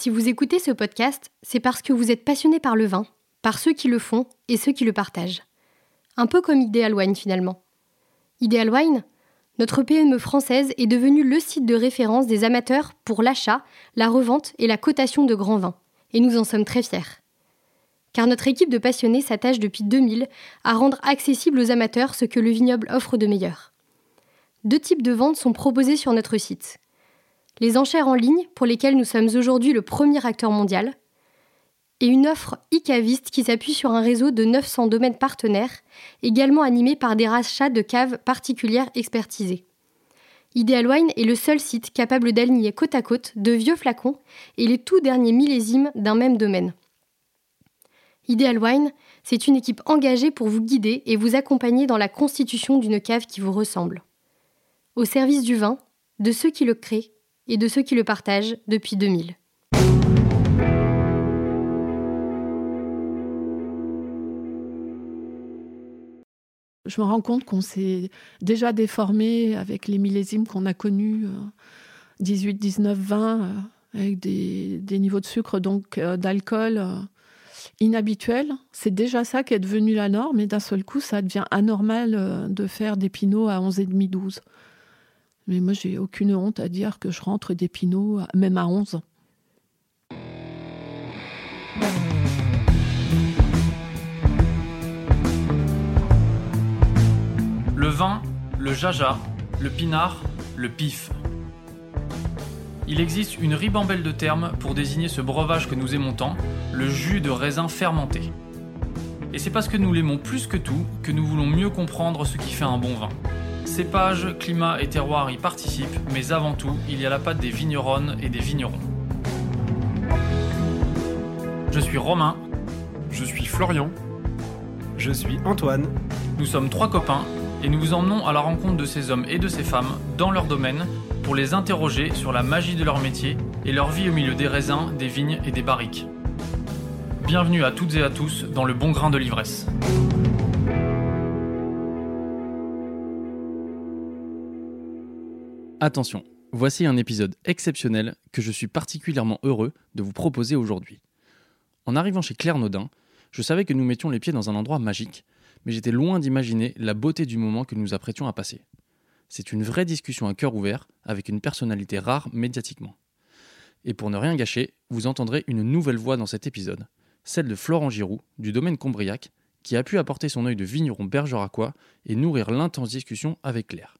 Si vous écoutez ce podcast, c'est parce que vous êtes passionné par le vin, par ceux qui le font et ceux qui le partagent. Un peu comme Ideal Wine finalement. Ideal Wine, notre PME française est devenue le site de référence des amateurs pour l'achat, la revente et la cotation de grands vins. Et nous en sommes très fiers. Car notre équipe de passionnés s'attache depuis 2000 à rendre accessible aux amateurs ce que le vignoble offre de meilleur. Deux types de ventes sont proposés sur notre site. Les enchères en ligne, pour lesquelles nous sommes aujourd'hui le premier acteur mondial, et une offre e-caviste qui s'appuie sur un réseau de 900 domaines partenaires, également animé par des rachats de caves particulières expertisées. Ideal Wine est le seul site capable d'aligner côte à côte de vieux flacons et les tout derniers millésimes d'un même domaine. Ideal Wine, c'est une équipe engagée pour vous guider et vous accompagner dans la constitution d'une cave qui vous ressemble. Au service du vin, de ceux qui le créent et de ceux qui le partagent depuis 2000. je me rends compte qu'on s'est déjà déformé avec les millésimes qu'on a connus, 18, 19, 20, avec des, niveaux de sucre, donc euh, d'alcool euh, inhabituels. C'est déjà ça qui est devenu la norme, et d'un seul coup, ça devient anormal euh, de faire des pinots à 11,5, 12. Mais moi, j'ai aucune honte à dire que je rentre des pinots, même à 11. Le vin, le jaja, le pinard, le pif. Il existe une ribambelle de termes pour désigner ce breuvage que nous aimons tant, le jus de raisin fermenté. Et c'est parce que nous l'aimons plus que tout que nous voulons mieux comprendre ce qui fait un bon vin. Cépage, climat et terroir y participent, mais avant tout, il y a la patte des vigneronnes et des vignerons. Je suis Romain. Je suis Florian. Je suis Antoine. Nous sommes trois copains et nous vous emmenons à la rencontre de ces hommes et de ces femmes dans leur domaine pour les interroger sur la magie de leur métier et leur vie au milieu des raisins, des vignes et des barriques. Bienvenue à toutes et à tous dans le bon grain de l'ivresse. Attention, voici un épisode exceptionnel que je suis particulièrement heureux de vous proposer aujourd'hui. En arrivant chez Claire Naudin, je savais que nous mettions les pieds dans un endroit magique mais j'étais loin d'imaginer la beauté du moment que nous apprêtions à passer. C'est une vraie discussion à cœur ouvert, avec une personnalité rare médiatiquement. Et pour ne rien gâcher, vous entendrez une nouvelle voix dans cet épisode, celle de Florent Giroux, du domaine Combriac, qui a pu apporter son œil de vigneron bergeracois et nourrir l'intense discussion avec Claire.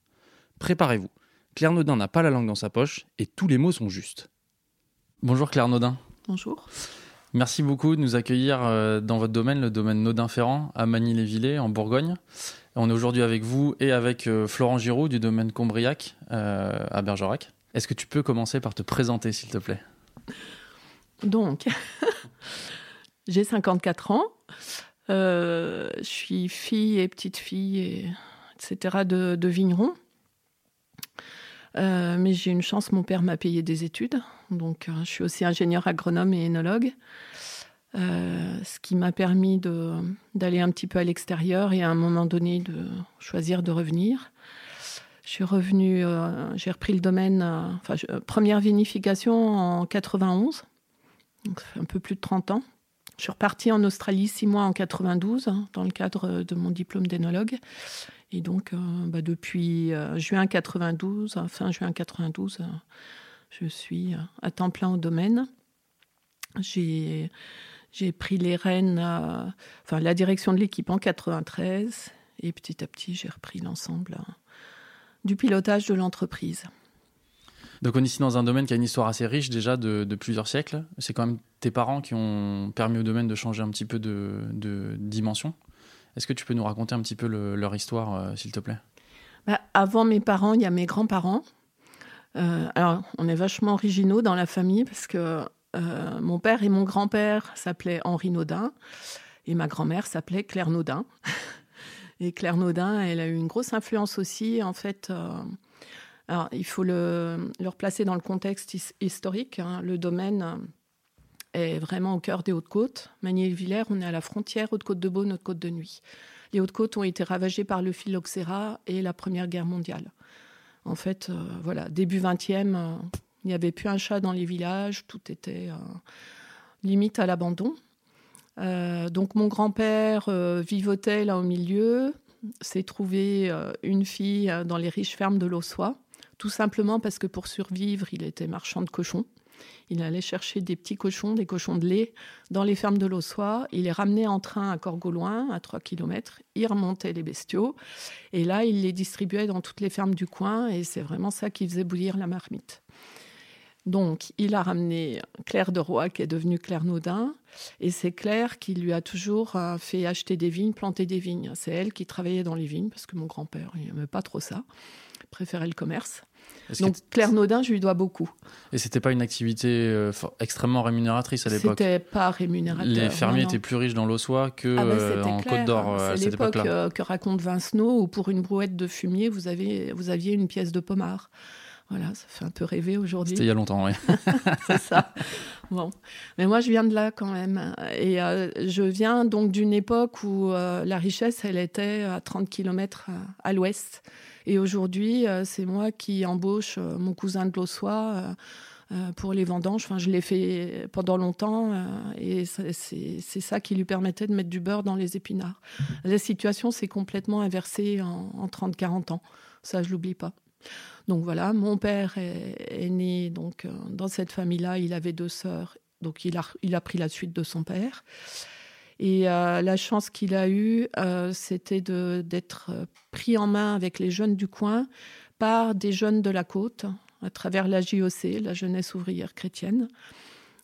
Préparez-vous, Claire Naudin n'a pas la langue dans sa poche et tous les mots sont justes. Bonjour Claire Naudin. Bonjour. Merci beaucoup de nous accueillir euh, dans votre domaine, le domaine Naudin-Ferrand, à Magny-les-Villers, en Bourgogne. On est aujourd'hui avec vous et avec euh, Florent Giraud du domaine Combriac euh, à Bergerac. Est-ce que tu peux commencer par te présenter, s'il te plaît? Donc, j'ai 54 ans. je suis fille et petite fille, et, etc., de, de vigneron. mais j'ai une chance, mon père m'a payé des études. Donc, euh, je suis aussi ingénieur agronome et énologue. Euh, ce qui m'a permis d'aller un petit peu à l'extérieur et à un moment donné de choisir de revenir. Je suis revenue, euh, j'ai repris le domaine, première vinification en 91, donc ça fait un peu plus de 30 ans. Je suis repartie en Australie six mois en 92 hein, dans le cadre de mon diplôme d'énologue. Et donc, bah, depuis juin 92, fin juin 92, je suis à temps plein au domaine. J'ai, pris les rênes, enfin la direction de l'équipe en 93 et petit à petit j'ai repris l'ensemble du pilotage de l'entreprise. Donc on est ici dans un domaine qui a une histoire assez riche déjà de, plusieurs siècles. C'est quand même tes parents qui ont permis au domaine de changer un petit peu de, dimension. Est-ce que tu peux nous raconter un petit peu leur histoire, euh, s'il te plaît? Bah, Avant mes parents, il y a mes grands-parents euh, alors, on est vachement originaux dans la famille parce que euh, mon père et mon grand-père s'appelaient Henri Naudin et ma grand-mère s'appelait Claire Naudin. et Claire Naudin, elle a eu une grosse influence aussi, en fait. Il faut le, le, replacer dans le contexte historique. Hein. Le domaine est vraiment au cœur des Hautes-Côtes. Magny-Villers, on est à la frontière Haute-Côte-de-Beaune, Haute-Côte de Nuit. Les Hautes-Côtes ont été ravagées par le phylloxéra et la Première Guerre mondiale. En fait, euh, voilà, début 20e, euh, Il n'y avait plus un chat dans les villages, tout était limite à l'abandon. donc mon grand-père vivotait là au milieu, s'est trouvé une fille dans les riches fermes de l'Ossois, tout simplement parce que pour survivre, il était marchand de cochons. Il allait chercher des petits cochons, des cochons de lait, dans les fermes de l'Ossois. Il les ramenait en train à Corgoloin, à 3 km. Il remontait les bestiaux. Et là, il les distribuait dans toutes les fermes du coin. Et c'est vraiment ça qui faisait bouillir la marmite. Donc, il a ramené Claire de Roy, qui est devenue Claire Naudin. Et c'est Claire qui lui a toujours euh, fait acheter des vignes, planter des vignes. C'est elle qui travaillait dans les vignes, parce que mon grand-père, il n'aimait pas trop ça. Préférait le commerce. Donc Claire Naudin, je lui dois beaucoup. Et c'était pas une activité euh, extrêmement rémunératrice à l'époque C'était pas rémunérateur. Les fermiers étaient plus riches dans l'Ossois que ah bah, euh, Côte d'Or euh, à cette époque que raconte Vincenot, où pour une brouette de fumier, vous, avez, vous aviez une pièce de pommard. Voilà, ça fait un peu rêver aujourd'hui. C'était il y a longtemps, oui. c'est ça. Bon, mais moi je viens de là quand même, et je viens donc d'une époque où la richesse, elle était à 30 km à l'ouest. Et aujourd'hui, euh, c'est moi qui embauche euh, mon cousin de l'Ossois euh, pour les vendanges. Enfin, je l'ai fait pendant longtemps et c'est ça qui lui permettait de mettre du beurre dans les épinards. La situation s'est complètement inversée en, 30-40 ans. Ça, je l'oublie pas. Donc voilà, mon père est, né donc dans cette famille-là. Il avait deux sœurs, donc il a pris la suite de son père. Et euh, la chance qu'il a eue, euh, c'était d'être euh, pris en main avec les jeunes du coin par des jeunes de la côte, à travers la JOC, la jeunesse ouvrière chrétienne.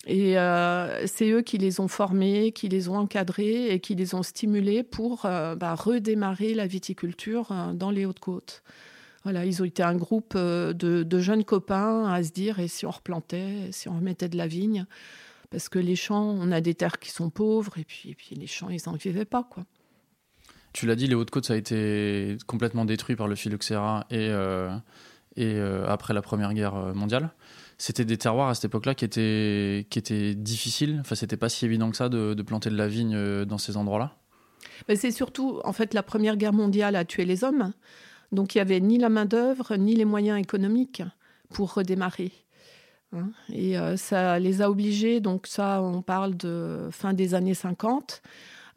Et c'est eux qui les ont formés, qui les ont encadrés et qui les ont stimulés pour bah, redémarrer la viticulture dans les Hautes-Côtes. Voilà, ils ont été un groupe de, de, jeunes copains à se dire et si on replantait, si on remettait de la vigne parce que les champs, on a des terres qui sont pauvres, et puis, puis les champs, ils n'en vivaient pas, quoi. Tu l'as dit, les Hautes-Côtes, ça a été complètement détruit par le phylloxéra et, euh, et euh, après la Première Guerre mondiale. C'était des terroirs à cette époque-là qui étaient, qui étaient difficiles. Enfin, c'était pas si évident que ça de, planter de la vigne euh, dans ces endroits-là. c'est surtout, en fait, la Première Guerre mondiale a tué les hommes. Donc, il n'y avait ni la main-d'œuvre, ni les moyens économiques pour redémarrer. Hein. Et euh, ça les a obligés, donc ça, on parle de fin des années 50.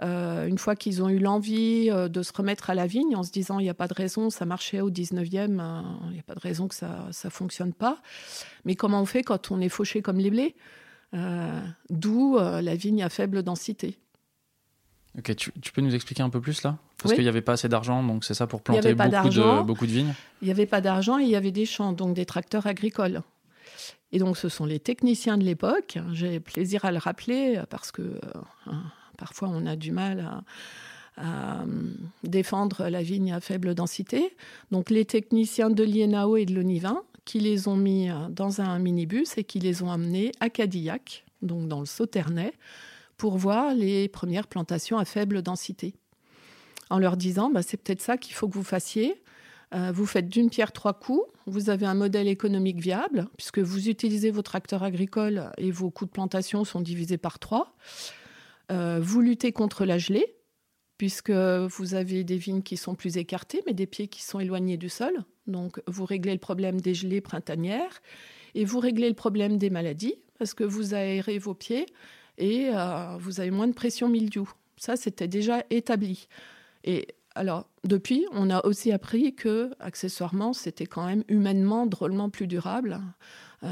Euh, une fois qu'ils ont eu l'envie euh, de se remettre à la vigne en se disant il n'y a pas de raison, ça marchait au 19e, hein, il n'y a pas de raison que ça ne fonctionne pas. Mais comment on fait quand on est fauché comme les blés? D'où la vigne à faible densité. Ok, tu, peux nous expliquer un peu plus là? Parce qu'il n'y avait pas assez d'argent, donc c'est ça pour planter beaucoup de, beaucoup de vignes? Il n'y avait pas d'argent et il y avait des champs, donc des tracteurs agricoles. Et donc, ce sont les techniciens de l'époque. J'ai plaisir à le rappeler parce que euh, hein, parfois on a du mal à, euh, défendre la vigne à faible densité. Donc, les techniciens de l'INAO et de l'ONIVIN qui les ont mis euh, dans un minibus et qui les ont amenés à Cadillac, donc dans le Sauternay, pour voir les premières plantations à faible densité. En leur disant, bah, c'est peut-être ça qu'il faut que vous fassiez. Euh, vous faites d'une pierre trois coups, vous avez un modèle économique viable, puisque vous utilisez vos tracteurs agricoles et vos coûts de plantation sont divisés par trois. Euh, vous luttez contre la gelée, puisque vous avez des vignes qui sont plus écartées, mais des pieds qui sont éloignés du sol. Donc vous réglez le problème des gelées printanières et vous réglez le problème des maladies, parce que vous aérez vos pieds et euh, vous avez moins de pression mildiou. Ça, c'était déjà établi. Et alors, depuis, on a aussi appris que, accessoirement, c'était quand même humainement drôlement plus durable, euh,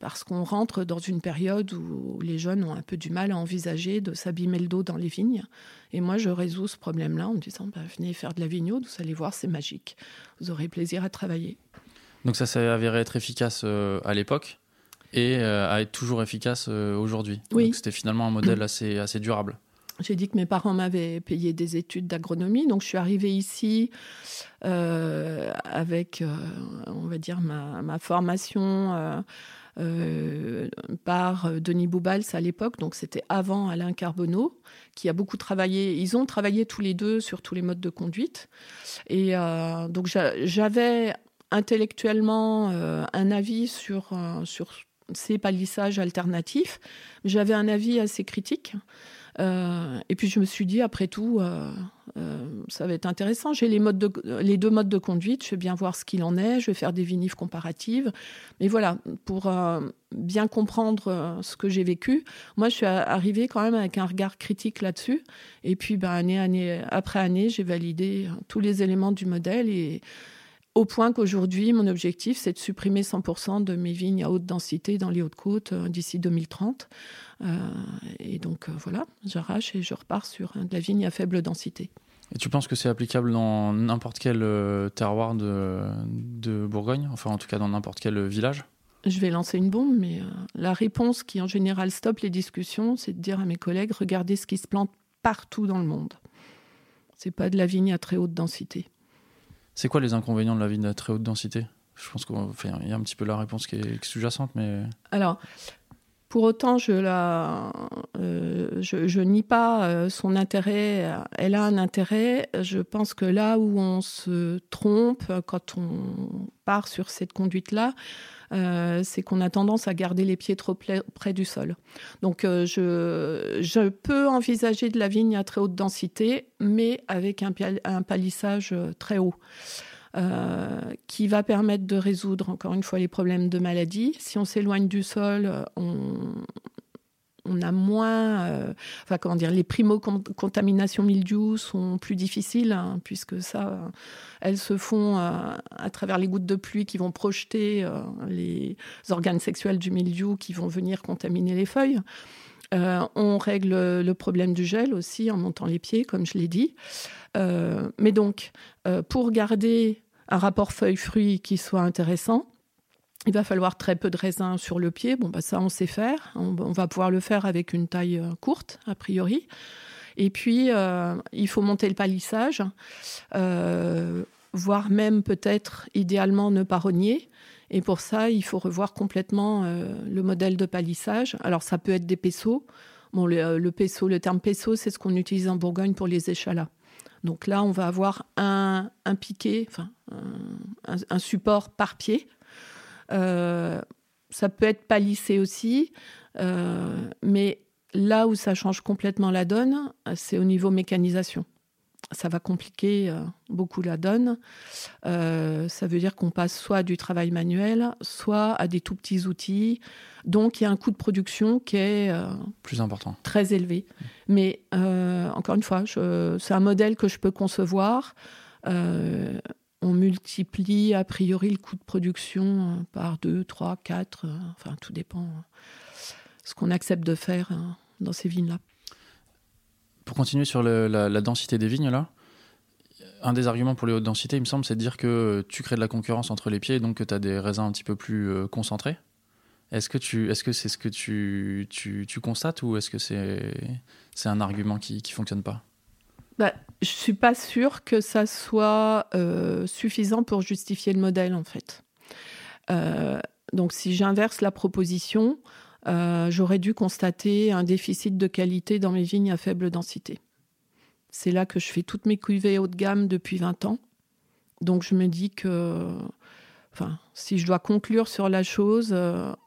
parce qu'on rentre dans une période où les jeunes ont un peu du mal à envisager de s'abîmer le dos dans les vignes. Et moi, je résous ce problème-là en disant bah, venez faire de la vignaude, vous allez voir, c'est magique. Vous aurez plaisir à travailler. Donc, ça s'est avéré être efficace euh, à l'époque et euh, à être toujours efficace aujourd'hui. Oui. C'était finalement un modèle assez, assez durable. J'ai dit que mes parents m'avaient payé des études d'agronomie, donc je suis arrivée ici euh, avec, euh, on va dire, ma, formation euh, par Denis Boubals à l'époque, donc c'était avant Alain Carbonneau, qui a beaucoup travaillé. Ils ont travaillé tous les deux sur tous les modes de conduite, et donc j'avais intellectuellement un avis sur sur ces palissages alternatifs. J'avais un avis assez critique. Euh, et puis je me suis dit, après tout, euh, ça va être intéressant. J'ai les deux modes de conduite. Je vais bien voir ce qu'il en est. Je vais faire des vinifs comparatives. Mais voilà, pour bien comprendre ce que j'ai vécu, moi, je suis arrivée quand même avec un regard critique là-dessus. Et puis, ben, année, année après année, j'ai validé tous les éléments du modèle et au point qu'aujourd'hui, mon objectif, c'est de supprimer 100% de mes vignes à haute densité dans les Hautes-Côtes euh, d'ici 2030. Euh, et donc euh, voilà, j'arrache et je repars sur de la vigne à faible densité. Et tu penses que c'est applicable dans n'importe quel terroir de, Bourgogne, enfin en tout cas dans n'importe quel village? Je vais lancer une bombe, mais la réponse qui en général stoppe les discussions, c'est de dire à mes collègues regardez ce qui se plante partout dans le monde. C'est pas de la vigne à très haute densité. C'est quoi les inconvénients de la vigne à très haute densité? Je pense qu'il y a un petit peu la réponse qui est, sous-jacente, mais... Alors, pour autant, je, la, euh, nie pas euh, son intérêt. Elle a un intérêt. Je pense que là où on se trompe quand on part sur cette conduite-là, euh, c'est qu'on a tendance à garder les pieds trop près du sol. Donc je, peux envisager de la vigne à très haute densité, mais avec un palissage très haut. Euh, qui va permettre de résoudre encore une fois les problèmes de maladie. Si on s'éloigne du sol, on, a moins, euh, enfin comment dire, les primo-contaminations mildiou sont plus difficiles hein, puisque ça, elles se font euh, à travers les gouttes de pluie qui vont projeter les organes sexuels du mildiou qui vont venir contaminer les feuilles. on règle le problème du gel aussi en montant les pieds, comme je l'ai dit. mais donc, pour garder un rapport feuille-fruit qui soit intéressant. Il va falloir très peu de raisins sur le pied. Bon, bah ça, on sait faire. On, va pouvoir le faire avec une taille euh, courte, a priori. Et puis, euh, il faut monter le palissage, euh, voire même peut-être, idéalement, ne pas rogner. Et pour ça, il faut revoir complètement le modèle de palissage. Alors, ça peut être des pesos. Bon, le, le, le terme peso, c'est ce qu'on utilise en Bourgogne pour les échalas. Donc là, on va avoir un, piquet, enfin un, support par pied. Euh, ça peut être palissé aussi, euh, mais là où ça change complètement la donne, c'est au niveau mécanisation ça va compliquer euh, beaucoup la donne. Euh, ça veut dire qu'on passe soit à du travail manuel, soit à des tout petits outils. Donc il y a un coût de production qui est euh, plus important, très élevé. Mais encore une fois, c'est un modèle que je peux concevoir. On multiplie a priori le coût de production par 2, 3, 4, enfin tout dépend ce qu'on accepte de faire dans ces vignes-là. Pour continuer sur la, densité des vignes, là, un des arguments pour les hautes densités, il me semble, c'est de dire que tu crées de la concurrence entre les pieds donc que tu as des raisins un petit peu plus euh, concentrés. Est-ce que est-ce que c'est ce que tu, tu, tu constates ou est-ce que c'est, c'est un argument qui ne fonctionne pas? Bah, Je suis pas sûre que ça soit euh, suffisant pour justifier le modèle, en fait. Euh, donc, si j'inverse la proposition, euh, j'aurais dû constater un déficit de qualité dans mes vignes à faible densité. C'est là que je fais toutes mes cuvées haut de gamme depuis 20 ans. Donc je me dis que, enfin, si je dois conclure sur la chose,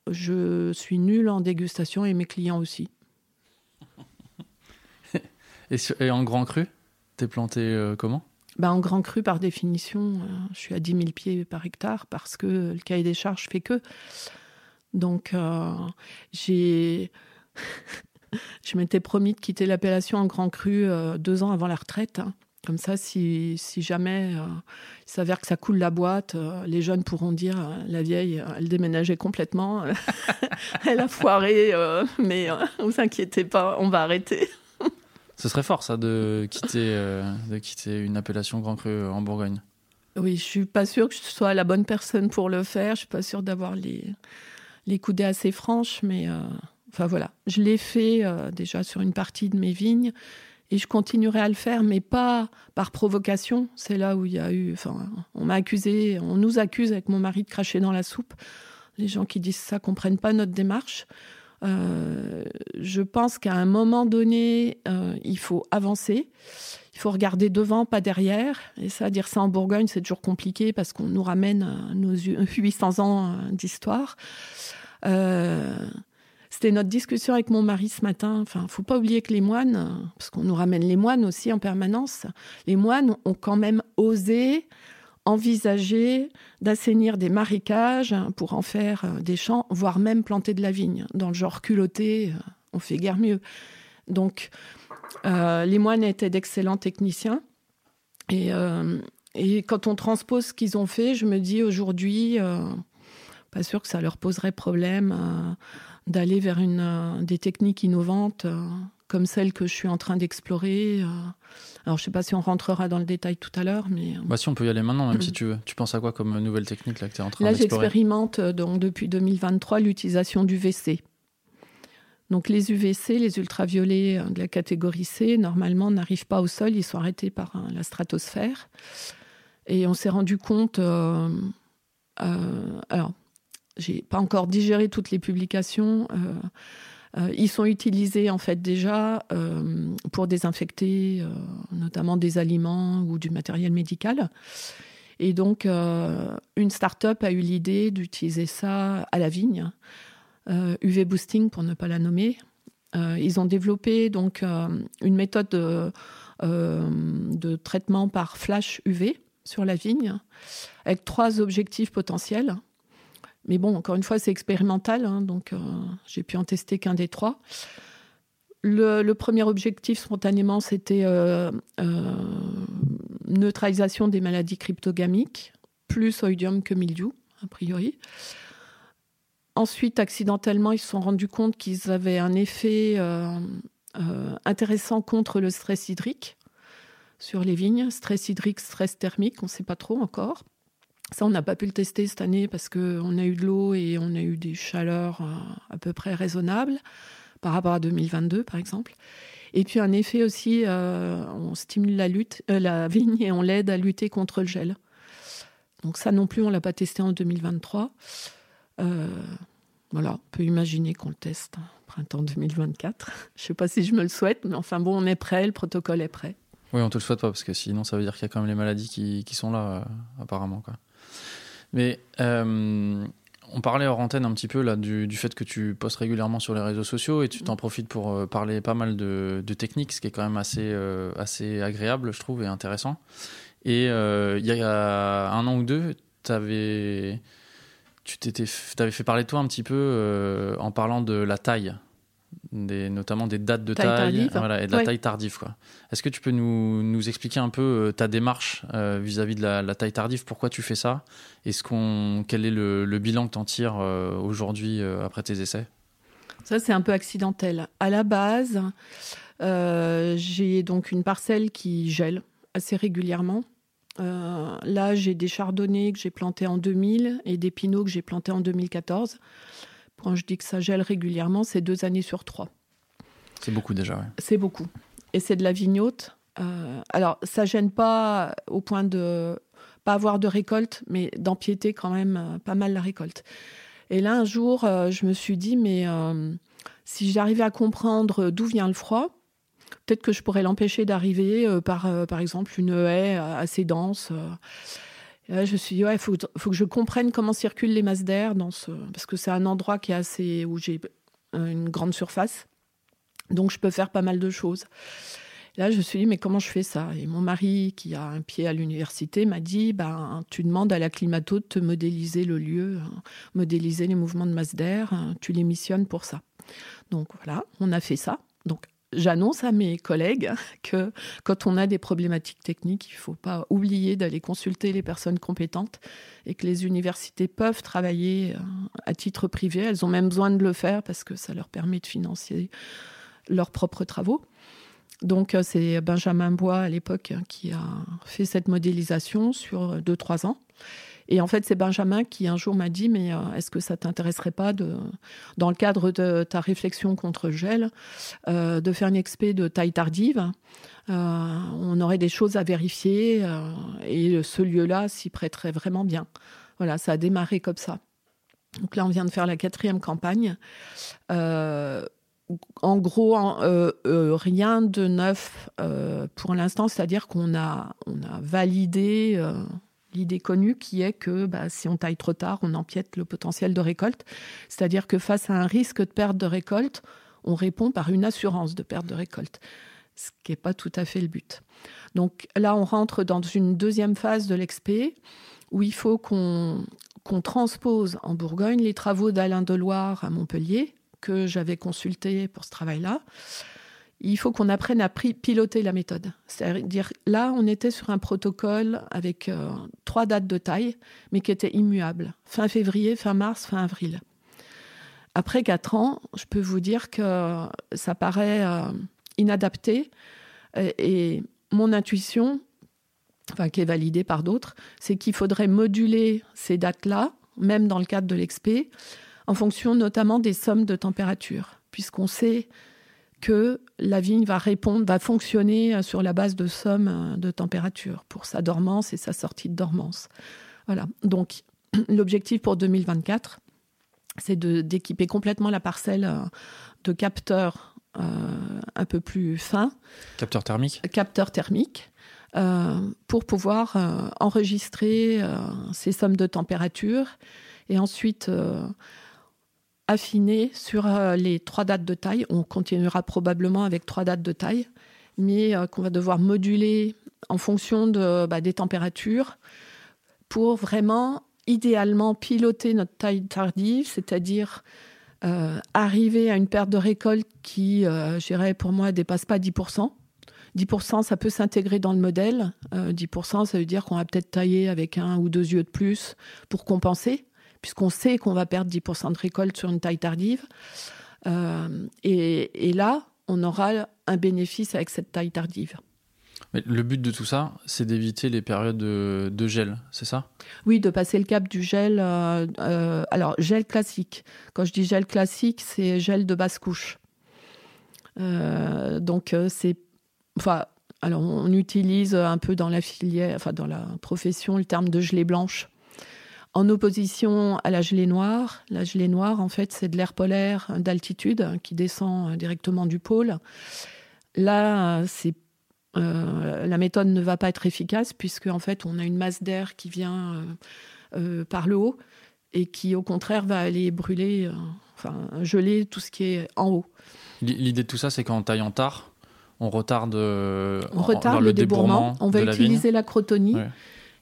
je suis nulle en dégustation et mes clients aussi. et, en grand cru, t'es planté euh, comment? Ben, En grand cru, par définition, je suis à 10 000 pieds par hectare parce que le cahier des charges fait que. Donc, euh, j'ai. je m'étais promis de quitter l'appellation en grand cru euh, deux ans avant la retraite. Hein. Comme ça, si, jamais euh, il s'avère que ça coule la boîte, les jeunes pourront dire la vieille, elle déménageait complètement, elle a foiré, mais vous inquiétez pas, on va arrêter. Ce serait fort, ça, de quitter, de quitter une appellation Grand Cru en Bourgogne. Oui, je suis pas sûre que je sois la bonne personne pour le faire. Je suis pas sûre d'avoir les, les coudées assez franches, mais euh, enfin voilà, je l'ai fait euh, déjà sur une partie de mes vignes et je continuerai à le faire, mais pas par provocation. C'est là où il y a eu, enfin, on m'a accusé, on nous accuse avec mon mari de cracher dans la soupe. Les gens qui disent ça comprennent pas notre démarche. Euh, je pense qu'à un moment donné, il faut avancer. Il faut regarder devant, pas derrière. Et ça, dire ça en Bourgogne, c'est toujours compliqué parce qu'on nous ramène nos 800 ans d'histoire. Euh, C'était notre discussion avec mon mari ce matin. Enfin, faut pas oublier que les moines, parce qu'on nous ramène les moines aussi en permanence, les moines ont quand même osé envisager d'assainir des marécages pour en faire euh, des champs, voire même planter de la vigne. Dans le genre culotté, euh, on fait guère mieux. Donc, euh, les moines étaient d'excellents techniciens. Et, quand on transpose ce qu'ils ont fait, je me dis aujourd'hui, pas sûr que ça leur poserait problème d'aller vers des techniques innovantes comme celle que je suis en train d'explorer. Euh. Alors, je ne sais pas si on rentrera dans le détail tout à l'heure, mais... Euh. Bah si, on peut y aller maintenant, même si tu veux. Tu penses à quoi comme nouvelle technique là, que tu es en train Là, j'expérimente euh, donc, depuis 2023 l'utilisation du VC. Donc, les UVC, les ultraviolets de la catégorie C, normalement, n'arrivent pas au sol, ils sont arrêtés par la stratosphère. Et on s'est rendu compte... Euh, euh, alors, j'ai pas encore digéré toutes les publications... Euh, ils sont utilisés en fait déjà euh, pour désinfecter euh, notamment des aliments ou du matériel médical. Et donc, une start-up a eu l'idée d'utiliser ça à la vigne, UV Boosting pour ne pas la nommer. ils ont développé donc une méthode de, de, traitement par flash UV sur la vigne, avec trois objectifs potentiels. Mais bon, encore une fois, c'est expérimental, hein, donc euh, j'ai pu en tester qu'un des trois. Le, premier objectif, spontanément, c'était euh, euh, neutralisation des maladies cryptogamiques, plus oïdium que mildiou, a priori. Ensuite, accidentellement, ils se sont rendus compte qu'ils avaient un effet intéressant contre le stress hydrique sur les vignes. Stress hydrique, stress thermique, on ne sait pas trop encore. Ça, on n'a pas pu le tester cette année parce qu'on a eu de l'eau et on a eu des chaleurs euh, à peu près raisonnables par rapport à 2022, par exemple. Et puis un effet aussi, euh, on stimule la, lutte, euh, la vigne et on l'aide à lutter contre le gel. Donc ça non plus, on l'a pas testé en 2023. voilà, on peut imaginer qu'on le teste printemps 2024. Je sais pas si je me le souhaite, mais enfin bon, on est prêt, le protocole est prêt. Oui, on te le souhaite pas parce que sinon ça veut dire qu'il y a quand même les maladies qui, qui sont là, apparemment. Quoi. Mais euh, on parlait hors antenne un petit peu là du, fait que tu postes régulièrement sur les réseaux sociaux et tu t'en profites pour euh, parler pas mal de, techniques, ce qui est quand même assez, euh, assez agréable, je trouve, et intéressant. Et il y a un an ou deux, avais, tu t'étais, avais fait parler de toi un petit peu en parlant de la taille des, notamment des dates de taille, et de la taille tardive. Est-ce que tu peux nous, nous, expliquer un peu euh, ta démarche euh, vis-à-vis de la, taille tardive? Pourquoi tu fais ça? Est-ce qu'on, Quel est le, bilan que tu en tires euh, aujourd'hui après tes essais? Ça, c'est un peu accidentel. À la base, j'ai donc une parcelle qui gèle assez régulièrement. là, j'ai des chardonnays que j'ai plantés en 2000 et des pinots que j'ai plantés en 2014. Quand je dis que ça gèle régulièrement, c'est deux années sur trois. C'est beaucoup déjà, oui. C'est beaucoup. Et c'est de la vignote. Euh, alors, ça gêne pas au point de pas avoir de récolte, mais d'empiéter quand même euh, pas mal la récolte. Et là, un jour, euh, je me suis dit, mais si j'arrivais à comprendre d'où vient le froid, peut-être que je pourrais l'empêcher d'arriver par, par exemple, une haie assez dense je me suis dit, ouais, il faut, que je comprenne comment circulent les masses d'air, dans ce... parce que c'est un endroit qui est assez, où j'ai une grande surface. Donc, je peux faire pas mal de choses. Là, je me suis dit, mais comment je fais ça? Et mon mari, qui a un pied à l'université, m'a dit, ben, tu demandes à la climato de te modéliser le lieu, hein, modéliser les mouvements de masse d'air, hein, tu les missionnes pour ça. Donc voilà, on a fait ça. Donc j'annonce à mes collègues que quand on a des problématiques techniques, il ne faut pas oublier d'aller consulter les personnes compétentes et que les universités peuvent travailler euh, à titre privé. Elles ont même besoin de le faire parce que ça leur permet de financer leurs propres travaux. Donc euh, c'est Benjamin Bois à l'époque qui a fait cette modélisation sur 2-3 ans. Et en fait, c'est Benjamin qui un jour m'a dit, mais euh, est-ce que ça t'intéresserait pas, dans le cadre de ta réflexion contre gel, euh, de faire une expé de taille tardive euh, On aurait des choses à vérifier et ce lieu-là s'y prêterait vraiment bien. Voilà, ça a démarré comme ça. Donc là, on vient de faire la quatrième campagne. en gros, rien de neuf pour l'instant, c'est-à-dire qu'on a, on a validé l'idée connue qui est que bah, si on taille trop tard, on empiète le potentiel de récolte. C'est-à-dire que face à un risque de perte de récolte, on répond par une assurance de perte de récolte, ce qui n'est pas tout à fait le but. Donc là, on rentre dans une deuxième phase de l'expé où il faut qu'on transpose en Bourgogne les travaux d'Alain Deloire à Montpellier, que j'avais consulté pour ce travail-là il faut qu'on apprenne à piloter la méthode. C'est-à-dire, là, on était sur un protocole avec euh, trois dates de taille, mais qui étaient immuables. Fin février, fin mars, fin avril. Après quatre ans, je peux vous dire que ça paraît euh, inadapté. Et, mon intuition, enfin, qui est validée par d'autres, c'est qu'il faudrait moduler ces dates-là, même dans le cadre de l'expé, en fonction notamment des sommes de température, puisqu'on sait que la vigne va répondre, va fonctionner euh, sur la base de sommes euh, de température pour sa dormance et sa sortie de dormance. Voilà. Donc, l'objectif pour 2024, c'est d'équiper complètement la parcelle euh, de capteurs un peu plus fins. Capteurs thermiques Capteurs thermiques. pour pouvoir enregistrer ces sommes de température et ensuite affiner sur euh, les trois dates de taille. On continuera probablement avec trois dates de taille, mais euh, qu'on va devoir moduler en fonction bah, des températures pour vraiment, idéalement, piloter notre taille tardive, c'est-à-dire euh, arriver à une perte de récolte qui, je dirais, pour moi, dépasse pas 10%. 10%, ça peut s'intégrer dans le modèle. 10%, ça veut dire qu'on va peut-être tailler avec un ou deux yeux de plus pour compenser puisqu'on sait qu'on va perdre 10% de récolte sur une taille tardive. Euh, et, là, on aura un bénéfice avec cette taille tardive. Mais le but de tout ça, c'est d'éviter les périodes de, gel, c'est ça? Oui, de passer le cap du gel. Euh, euh, alors, gel classique. Quand je dis gel classique, c'est gel de basse couche. donc, c'est. Enfin, alors, on utilise un peu dans la filière, enfin, dans la profession, le terme de gelée blanche en opposition à la gelée noire. La gelée noire, en fait, c'est de l'air polaire d'altitude qui descend directement du pôle. Là, c'est euh, la méthode ne va pas être efficace puisque en fait, on a une masse d'air qui vient euh, euh, par le haut et qui, au contraire, va aller brûler, enfin geler tout ce qui est en haut. L'idée de tout ça, c'est qu'en taillant tard, on retarde, on retarde le, débourrement. On va utiliser la crotonie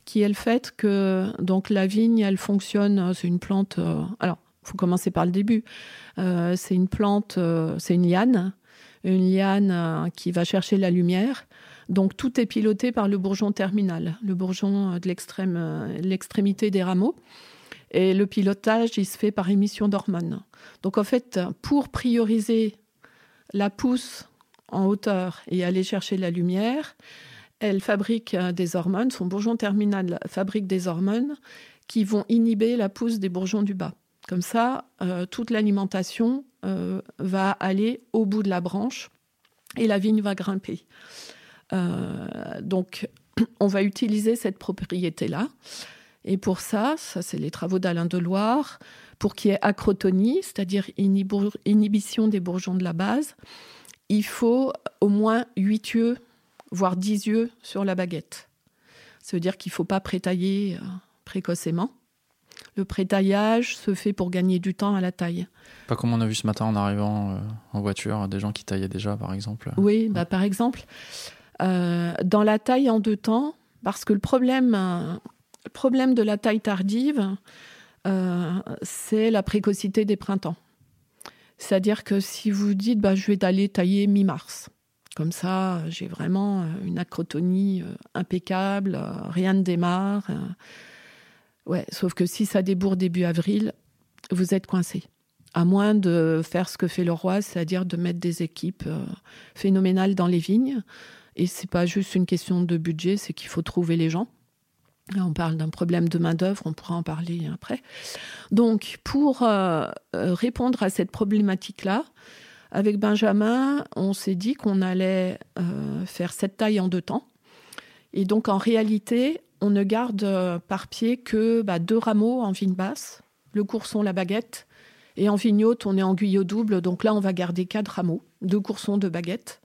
qui est le fait que donc la vigne, elle fonctionne, euh, c'est une plante. Euh, alors, faut commencer par le début. Euh, c'est une plante, c'est une liane, une liane qui va chercher la lumière. Donc tout est piloté par le bourgeon terminal, le bourgeon de l'extrême, l'extrémité des rameaux. Et le pilotage, il se fait par émission d'hormones. Donc en fait, pour prioriser la pousse en hauteur et aller chercher la lumière, elle fabrique euh, des hormones, son bourgeon terminal fabrique des hormones qui vont inhiber la pousse des bourgeons du bas. Comme ça, euh, toute l'alimentation euh, va aller au bout de la branche et la vigne va grimper. donc, on va utiliser cette propriété-là. Et pour ça, ça c'est les travaux d'Alain Deloire, pour qu'il y ait acrotonie, c'est-à-dire inhibition des bourgeons de la base, il faut au moins 8 yeux voire 10 yeux sur la baguette. Ça veut dire qu'il ne faut pas prétailler euh, précocement. Le prétaillage se fait pour gagner du temps à la taille. Pas comme on a vu ce matin en arrivant euh, en voiture, des gens qui taillaient déjà, par exemple. Oui, bah, par exemple, euh, dans la taille en deux temps, parce que le problème, le problème de la taille tardive, c'est la précocité des printemps. C'est-à-dire que si vous dites, bah, je vais aller tailler mi-mars, comme ça, j'ai vraiment euh, une acrotonie euh, impeccable, euh, rien ne démarre. Sauf que si ça débourre début avril, vous êtes coincé. À moins de faire ce que fait le roi, c'est-à-dire de mettre des équipes phénoménales dans les vignes. Et c'est pas juste une question de budget, c'est qu'il faut trouver les gens. on parle d'un problème de main-d'œuvre, on pourra en parler après. Donc, pour répondre à cette problématique-là, avec Benjamin, on s'est dit qu'on allait euh, faire cette taille en deux temps. Et donc, en réalité, on ne garde euh, par pied que bah, deux rameaux en vigne basse, le courson, la baguette. Et en vigne haute, on est en guyot double. Donc là, on va garder quatre rameaux, deux coursons, deux baguettes.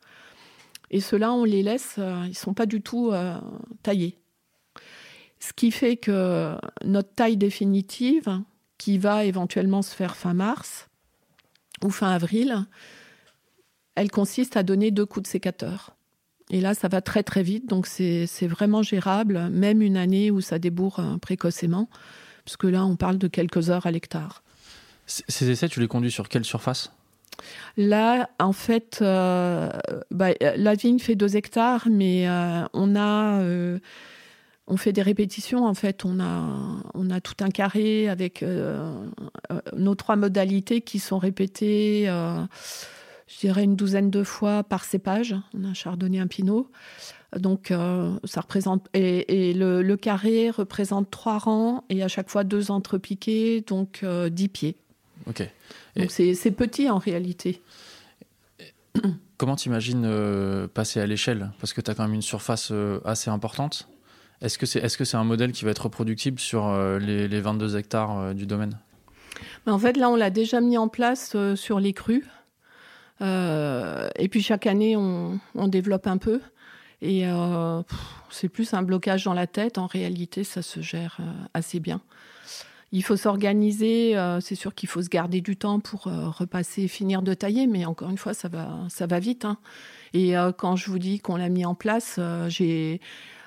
Et ceux-là, on les laisse, euh, ils ne sont pas du tout taillés. Ce qui fait que notre taille définitive, qui va éventuellement se faire fin mars ou fin avril, elle consiste à donner deux coups de sécateur. Et là, ça va très très vite, donc c'est vraiment gérable, même une année où ça débourre euh, précocement, puisque là, on parle de quelques heures à l'hectare. Ces essais, tu les conduis sur quelle surface? Là, en fait, euh, bah, la vigne fait deux hectares, mais euh, on a, on fait des répétitions. En fait, on a, on a tout un carré avec nos trois modalités qui sont répétées je dirais une douzaine de fois par cépage. On a un chardonnay, un pinot. Donc, euh, ça représente. Et, le, carré représente trois rangs et à chaque fois deux entrepiqués, donc euh, dix pieds. Ok. Donc, c'est petit en réalité. Comment t'imagines euh, passer à l'échelle? Parce que tu as quand même une surface assez importante. Est-ce que c'est est -ce c'est un modèle qui va être reproductible sur les, les, 22 hectares du domaine? En fait, là, on l'a déjà mis en place sur les crues. Euh, et puis chaque année, on, développe un peu. Et euh, c'est plus un blocage dans la tête. En réalité, ça se gère euh, assez bien. Il faut s'organiser. c'est sûr qu'il faut se garder du temps pour repasser et finir de tailler. Mais encore une fois, ça va, ça va vite. Hein. Et quand je vous dis qu'on l'a mis en place, j'ai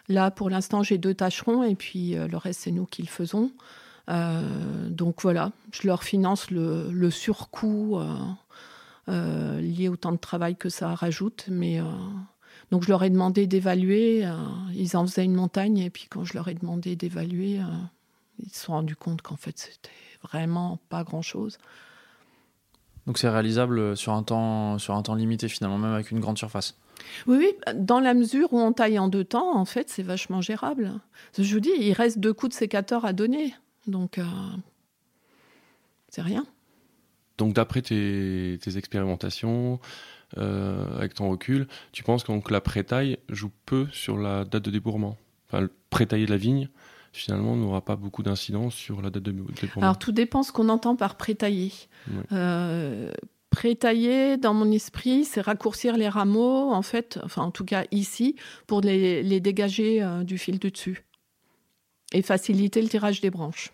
là pour l'instant j'ai deux tâcherons et puis le reste c'est nous qui le faisons. donc voilà, je leur finance le, surcoût euh, lié au temps de travail que ça rajoute. Mais euh, donc je leur ai demandé d'évaluer. Euh, ils en faisaient une montagne et puis quand je leur ai demandé d'évaluer, ils se sont rendus compte qu'en fait c'était vraiment pas grand chose. Donc c'est réalisable sur un temps sur un temps limité finalement, même avec une grande surface. Oui, oui, dans la mesure où on taille en deux temps, en fait, c'est vachement gérable. Je vous dis, il reste deux coups de sécateur à donner, donc c'est rien. Donc d'après tes, expérimentations, euh, avec ton recul, tu penses que la pré-taille joue peu sur la date de débourrement? Enfin, le pré-taillé de la vigne, finalement, n'aura pas beaucoup d'incidence sur la date de débourrement. Alors tout dépend ce qu'on entend par pré-taillé. Euh, pré-taillé, dans mon esprit, c'est raccourcir les rameaux, en fait, enfin en tout cas ici, pour les, dégager euh, du fil du dessus et faciliter le tirage des branches.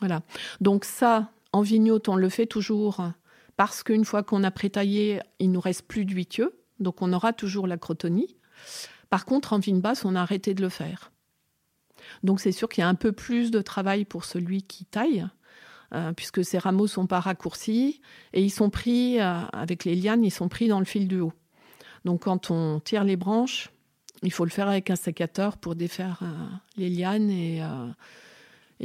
Voilà. Donc ça, en vignote, on le fait toujours parce qu'une fois qu'on a prétaillé, il nous reste plus d'huitieux, donc on aura toujours la crotonie. Par contre, en vigne basse, on a arrêté de le faire. Donc c'est sûr qu'il y a un peu plus de travail pour celui qui taille, euh, puisque ces rameaux sont pas raccourcis et ils sont pris euh, avec les lianes, ils sont pris dans le fil du haut. Donc quand on tire les branches, il faut le faire avec un sécateur pour défaire euh, les lianes et,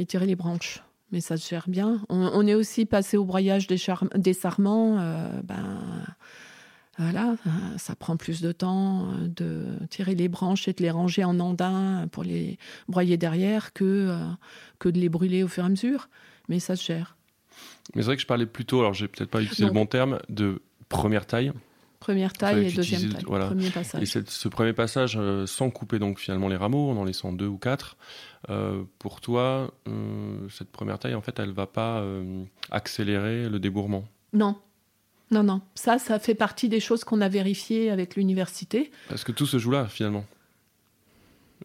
tirer les branches mais ça se gère bien. On, est aussi passé au broyage des, des sarments. Ben, voilà, ça prend plus de temps de tirer les branches et de les ranger en andin pour les broyer derrière que, que de les brûler au fur et à mesure. Mais ça se gère. Mais c'est vrai que je parlais plutôt, alors j'ai peut-être pas utilisé le bon terme, de première taille. Première taille et deuxième taille. Premier passage. Et ce premier passage, sans couper donc finalement les rameaux, en en laissant deux ou quatre, euh, pour toi, euh, cette première taille, en fait, elle va pas euh, accélérer le débourrement Non. Non, non. Ça, ça fait partie des choses qu'on a vérifiées avec l'université. Parce que tout se joue là, finalement.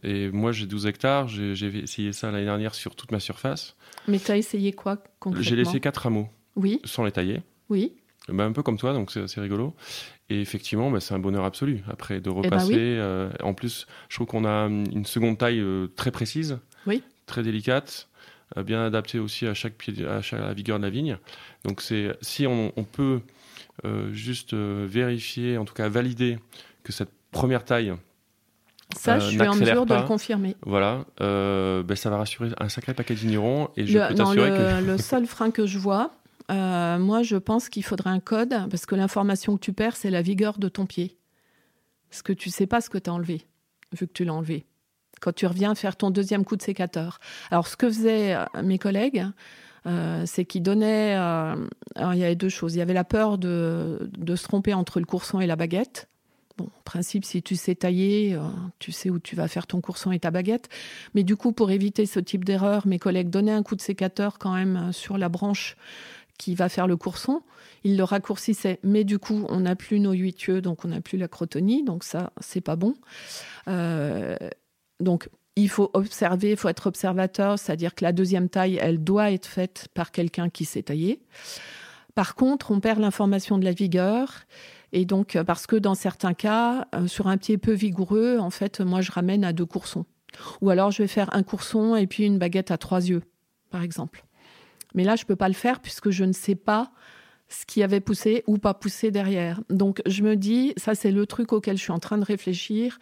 Et moi, j'ai 12 hectares. J'ai essayé ça l'année dernière sur toute ma surface. Mais tu as essayé quoi concrètement? J'ai laissé quatre rameaux. Oui. Sans les tailler. Oui. Bah, un peu comme toi, donc c'est rigolo. Et effectivement, bah, c'est un bonheur absolu après de eh ben repasser. en plus, je trouve qu'on a une seconde taille très précise oui. très délicate, euh, bien adaptée aussi à chaque pied, à, la vigueur de la vigne. Donc c'est si on, peut euh, juste euh, vérifier, en tout cas valider que cette première taille ça, je suis en mesure de le confirmer. Voilà, ben, ça va rassurer un sacré paquet de vignerons. Et je le, peux t'assurer que... le seul frein que je vois, moi, je pense qu'il faudrait un code, parce que l'information que tu perds, c'est la vigueur de ton pied. Parce que tu sais pas ce que tu as enlevé, vu que tu l'as enlevé quand tu reviens faire ton deuxième coup de sécateur. Alors, ce que faisaient euh, mes collègues, euh, c'est qu'ils donnaient. Euh, alors, il y avait deux choses. Il y avait la peur de, de, se tromper entre le courson et la baguette. Bon, en principe, si tu sais tailler, tu sais où tu vas faire ton courson et ta baguette. Mais du coup, pour éviter ce type d'erreur, mes collègues donnaient un coup de sécateur quand même sur la branche qui va faire le courson. Ils le raccourcissaient. Mais du coup, on n'a plus nos huit yeux, donc on n'a plus la crotonie. Donc ça, c'est pas bon. Euh, donc, il faut observer, il faut être observateur, c'est-à-dire que la deuxième taille, elle doit être faite par quelqu'un qui s'est taillé. Par contre, on perd l'information de la vigueur. Et donc, euh, parce que dans certains cas, euh, sur un pied peu vigoureux, en fait, moi, je ramène à deux coursons. Ou alors, je vais faire un courson et puis une baguette à trois yeux, par exemple. Mais là, je ne peux pas le faire puisque je ne sais pas ce qui avait poussé ou pas poussé derrière. Donc je me dis, ça c'est le truc auquel je suis en train de réfléchir,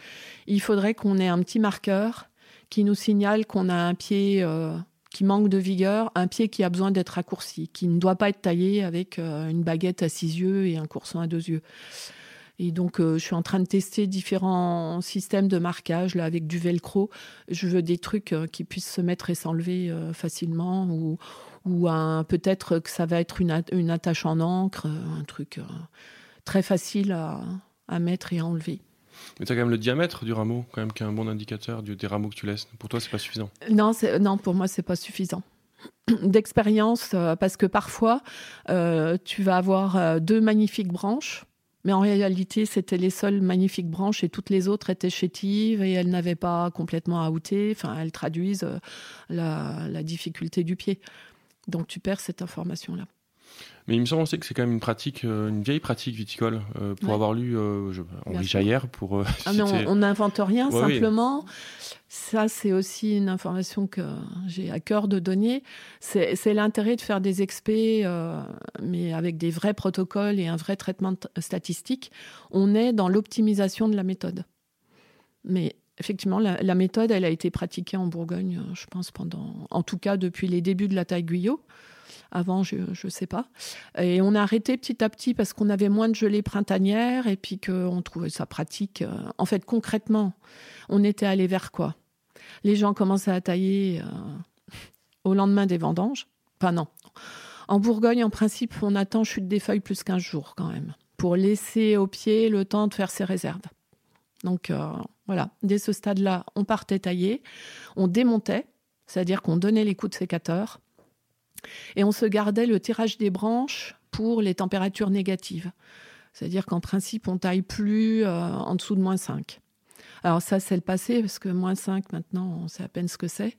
il faudrait qu'on ait un petit marqueur qui nous signale qu'on a un pied euh, qui manque de vigueur, un pied qui a besoin d'être raccourci, qui ne doit pas être taillé avec euh, une baguette à six yeux et un courson à deux yeux. Et donc, euh, je suis en train de tester différents systèmes de marquage là, avec du velcro. Je veux des trucs qui puissent se mettre et s'enlever facilement ou, ou peut-être que ça va être une, une, attache en encre, un truc très facile à, à mettre et à enlever. Mais tu as quand même le diamètre du rameau, quand même, qui est un bon indicateur du, des rameaux que tu laisses. Pour toi, c'est pas suffisant Non, non pour moi, c'est pas suffisant. D'expérience, euh, parce que parfois, euh, tu vas avoir euh, deux magnifiques branches, mais en réalité, c'était les seules magnifiques branches et toutes les autres étaient chétives et elles n'avaient pas complètement outé. Enfin, elles traduisent la, la difficulté du pied. Donc, tu perds cette information-là. Mais il me semble aussi que c'est quand même une pratique, euh, une vieille pratique viticole. Euh, pour avoir lu euh, je, Henri Jaillère, pour. Ah on n'invente rien, simplement. Ça, c'est aussi une information que j'ai à cœur de donner. C'est l'intérêt de faire des expés, mais avec des vrais protocoles et un vrai traitement statistique. On est dans l'optimisation de la méthode. Mais effectivement, la, la, méthode, elle a été pratiquée en Bourgogne, je pense, pendant, en tout cas depuis les débuts de la taille Guyot. Avant, je ne sais pas. Et on a arrêté petit à petit parce qu'on avait moins de gelée printanière et puis qu'on trouvait ça pratique. Euh, en fait, concrètement, on était allé vers quoi? Les gens commençaient à tailler euh, au lendemain des vendanges. Enfin, non. En Bourgogne, en principe, on attend chute des feuilles plus qu'un jour quand même pour laisser au pied le temps de faire ses réserves. Donc euh, voilà, dès ce stade-là, on partait tailler, on démontait, c'est-à-dire qu'on donnait les coups de sécateur, et on se gardait le tirage des branches pour les températures négatives. C'est-à-dire qu'en principe, on taille plus euh, en dessous de moins 5. Alors ça, c'est le passé, parce que moins 5, maintenant, on sait à peine ce que c'est.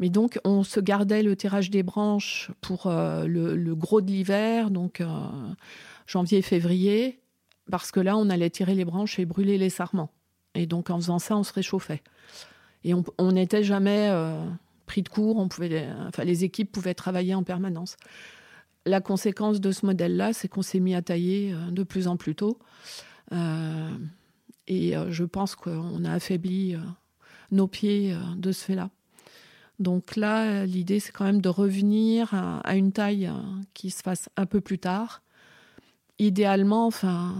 Mais donc, on se gardait le tirage des branches pour euh, le, gros de l'hiver, donc euh, janvier, février, parce que là, on allait tirer les branches et brûler les sarments. Et donc, en faisant ça, on se réchauffait. Et on n'était jamais pris de cours, on pouvait, enfin, les équipes pouvaient travailler en permanence. La conséquence de ce modèle-là, c'est qu'on s'est mis à tailler euh, de plus en plus tôt. Euh, et euh, je pense qu'on a affaibli nos pieds de ce fait-là. Donc là, l'idée, c'est quand même de revenir à, une taille qui se fasse un peu plus tard. Idéalement, enfin,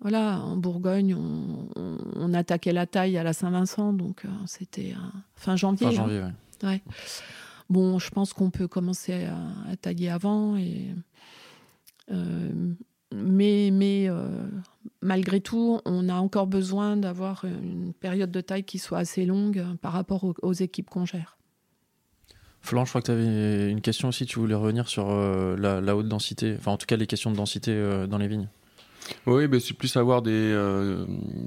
voilà, en Bourgogne, on, attaquait la taille à la Saint-Vincent, donc c'était fin janvier. Fin janvier, oui. Ouais. Bon, je pense qu'on peut commencer à, tailler avant. Et, euh, mais mais euh, malgré tout, on a encore besoin d'avoir une période de taille qui soit assez longue par rapport aux, équipes qu'on gère. Florent, je crois que tu avais une question aussi, tu voulais revenir sur euh, la, haute densité, enfin en tout cas les questions de densité dans les vignes. Oui, ben, c'est plus avoir des,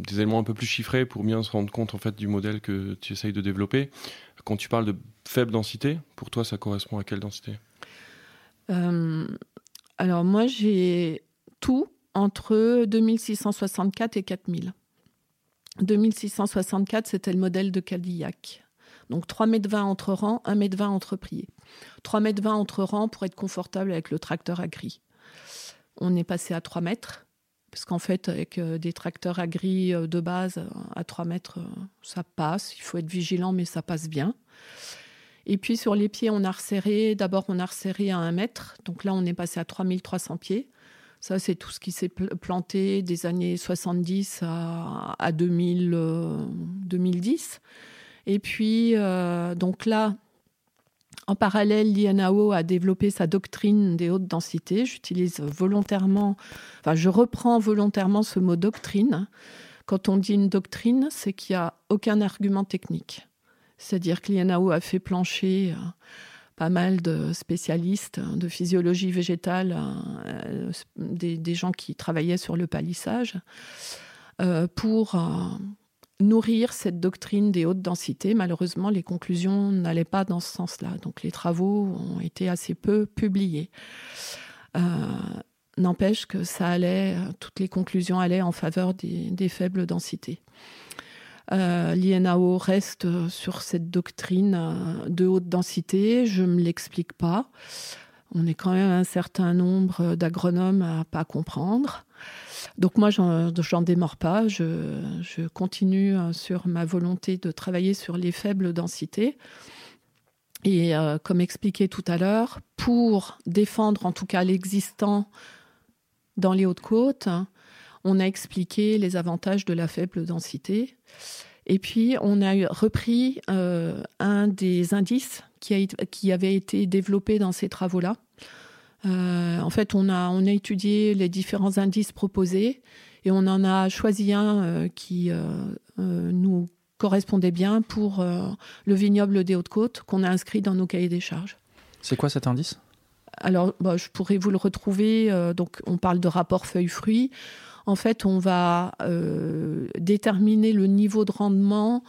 des, éléments un peu plus chiffrés pour bien se rendre compte en fait du modèle que tu essayes de développer. Quand tu parles de faible densité, pour toi, ça correspond à quelle densité? Euh, Alors moi, j'ai tout entre 2664 et 4000. 2664, c'était le modèle de Cadillac. Donc 3,20 m entre rangs, 1,20 m entre priés. 3,20 m entre rangs pour être confortable avec le tracteur agri. On est passé à 3 mètres. Parce qu'en fait, avec euh, des tracteurs agri euh, de base euh, à 3 mètres, ça passe. Il faut être vigilant, mais ça passe bien. Et puis sur les pieds, on a resserré. D'abord, on a resserré à 1 mètre. Donc là, on est passé à 3300 pieds. Ça, c'est tout ce qui s'est planté des années 70 à, à 2000, 2010. Et puis, donc là, en parallèle, l'INAO a développé sa doctrine des hautes densités. J'utilise volontairement, enfin, je reprends volontairement ce mot doctrine. Quand on dit une doctrine, c'est qu'il n'y a aucun argument technique. C'est-à-dire que l'INAO a fait plancher euh, pas mal de spécialistes de physiologie végétale, euh, des, gens qui travaillaient sur le palissage, euh, pour nourrir cette doctrine des hautes densités. Malheureusement, les conclusions n'allaient pas dans ce sens-là. Donc les travaux ont été assez peu publiés. Euh, n'empêche que ça allait, toutes les conclusions allaient en faveur des, faibles densités. Euh, L'INAO reste sur cette doctrine euh, de haute densité. Je ne me l'explique pas. On est quand même un certain nombre d'agronomes à pas comprendre. Donc moi, j'en démords pas. Je, continue euh, sur ma volonté de travailler sur les faibles densités. Et euh, comme expliqué tout à l'heure, pour défendre en tout cas l'existant dans les Hautes-Côtes, on a expliqué les avantages de la faible densité. Et puis, on a repris euh, un des indices qui, qui avait été développé dans ces travaux-là, euh, en fait, on a, on a étudié les différents indices proposés et on en a choisi un euh, qui euh, nous correspondait bien pour le vignoble des Hautes-Côtes qu'on a inscrit dans nos cahiers des charges. C'est quoi cet indice? Alors, bah, je pourrais vous le retrouver. donc, on parle de rapport feuilles-fruits. En fait, on va déterminer le niveau de rendement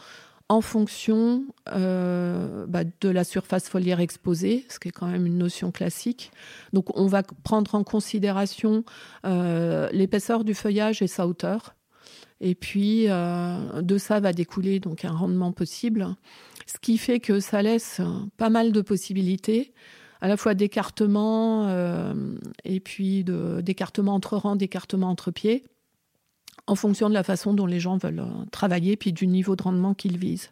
en fonction euh, bah, de la surface foliaire exposée, ce qui est quand même une notion classique. Donc on va prendre en considération euh, l'épaisseur du feuillage et sa hauteur. Et puis euh, de ça va découler donc un rendement possible, ce qui fait que ça laisse pas mal de possibilités à la fois d'écartement et puis d'écartement entre rangs, d'écartement entre pieds en fonction de la façon dont les gens veulent euh, travailler, puis du niveau de rendement qu'ils visent.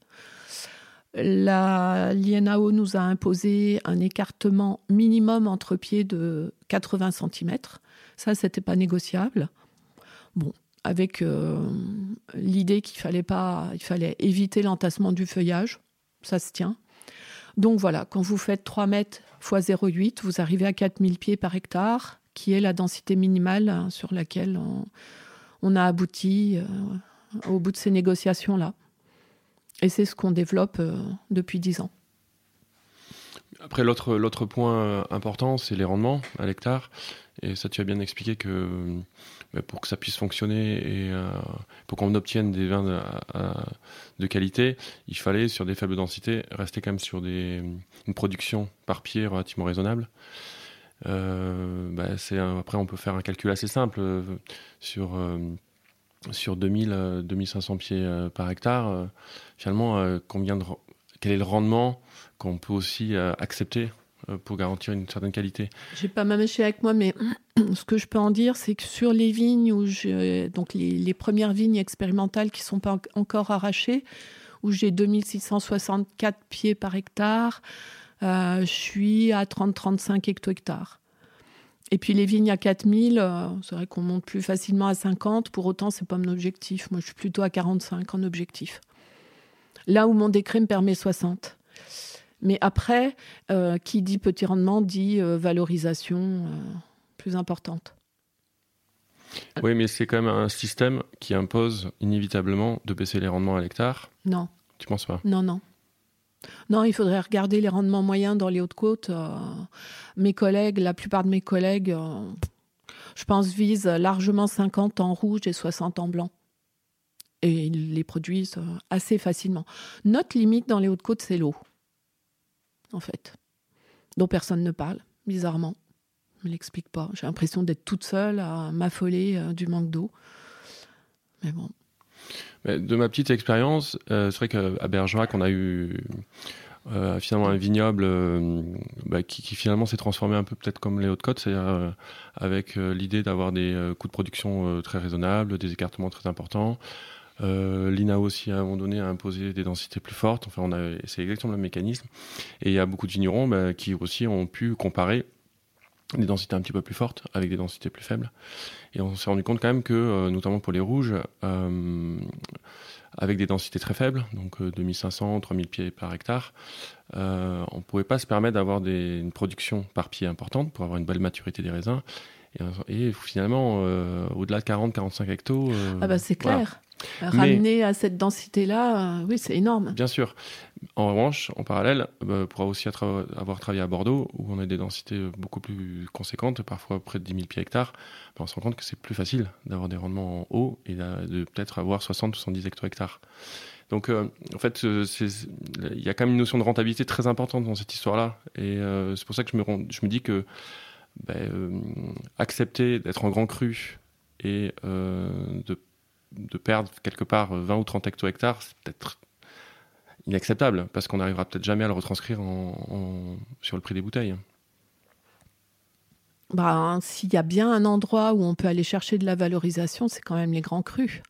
L'INAO nous a imposé un écartement minimum entre pieds de 80 cm. Ça, c'était pas négociable. Bon, avec euh, l'idée qu'il fallait pas, il fallait éviter l'entassement du feuillage. Ça se tient. Donc voilà, quand vous faites 3 mètres x 0,8, vous arrivez à 4000 pieds par hectare, qui est la densité minimale hein, sur laquelle on, on a abouti euh, au bout de ces négociations-là. Et c'est ce qu'on développe euh, depuis dix ans. Après, l'autre, point euh, important, c'est les rendements à l'hectare. Et ça, tu as bien expliqué que pour que ça puisse fonctionner et pour qu'on obtienne des vins de, qualité, il fallait, sur des faibles densités, rester quand même sur des, une production par pied relativement raisonnable. Euh, bah, après, on peut faire un calcul assez simple euh, sur euh, sur 2000 2500 pieds par hectare. finalement, combien de quel est le rendement qu'on peut aussi accepter pour garantir une certaine qualité? J'ai pas ma machine avec moi, mais ce que je peux en dire, c'est que sur les vignes où donc les, premières vignes expérimentales qui sont pas encore arrachées, où j'ai 2664 pieds par hectare, je suis à 30-35 hecto-hectares. Et puis les vignes à 4000, euh, c'est vrai qu'on monte plus facilement à 50. Pour autant, c'est pas mon objectif. Moi, je suis plutôt à 45 en objectif. Là où mon décret me permet 60. Mais après, euh, qui dit petit rendement dit valorisation plus importante. Oui, mais c'est quand même un système qui impose inévitablement de baisser les rendements à l'hectare. Non. Tu penses pas? Non, non. Non, il faudrait regarder les rendements moyens dans les Hautes-Côtes. Euh, mes collègues, la plupart de mes collègues, euh, je pense, visent largement 50 en rouge et 60 en blanc. Et ils les produisent euh, assez facilement. Notre limite dans les Hautes-Côtes, c'est l'eau, en fait, dont personne ne parle, bizarrement. Je ne l'explique pas. J'ai l'impression d'être toute seule à m'affoler du manque d'eau. Mais bon, de ma petite expérience, euh, c'est vrai qu'à Bergerac, on a eu euh, finalement un vignoble euh, bah, qui, finalement s'est transformé un peu peut-être comme les Hautes-Côtes, c'est-à-dire avec l'idée d'avoir des coûts de production très raisonnables, des écartements très importants. L'INA aussi, à un moment donné, a imposé des densités plus fortes. Enfin, c'est exactement le même mécanisme. Et il y a beaucoup de vignerons bah, qui aussi ont pu comparer des densités un petit peu plus fortes avec des densités plus faibles. Et on s'est rendu compte quand même que, euh, notamment pour les rouges, euh, avec des densités très faibles, donc 2500, euh, 3000 pieds par hectare, on ne pouvait pas se permettre d'avoir une production par pied importante pour avoir une belle maturité des raisins. Et, et finalement, euh, au-delà de 40-45 hectos. Ah bah c'est voilà. Ramener à cette densité-là, euh, oui, c'est énorme. Bien sûr. En revanche, en parallèle, bah, pour aussi avoir travaillé à Bordeaux, où on a des densités beaucoup plus conséquentes, parfois près de 10 000 pieds hectares, bah, on se rend compte que c'est plus facile d'avoir des rendements en haut et de peut-être avoir 60 ou 70 hecto-hectares. Donc, euh, en fait, euh, il y a quand même une notion de rentabilité très importante dans cette histoire-là. Et euh, c'est pour ça que je me, rends- je me dis que ben, euh, accepter d'être en grand cru et euh, de, de perdre quelque part 20 ou 30 hecto-hectares, c'est peut-être inacceptable parce qu'on n'arrivera peut-être jamais à le retranscrire sur le prix des bouteilles. Bah, S'il y a bien un endroit où on peut aller chercher de la valorisation, c'est quand même les grands crus.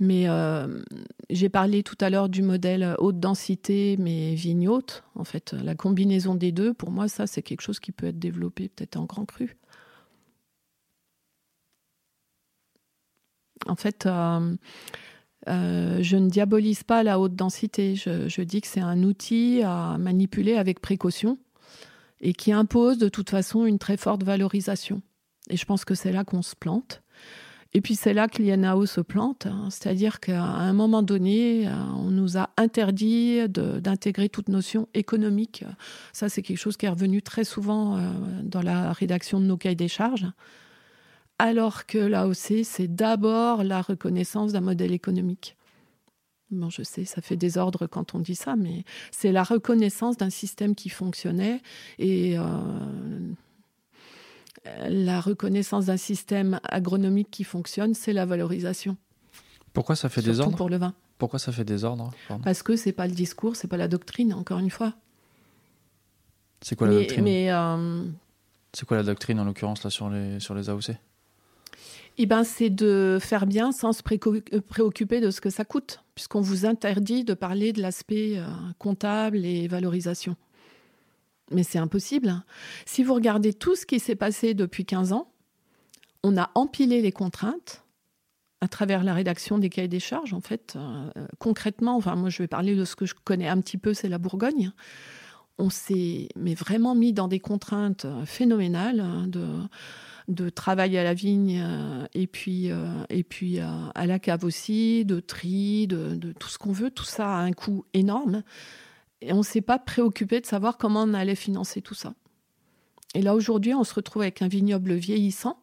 Mais euh, j'ai parlé tout à l'heure du modèle haute densité, mais vigne haute. En fait, la combinaison des deux, pour moi, ça, c'est quelque chose qui peut être développé peut-être en grand cru. En fait, euh, euh, je ne diabolise pas la haute densité. Je, dis que c'est un outil à manipuler avec précaution et qui impose de toute façon une très forte valorisation. Et je pense que c'est là qu'on se plante. Et puis c'est là que l'INAO se plante, hein. c'est-à-dire qu'à un moment donné, euh, on nous a interdit d'intégrer toute notion économique. Ça, c'est quelque chose qui est revenu très souvent dans la rédaction de nos cahiers des charges. Alors que l'AOC, c'est d'abord la reconnaissance d'un modèle économique. Bon, je sais, ça fait désordre quand on dit ça, mais c'est la reconnaissance d'un système qui fonctionnait et euh, la reconnaissance d'un système agronomique qui fonctionne, c'est la valorisation. Pourquoi ça fait surtout désordre pour le vin. Pourquoi ça fait désordre Pardon. Parce que c'est pas le discours, c'est pas la doctrine, encore une fois. C'est quoi la mais doctrine euh, C'est quoi la doctrine en l'occurrence là sur les sur les AOC eh ben, c'est de faire bien sans se euh, préoccuper de ce que ça coûte, puisqu'on vous interdit de parler de l'aspect euh, comptable et valorisation. Mais c'est impossible. hein. Si vous regardez tout ce qui s'est passé depuis 15 ans, on a empilé les contraintes à travers la rédaction des cahiers des charges. En fait, euh, concrètement, enfin, moi je vais parler de ce que je connais un petit peu, c'est la Bourgogne. On s'est vraiment mis dans des contraintes phénoménales hein, de, de travail à la vigne euh, et puis, euh, et puis euh, à la cave aussi, de tri, de, tout ce qu'on veut. Tout ça a un coût énorme. Et on ne s'est pas préoccupé de savoir comment on allait financer tout ça. Et là, aujourd'hui, on se retrouve avec un vignoble vieillissant.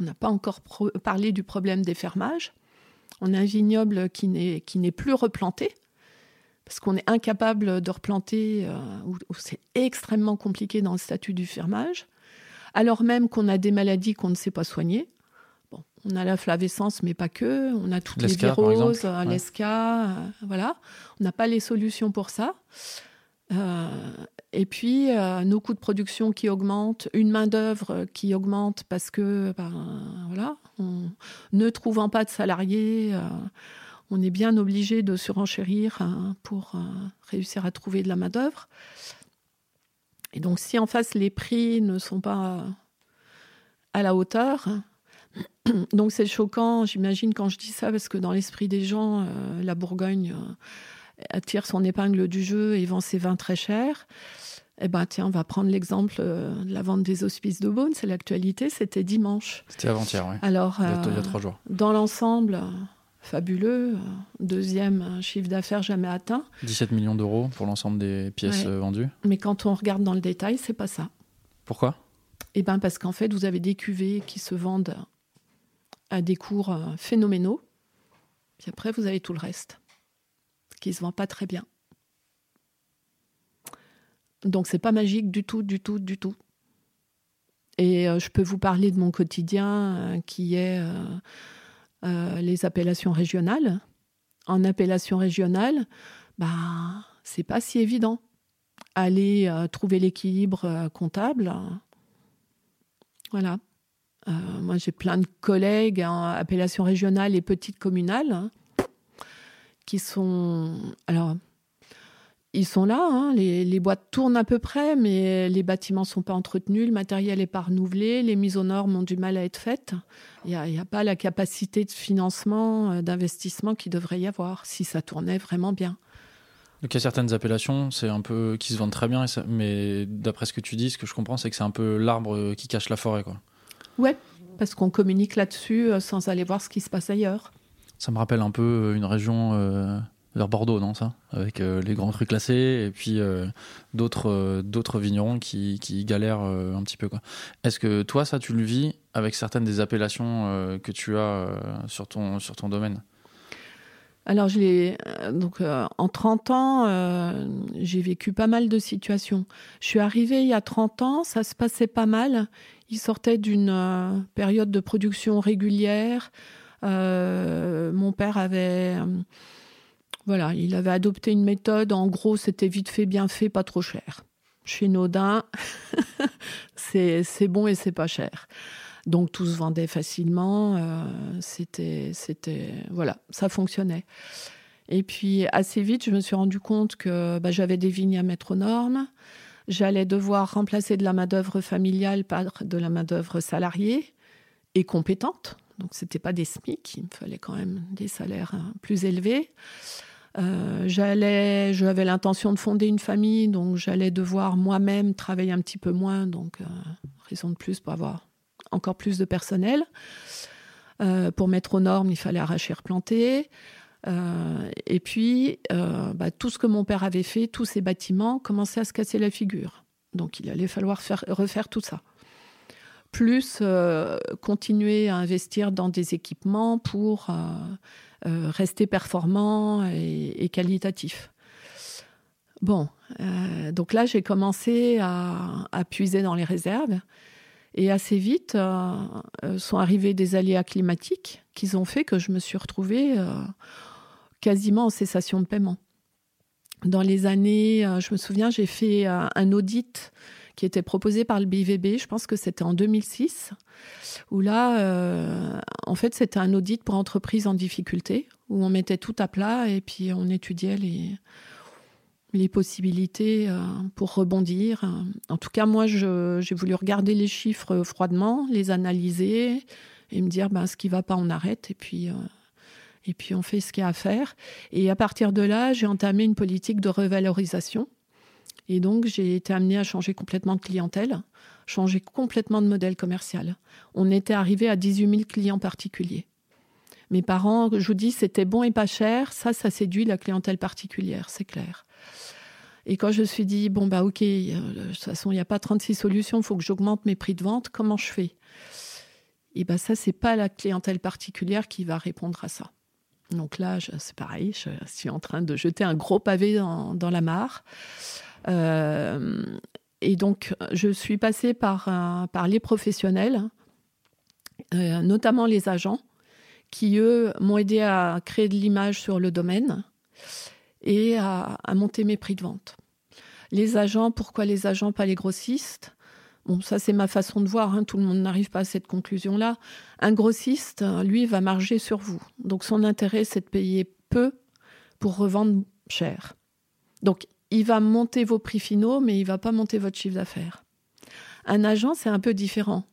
On n'a pas encore parlé du problème des fermages. On a un vignoble qui n'est, plus replanté, parce qu'on est incapable de replanter, euh, c'est extrêmement compliqué dans le statut du fermage, alors même qu'on a des maladies qu'on ne sait pas soigner. Bon, on a la flavescence, mais pas que. On a toutes les viroses, euh, Ouais. l'esca, euh, voilà. On n'a pas les solutions pour ça. Euh, et puis, euh, nos coûts de production qui augmentent, une main-d'œuvre qui augmente parce que, ben, voilà, on, ne trouvant pas de salariés, euh, on est bien obligé de surenchérir hein, pour réussir à trouver de la main-d'œuvre. Et donc, si en face les prix ne sont pas à la hauteur, donc c'est choquant, j'imagine, quand je dis ça, parce que dans l'esprit des gens, euh, la Bourgogne euh, attire son épingle du jeu et vend ses vins très chers. Eh ben tiens, on va prendre l'exemple euh, de la vente des hospices de Beaune, c'est l'actualité, c'était dimanche. C'était avant-hier, ouais. Alors, Il y a- il y a euh, trois jours. dans l'ensemble, euh, fabuleux, euh, deuxième chiffre d'affaires jamais atteint. 17 millions d'euros pour l'ensemble des pièces Ouais. euh, vendues. Mais quand on regarde dans le détail, c'est pas ça. Pourquoi? Eh ben parce qu'en fait, vous avez des cuvées qui se vendent à des cours euh, phénoménaux. Puis après, vous avez tout le reste qui se vend pas très bien. Donc c'est pas magique du tout, du tout, du tout. Et euh, je peux vous parler de mon quotidien euh, qui est euh, euh, les appellations régionales. En appellation régionale, bah, c'est pas si évident. Aller euh, trouver l'équilibre euh, comptable, voilà. Moi, j'ai plein de collègues en appellation régionale et petite communale hein, qui sont. Alors, ils sont là, hein, les, les boîtes tournent à peu près, mais les bâtiments ne sont pas entretenus, le matériel n'est pas renouvelé, les mises aux normes ont du mal à être faites. Il n'y a, pas la capacité de financement, euh, d'investissement qu'il devrait y avoir si ça tournait vraiment bien. Donc il y a certaines appellations, c'est un peu qui se vendent très bien, et ça- mais d'après ce que tu dis, ce que je comprends, c'est que c'est un peu l'arbre qui cache la forêt, quoi. Ouais, parce qu'on communique là-dessus euh, sans aller voir ce qui se passe ailleurs. Ça me rappelle un peu euh, une région euh, vers Bordeaux, non ça? Avec euh, les grands crus classés et puis euh, d'autres euh, d'autres vignerons qui, qui galèrent un petit peu. Est-ce que toi, ça, tu le vis avec certaines des appellations que tu as sur, ton, sur ton domaine? Alors, je donc, en 30 ans, j'ai vécu pas mal de situations. Je suis arrivée il y a 30 ans, ça se passait pas mal. Il sortait d'une période de production régulière. Mon père avait, voilà, il avait adopté une méthode. En gros, c'était vite fait, bien fait, pas trop cher. Chez Naudin, c'est bon et c'est pas cher. Donc tout se vendait facilement. euh, c'était, voilà, ça fonctionnait. Et puis assez vite, je me suis rendu compte que bah, j'avais des vignes à mettre aux normes. J'allais devoir remplacer de la main-d'œuvre familiale par de la main-d'œuvre salariée et compétente. Donc c'était pas des SMIC, il me fallait quand même des salaires hein, plus élevés. Euh, j'allais, j'avais l'intention de fonder une famille, donc j'allais devoir moi-même travailler un petit peu moins, donc euh, raison de plus pour avoir encore plus de personnel. Euh, pour mettre aux normes, il fallait arracher, replanter. Et puis, bah, tout ce que mon père avait fait, tous ces bâtiments, commençaient à se casser la figure. Donc, il allait falloir faire, refaire tout ça. Plus continuer à investir dans des équipements pour euh, rester performant et, qualitatif. Bon, euh, donc là, j'ai commencé à, puiser dans les réserves. Et assez vite, euh, sont arrivés des aléas climatiques qui ont fait que je me suis retrouvée quasiment en cessation de paiement. Dans les années, je me souviens, j'ai fait un audit qui était proposé par le BIVB, je pense que c'était en 2006, où là, euh, en fait, c'était un audit pour entreprises en difficulté, où on mettait tout à plat et puis on étudiait les, les possibilités euh, pour rebondir. En tout cas, moi, j'ai voulu regarder les chiffres froidement, les analyser et me dire ben, ce qui va pas, on arrête et puis, euh, et puis on fait ce qu'il y a à faire. Et à partir de là, j'ai entamé une politique de revalorisation. Et donc, j'ai été amenée à changer complètement de clientèle, changer complètement de modèle commercial. On était arrivé à 18 000 clients particuliers. Mes parents, je vous dis, c'était bon et pas cher. Ça, ça séduit la clientèle particulière, c'est clair. Et quand je me suis dit, bon, bah, ok, euh, de toute façon, il n'y a pas 36 solutions, il faut que j'augmente mes prix de vente, comment je fais? Et bien, ça, c'est pas la clientèle particulière qui va répondre à ça. Donc là, c'est pareil, je suis en train de jeter un gros pavé dans la mare. Euh, et donc, je suis passée par, euh, les professionnels, euh, notamment les agents, qui, eux, m'ont aidé à créer de l'image sur le domaine et à, monter mes prix de vente. Les agents, pourquoi les agents, pas les grossistes? Bon, ça, c'est ma façon de voir. hein, Tout le monde n'arrive pas à cette conclusion-là. Un grossiste, lui, va marger sur vous. Donc, son intérêt, c'est de payer peu pour revendre cher. Donc, il va monter vos prix finaux, mais il va pas monter votre chiffre d'affaires. Un agent, c'est un peu différent.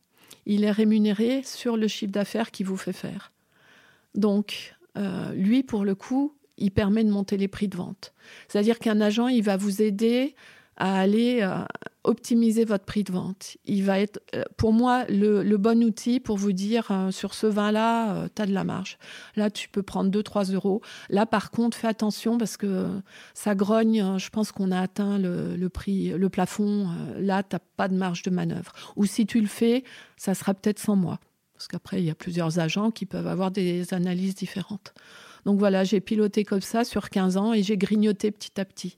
Il est rémunéré sur le chiffre d'affaires qu'il vous fait faire. Donc, euh, lui, pour le coup, il permet de monter les prix de vente. C'est-à-dire qu'un agent, il va vous aider à aller euh, optimiser votre prix de vente. Il va être, euh, pour moi, le, bon outil pour vous dire euh, sur ce vin-là, tu as de la marge. Là, tu peux prendre 2-3 euros. Là, par contre, fais attention parce que ça grogne. euh, Je pense qu'on a atteint le, le prix, le plafond. Euh, Là, tu n'as pas de marge de manœuvre. Ou si tu le fais, ça sera peut-être sans moi. Parce qu'après, il y a plusieurs agents qui peuvent avoir des analyses différentes. Donc voilà, j'ai piloté comme ça sur 15 ans et j'ai grignoté petit à petit.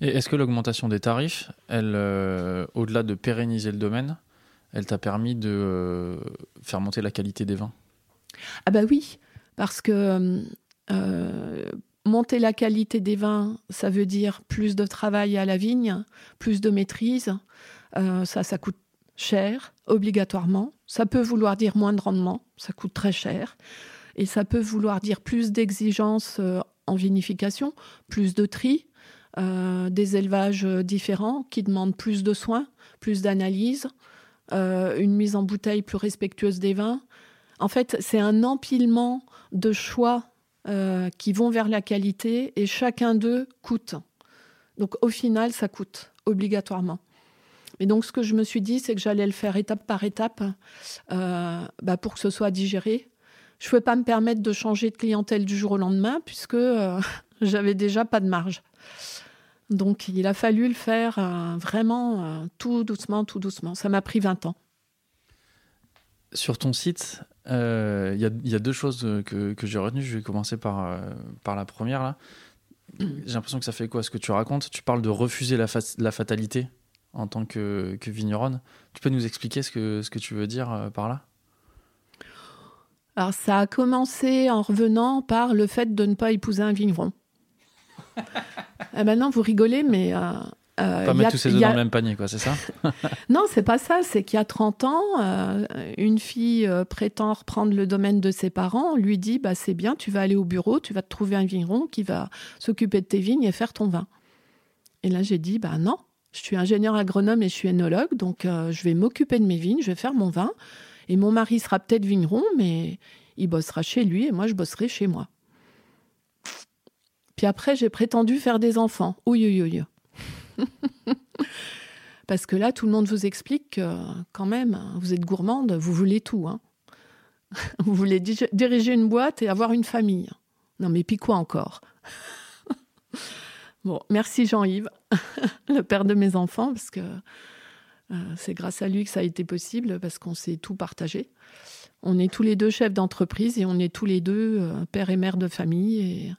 Et est-ce que l'augmentation des tarifs, elle, euh, au-delà de pérenniser le domaine, elle t'a permis de euh, faire monter la qualité des vins? Ah bah oui, parce que euh, monter la qualité des vins, ça veut dire plus de travail à la vigne, plus de maîtrise. Ça, ça coûte cher, obligatoirement. Ça peut vouloir dire moins de rendement, ça coûte très cher. Et ça peut vouloir dire plus d'exigences en vinification, plus de tri, euh, des élevages différents qui demandent plus de soins, plus d'analyse, euh, une mise en bouteille plus respectueuse des vins. En fait, c'est un empilement de choix euh, qui vont vers la qualité et chacun d'eux coûte. Donc au final, ça coûte obligatoirement. Et donc ce que je me suis dit, c'est que j'allais le faire étape par étape euh, bah, pour que ce soit digéré. Je ne pouvais pas me permettre de changer de clientèle du jour au lendemain puisque euh, j'avais déjà pas de marge. Donc il a fallu le faire vraiment tout doucement, tout doucement. Ça m'a pris 20 ans. Sur ton site, euh, il y, a deux choses que, que j'ai retenues. Je vais commencer par, euh, par la première. là. J'ai l'impression que ça fait quoi ce que tu racontes? Tu parles de refuser la, la fatalité en tant que, que, vigneronne. Tu peux nous expliquer ce que, ce que tu veux dire euh, par là? Alors, ça a commencé en revenant par le fait de ne pas épouser un vigneron. Et maintenant, vous rigolez, mais euh, pas mettre tous ses œufs dans le même panier, quoi, c'est ça? Non, c'est pas ça. C'est qu'il y a 30 ans, euh, une fille euh, prétend reprendre le domaine de ses parents. On lui dit bah, c'est bien, tu vas aller au bureau, tu vas te trouver un vigneron qui va s'occuper de tes vignes et faire ton vin. Et là, j'ai dit bah non, je suis ingénieur agronome et je suis énologue, donc je vais m'occuper de mes vignes, je vais faire mon vin. Et mon mari sera peut-être vigneron, mais il bossera chez lui et moi, je bosserai chez moi. Puis après, j'ai prétendu faire des enfants. Parce que là, tout le monde vous explique que quand même, vous êtes gourmande, vous voulez tout. Hein. Vous voulez diriger une boîte et avoir une famille. Non, mais puis quoi encore? Bon, merci Jean-Yves, le père de mes enfants, parce que euh, c'est grâce à lui que ça a été possible, parce qu'on s'est tout partagé. On est tous les deux chefs d'entreprise et on est tous les deux euh, père et mère de famille.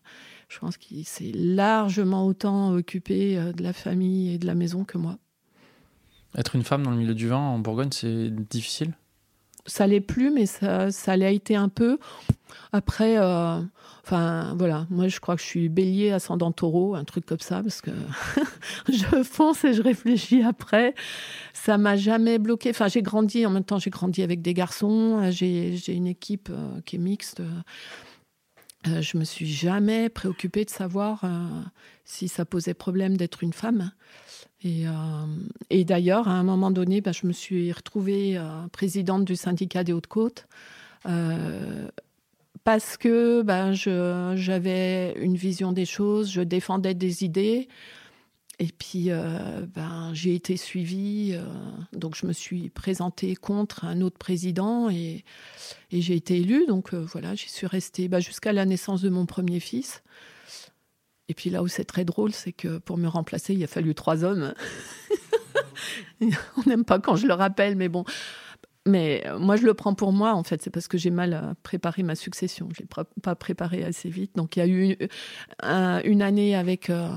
Je pense qu'il s'est largement autant occupé euh, de la famille et de la maison que moi. Être une femme dans le milieu du vin en Bourgogne, c'est difficile? Ça l'est plus, mais ça, ça l'a été un peu. Après, euh, enfin voilà, moi je crois que je suis bélier ascendant taureau, un truc comme ça, parce que je fonce et je réfléchis après. Ça m'a jamais bloqué. Enfin, j'ai grandi, en même temps, j'ai grandi avec des garçons, j'ai une équipe euh, qui est mixte. Euh, je me suis jamais préoccupée de savoir euh, si ça posait problème d'être une femme. Et, euh, d'ailleurs, à un moment donné, bah, je me suis retrouvée présidente du syndicat des Hautes-Côtes parce que bah, j'avais une vision des choses, je défendais des idées. Et puis, euh, ben, j'ai été suivie, euh, donc je me suis présentée contre un autre président et, j'ai été élue. Donc euh, voilà, j'y suis restée ben, jusqu'à la naissance de mon premier fils. Et puis là où c'est très drôle, c'est que pour me remplacer, il a fallu trois hommes. On n'aime pas quand je le rappelle, mais bon, mais euh, moi, je le prends pour moi, en fait. C'est parce que j'ai mal euh, préparé ma succession. Je l'ai pas préparé assez vite. Donc, il y a eu une, année avec. Euh,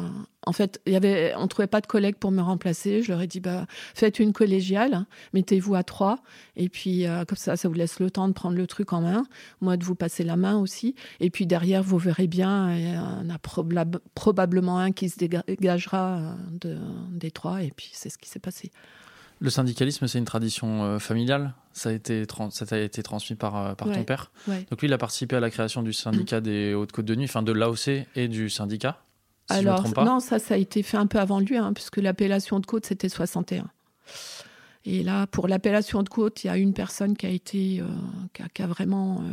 en fait, y avait, on trouvait pas de collègues pour me remplacer. Je leur ai dit, bah, faites une collégiale, mettez-vous à trois, et puis comme ça, ça vous laisse le temps de prendre le truc en main. Moi, de vous passer la main aussi. Et puis derrière, vous verrez bien, il y en a probablement un qui se dégagera des trois, et puis c'est ce qui s'est passé. Le syndicalisme, c'est une tradition euh, familiale. Ça a été, ça a été transmis par, euh, ton père. Donc lui, il a participé à la création du syndicat des Hautes-Côtes de Nuit, enfin de l'AOC et du syndicat. Alors, non, ça, ça a été fait un peu avant lui, hein, puisque l'appellation de côte, c'était 61. Et là, pour l'appellation de côte, il y a une personne qui a été, euh, qui, a, vraiment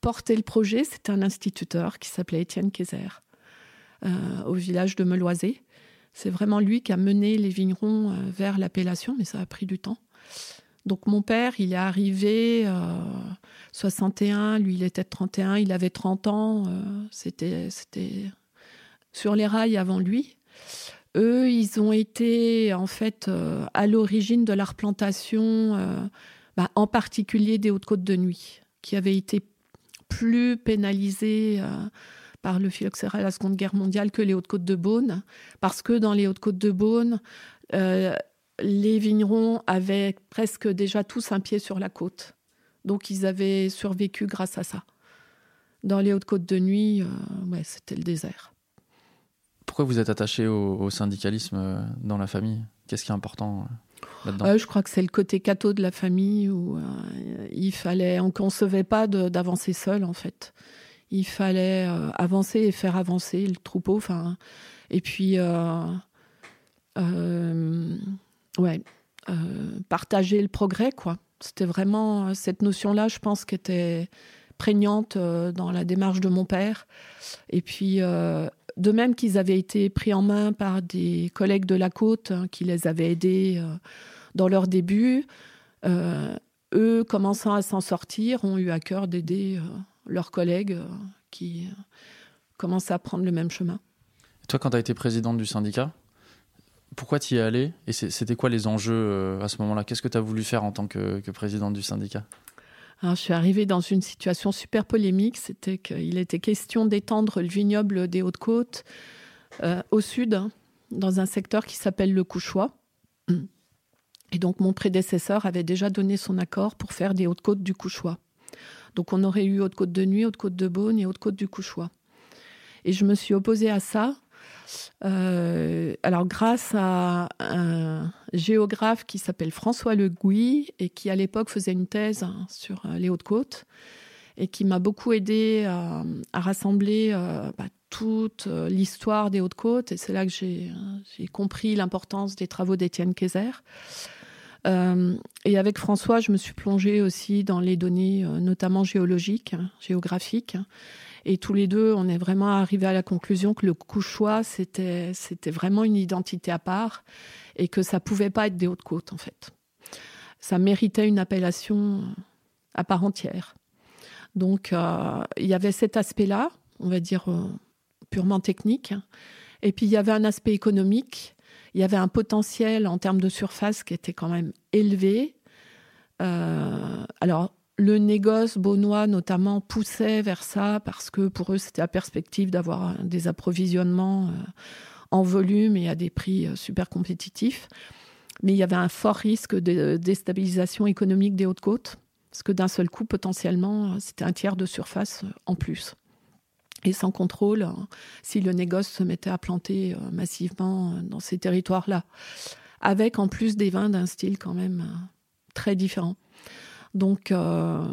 porté le projet. C'était un instituteur qui s'appelait Étienne Kayser, au village de Meloisé. C'est vraiment lui qui a mené les vignerons euh, vers l'appellation, mais ça a pris du temps. Donc mon père, il est arrivé euh, 61, lui il était 31, il avait 30 ans, euh, c'était sur les rails avant lui. Eux, ils ont été en fait euh, à l'origine de la replantation, bah, en particulier des Hautes-Côtes de Nuit, qui avaient été plus pénalisées par le phylloxéra à la Seconde Guerre mondiale que les Hautes-Côtes de Beaune, parce que dans les Hautes-Côtes de Beaune, euh, les vignerons avaient presque déjà tous un pied sur la côte. Donc ils avaient survécu grâce à ça. Dans les Hautes-Côtes de Nuit, euh, ouais, c'était le désert. Pourquoi vous êtes attaché au, syndicalisme euh, dans la famille? Qu'est-ce qui est important là-dedans? Je crois que c'est le côté catho de la famille où il fallait, on ne concevait pas d'avancer seul en fait il fallait euh, avancer et faire avancer le troupeau. Enfin, et puis, euh, euh, ouais, partager le progrès, quoi. C'était vraiment cette notion-là, je pense, qui était prégnante dans la démarche de mon père. Et puis, de même qu'ils avaient été pris en main par des collègues de la côte hein, qui les avaient aidés dans leur début, eux, commençant à s'en sortir, ont eu à cœur d'aider leurs collègues qui commencent à prendre le même chemin. Toi, quand tu as été présidente du syndicat, pourquoi tu y es allée Et c'était quoi les enjeux euh, à ce moment-là? Qu'est-ce que tu as voulu faire en tant que, présidente du syndicat? Je suis arrivée dans une situation super polémique. C'était qu'il était question d'étendre le vignoble des Hautes-Côtes euh, au sud, hein, dans un secteur qui s'appelle le Couchois. Et donc, mon prédécesseur avait déjà donné son accord pour faire des Hautes-Côtes du Couchois. Donc, on aurait eu Haute-Côte de Nuit, Haute-Côte de Beaune et Haute-Côte du Couchois. Et je me suis opposée à ça euh, alors, grâce à un géographe qui s'appelle François Le Gouy et qui, à l'époque, faisait une thèse sur euh, les Hautes-Côtes et qui m'a beaucoup aidé à, rassembler euh, bah, toute l'histoire des Hautes-Côtes. Et c'est là que j'ai compris l'importance des travaux d'Étienne Kayser. Et avec François, je me suis plongée aussi dans les données, notamment géologiques, géographiques. Et tous les deux, on est vraiment arrivé à la conclusion que le couchois, c'était, c'était vraiment une identité à part et que ça pouvait pas être des Hautes-Côtes, en fait. Ça méritait une appellation à part entière. Donc, euh, il y avait cet aspect-là, on va dire euh, purement technique. Et puis, il y avait un aspect économique. Il y avait un potentiel en termes de surface qui était quand même élevé. Euh, alors, le négoce beaunois notamment poussait vers ça parce que pour eux c'était la perspective d'avoir des approvisionnements euh, en volume et à des prix euh, super compétitifs. Mais il y avait un fort risque de déstabilisation économique des Hautes-Côtes parce que d'un seul coup potentiellement c'était un tiers de surface euh, en plus. Et sans contrôle, si le négoce se mettait à planter massivement dans ces territoires-là, avec en plus des vins d'un style quand même très différent. Donc, euh,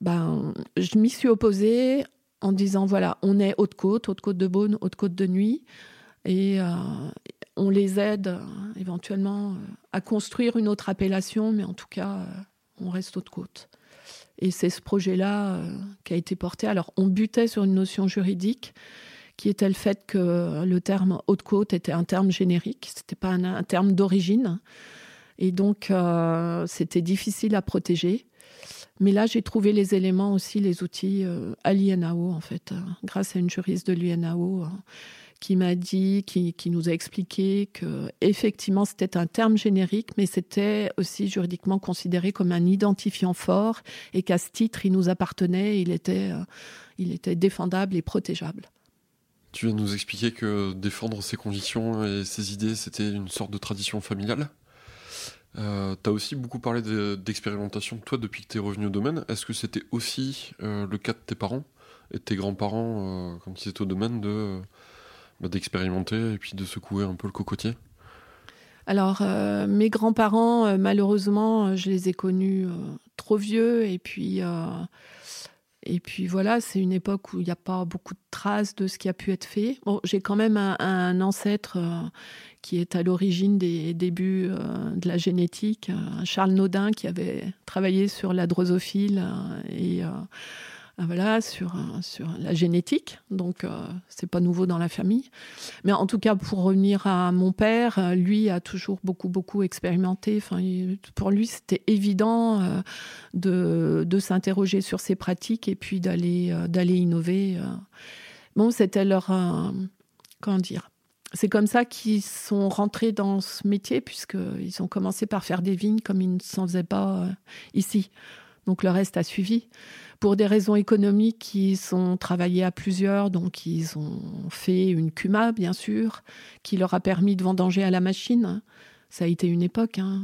ben, je m'y suis opposée en disant voilà, on est Haute-Côte, Haute-Côte de Beaune, Haute-Côte de Nuit, et euh, on les aide euh, éventuellement à construire une autre appellation, mais en tout cas, on reste Haute-Côte. Et c'est ce projet-là qui a été porté. Alors, on butait sur une notion juridique qui était le fait que le terme Haute-Côte était un terme générique, c'était pas un terme d'origine. Et donc, euh, c'était difficile à protéger. Mais là, j'ai trouvé les éléments aussi, les outils euh, à l'INAO, en fait, euh, grâce à une juriste de l'INAO qui m'a dit, qui, nous a expliqué que effectivement c'était un terme générique, mais c'était aussi juridiquement considéré comme un identifiant fort et qu'à ce titre, il nous appartenait, il était, il était défendable et protégeable. Tu viens de nous expliquer que défendre ses convictions et ses idées, c'était une sorte de tradition familiale? Euh, tu as aussi beaucoup parlé d'expérimentation, toi, depuis que tu es revenu au domaine. Est-ce que c'était aussi euh, le cas de tes parents et de tes grands-parents, euh, quand ils étaient au domaine, de d'expérimenter et puis de secouer un peu le cocotier alors, mes grands-parents, malheureusement, je les ai connus trop vieux. Et puis, et puis voilà, c'est une époque où il n'y a pas beaucoup de traces de ce qui a pu être fait. J'ai quand même un, ancêtre euh, qui est à l'origine des débuts euh, de la génétique, Charles Naudin, qui avait travaillé sur la drosophile euh, et voilà, sur, sur la génétique. Donc, euh, c'est pas nouveau dans la famille. Mais en tout cas, pour revenir à mon père, euh, lui a toujours beaucoup, beaucoup expérimenté. Enfin, pour lui, c'était évident euh, de, de s'interroger sur ses pratiques et puis d'aller d'aller innover. Bon, c'était leur. comment dire c'est comme ça qu'ils sont rentrés dans ce métier, puisqu'ils ont commencé par faire des vignes comme ils ne s'en faisaient pas ici. Donc le reste a suivi. Pour des raisons économiques, ils ont travaillé à plusieurs, donc ils ont fait une cuma, bien sûr, qui leur a permis de vendanger à la machine. Ça a été une époque. Hein.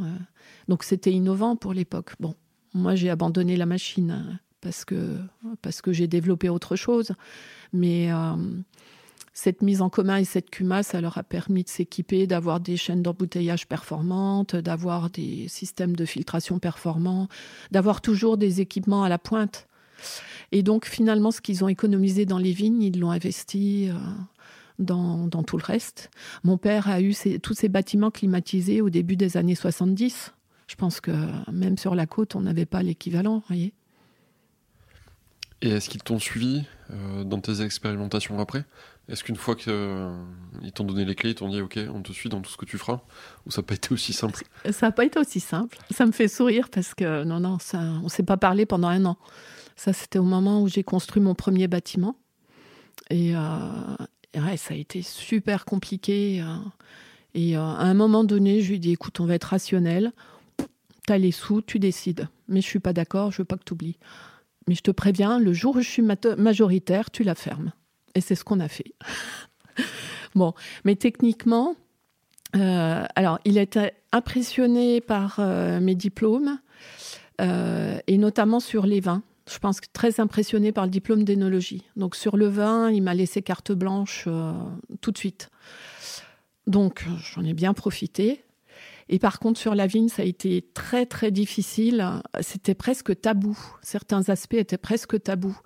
Donc c'était innovant pour l'époque. Bon, moi j'ai abandonné la machine parce que, parce que j'ai développé autre chose. Mais euh, cette mise en commun et cette cuma, ça leur a permis de s'équiper, d'avoir des chaînes d'embouteillage performantes, d'avoir des systèmes de filtration performants, d'avoir toujours des équipements à la pointe. Et donc finalement, ce qu'ils ont économisé dans les vignes, ils l'ont investi euh, dans, tout le reste. Mon père a eu tous ces bâtiments climatisés au début des années 70. Je pense que même sur la côte, on n'avait pas l'équivalent, voyez. Et est-ce qu'ils t'ont suivi euh, dans tes expérimentations après? Est-ce qu'une fois qu'ils euh, t'ont donné les clés, ils t'ont dit OK, on te suit dans tout ce que tu feras? Ou ça n'a pas été aussi simple? Ça n'a pas été aussi simple. Ça me fait sourire parce que non, non, ça, on ne s'est pas parlé pendant un an. Ça, c'était au moment où j'ai construit mon premier bâtiment. Et, ouais, ça a été super compliqué. et à un moment donné, je lui ai dit écoute, on va être rationnel. Tu as les sous, tu décides. Mais je suis pas d'accord, je veux pas que tu oublies. Mais je te préviens, le jour où je suis majoritaire, tu la fermes. Et c'est ce qu'on a fait. bon, mais techniquement, euh, alors il était impressionné par euh, mes diplômes euh, et notamment sur les vins. Je pense que très impressionné par le diplôme d'énologie. Donc sur le vin, il m'a laissé carte blanche tout de suite. Donc j'en ai bien profité. Et par contre, sur la vigne, ça a été très, très difficile. C'était presque tabou. Certains aspects étaient presque tabous.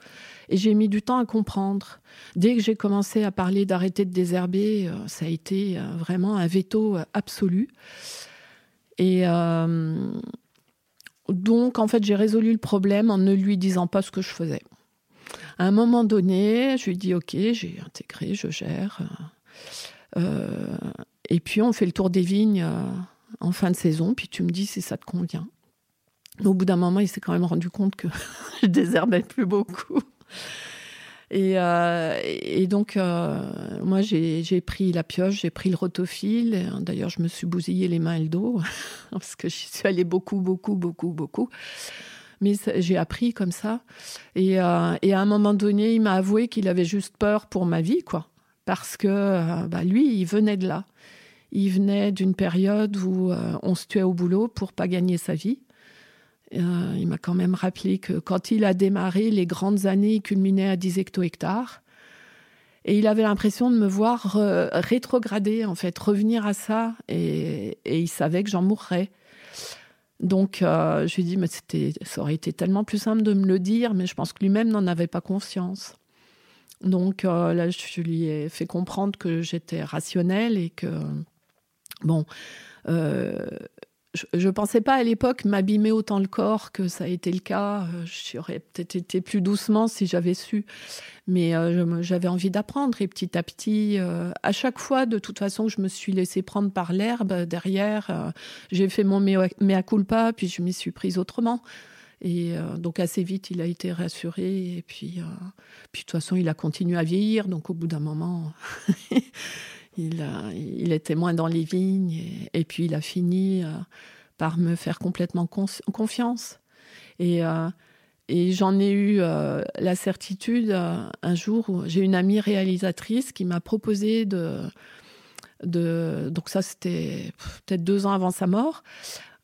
Et j'ai mis du temps à comprendre. Dès que j'ai commencé à parler d'arrêter de désherber, euh, ça a été euh, vraiment un veto euh, absolu. Et donc, en fait, j'ai résolu le problème en ne lui disant pas ce que je faisais. À un moment donné, je lui dit Ok, j'ai intégré, je gère. et puis, on fait le tour des vignes en fin de saison, puis tu me dis si ça te convient. Au bout d'un moment, il s'est quand même rendu compte que je désherbais plus beaucoup. Et, euh, donc, euh, moi, j'ai pris la pioche, j'ai pris le rotophile. D'ailleurs, je me suis bousillé les mains et le dos, parce que j'y suis allée beaucoup, beaucoup, beaucoup, beaucoup. Mais j'ai appris comme ça. Et, euh, et, à un moment donné, il m'a avoué qu'il avait juste peur pour ma vie, quoi. Parce que bah, lui, il venait de là. Il venait d'une période où euh, on se tuait au boulot pour pas gagner sa vie. Euh, il m'a quand même rappelé que quand il a démarré, les grandes années culminaient à 10 hecto-hectares. Et il avait l'impression de me voir euh, rétrograder, en fait, revenir à ça. Et, il savait que j'en mourrais. Donc, je lui ai dit, mais ça aurait été tellement plus simple de me le dire, mais je pense que lui-même n'en avait pas conscience. Donc là, je lui ai fait comprendre que j'étais rationnelle et que Bon, euh, je ne pensais pas à l'époque m'abîmer autant le corps que ça a été le cas. Euh, j'aurais peut-être été plus doucement si j'avais su. Mais euh, j'avais envie d'apprendre. Et petit à petit, à chaque fois, de toute façon, je me suis laissé prendre par l'herbe derrière. J'ai fait mon mea culpa, puis je m'y suis prise autrement. Et donc assez vite, il a été rassuré. Et puis, puis de toute façon, il a continué à vieillir. Donc au bout d'un moment... Il, il était moins dans les vignes et, puis il a fini euh, par me faire complètement confiance. Et, euh, et j'en ai eu euh, la certitude un jour où j'ai une amie réalisatrice qui m'a proposé de. Donc, ça, c'était peut-être deux ans avant sa mort,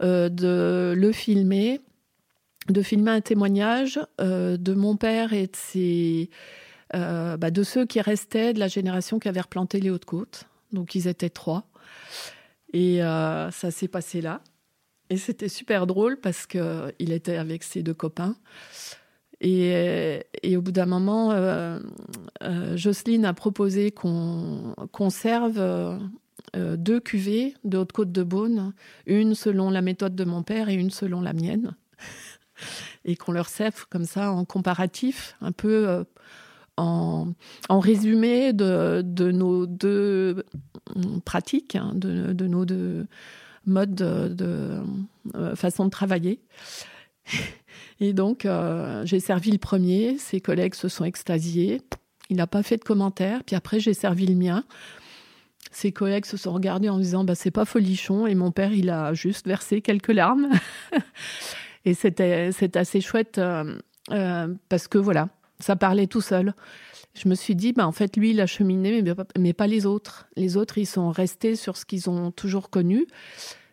de le filmer, de filmer un témoignage de mon père et de ses euh, bah, de ceux qui restaient de la génération qui avait replanté les Hautes-Côtes. Donc ils étaient trois. Et euh, ça s'est passé là. Et c'était super drôle parce qu'il était avec ses deux copains. Et, au bout d'un moment, euh, Jocelyne a proposé qu'on conserve deux cuvées de Haute-Côte de Beaune, une selon la méthode de mon père et une selon la mienne. et qu'on leur serve comme ça en comparatif, un peu en, résumé de, nos deux pratiques, hein, de, nos deux modes de, euh, façon de travailler. Et donc, euh, j'ai servi le premier, ses collègues se sont extasiés. Il n'a pas fait de commentaires. Puis après, j'ai servi le mien. Ses collègues se sont regardés en disant bah, c'est pas folichon. Et mon père, il a juste versé quelques larmes. Et c'était assez chouette euh, parce que voilà, ça parlait tout seul. Je me suis dit, bah, en fait, lui, il a cheminé, mais, mais pas les autres. Les autres, ils sont restés sur ce qu'ils ont toujours connu.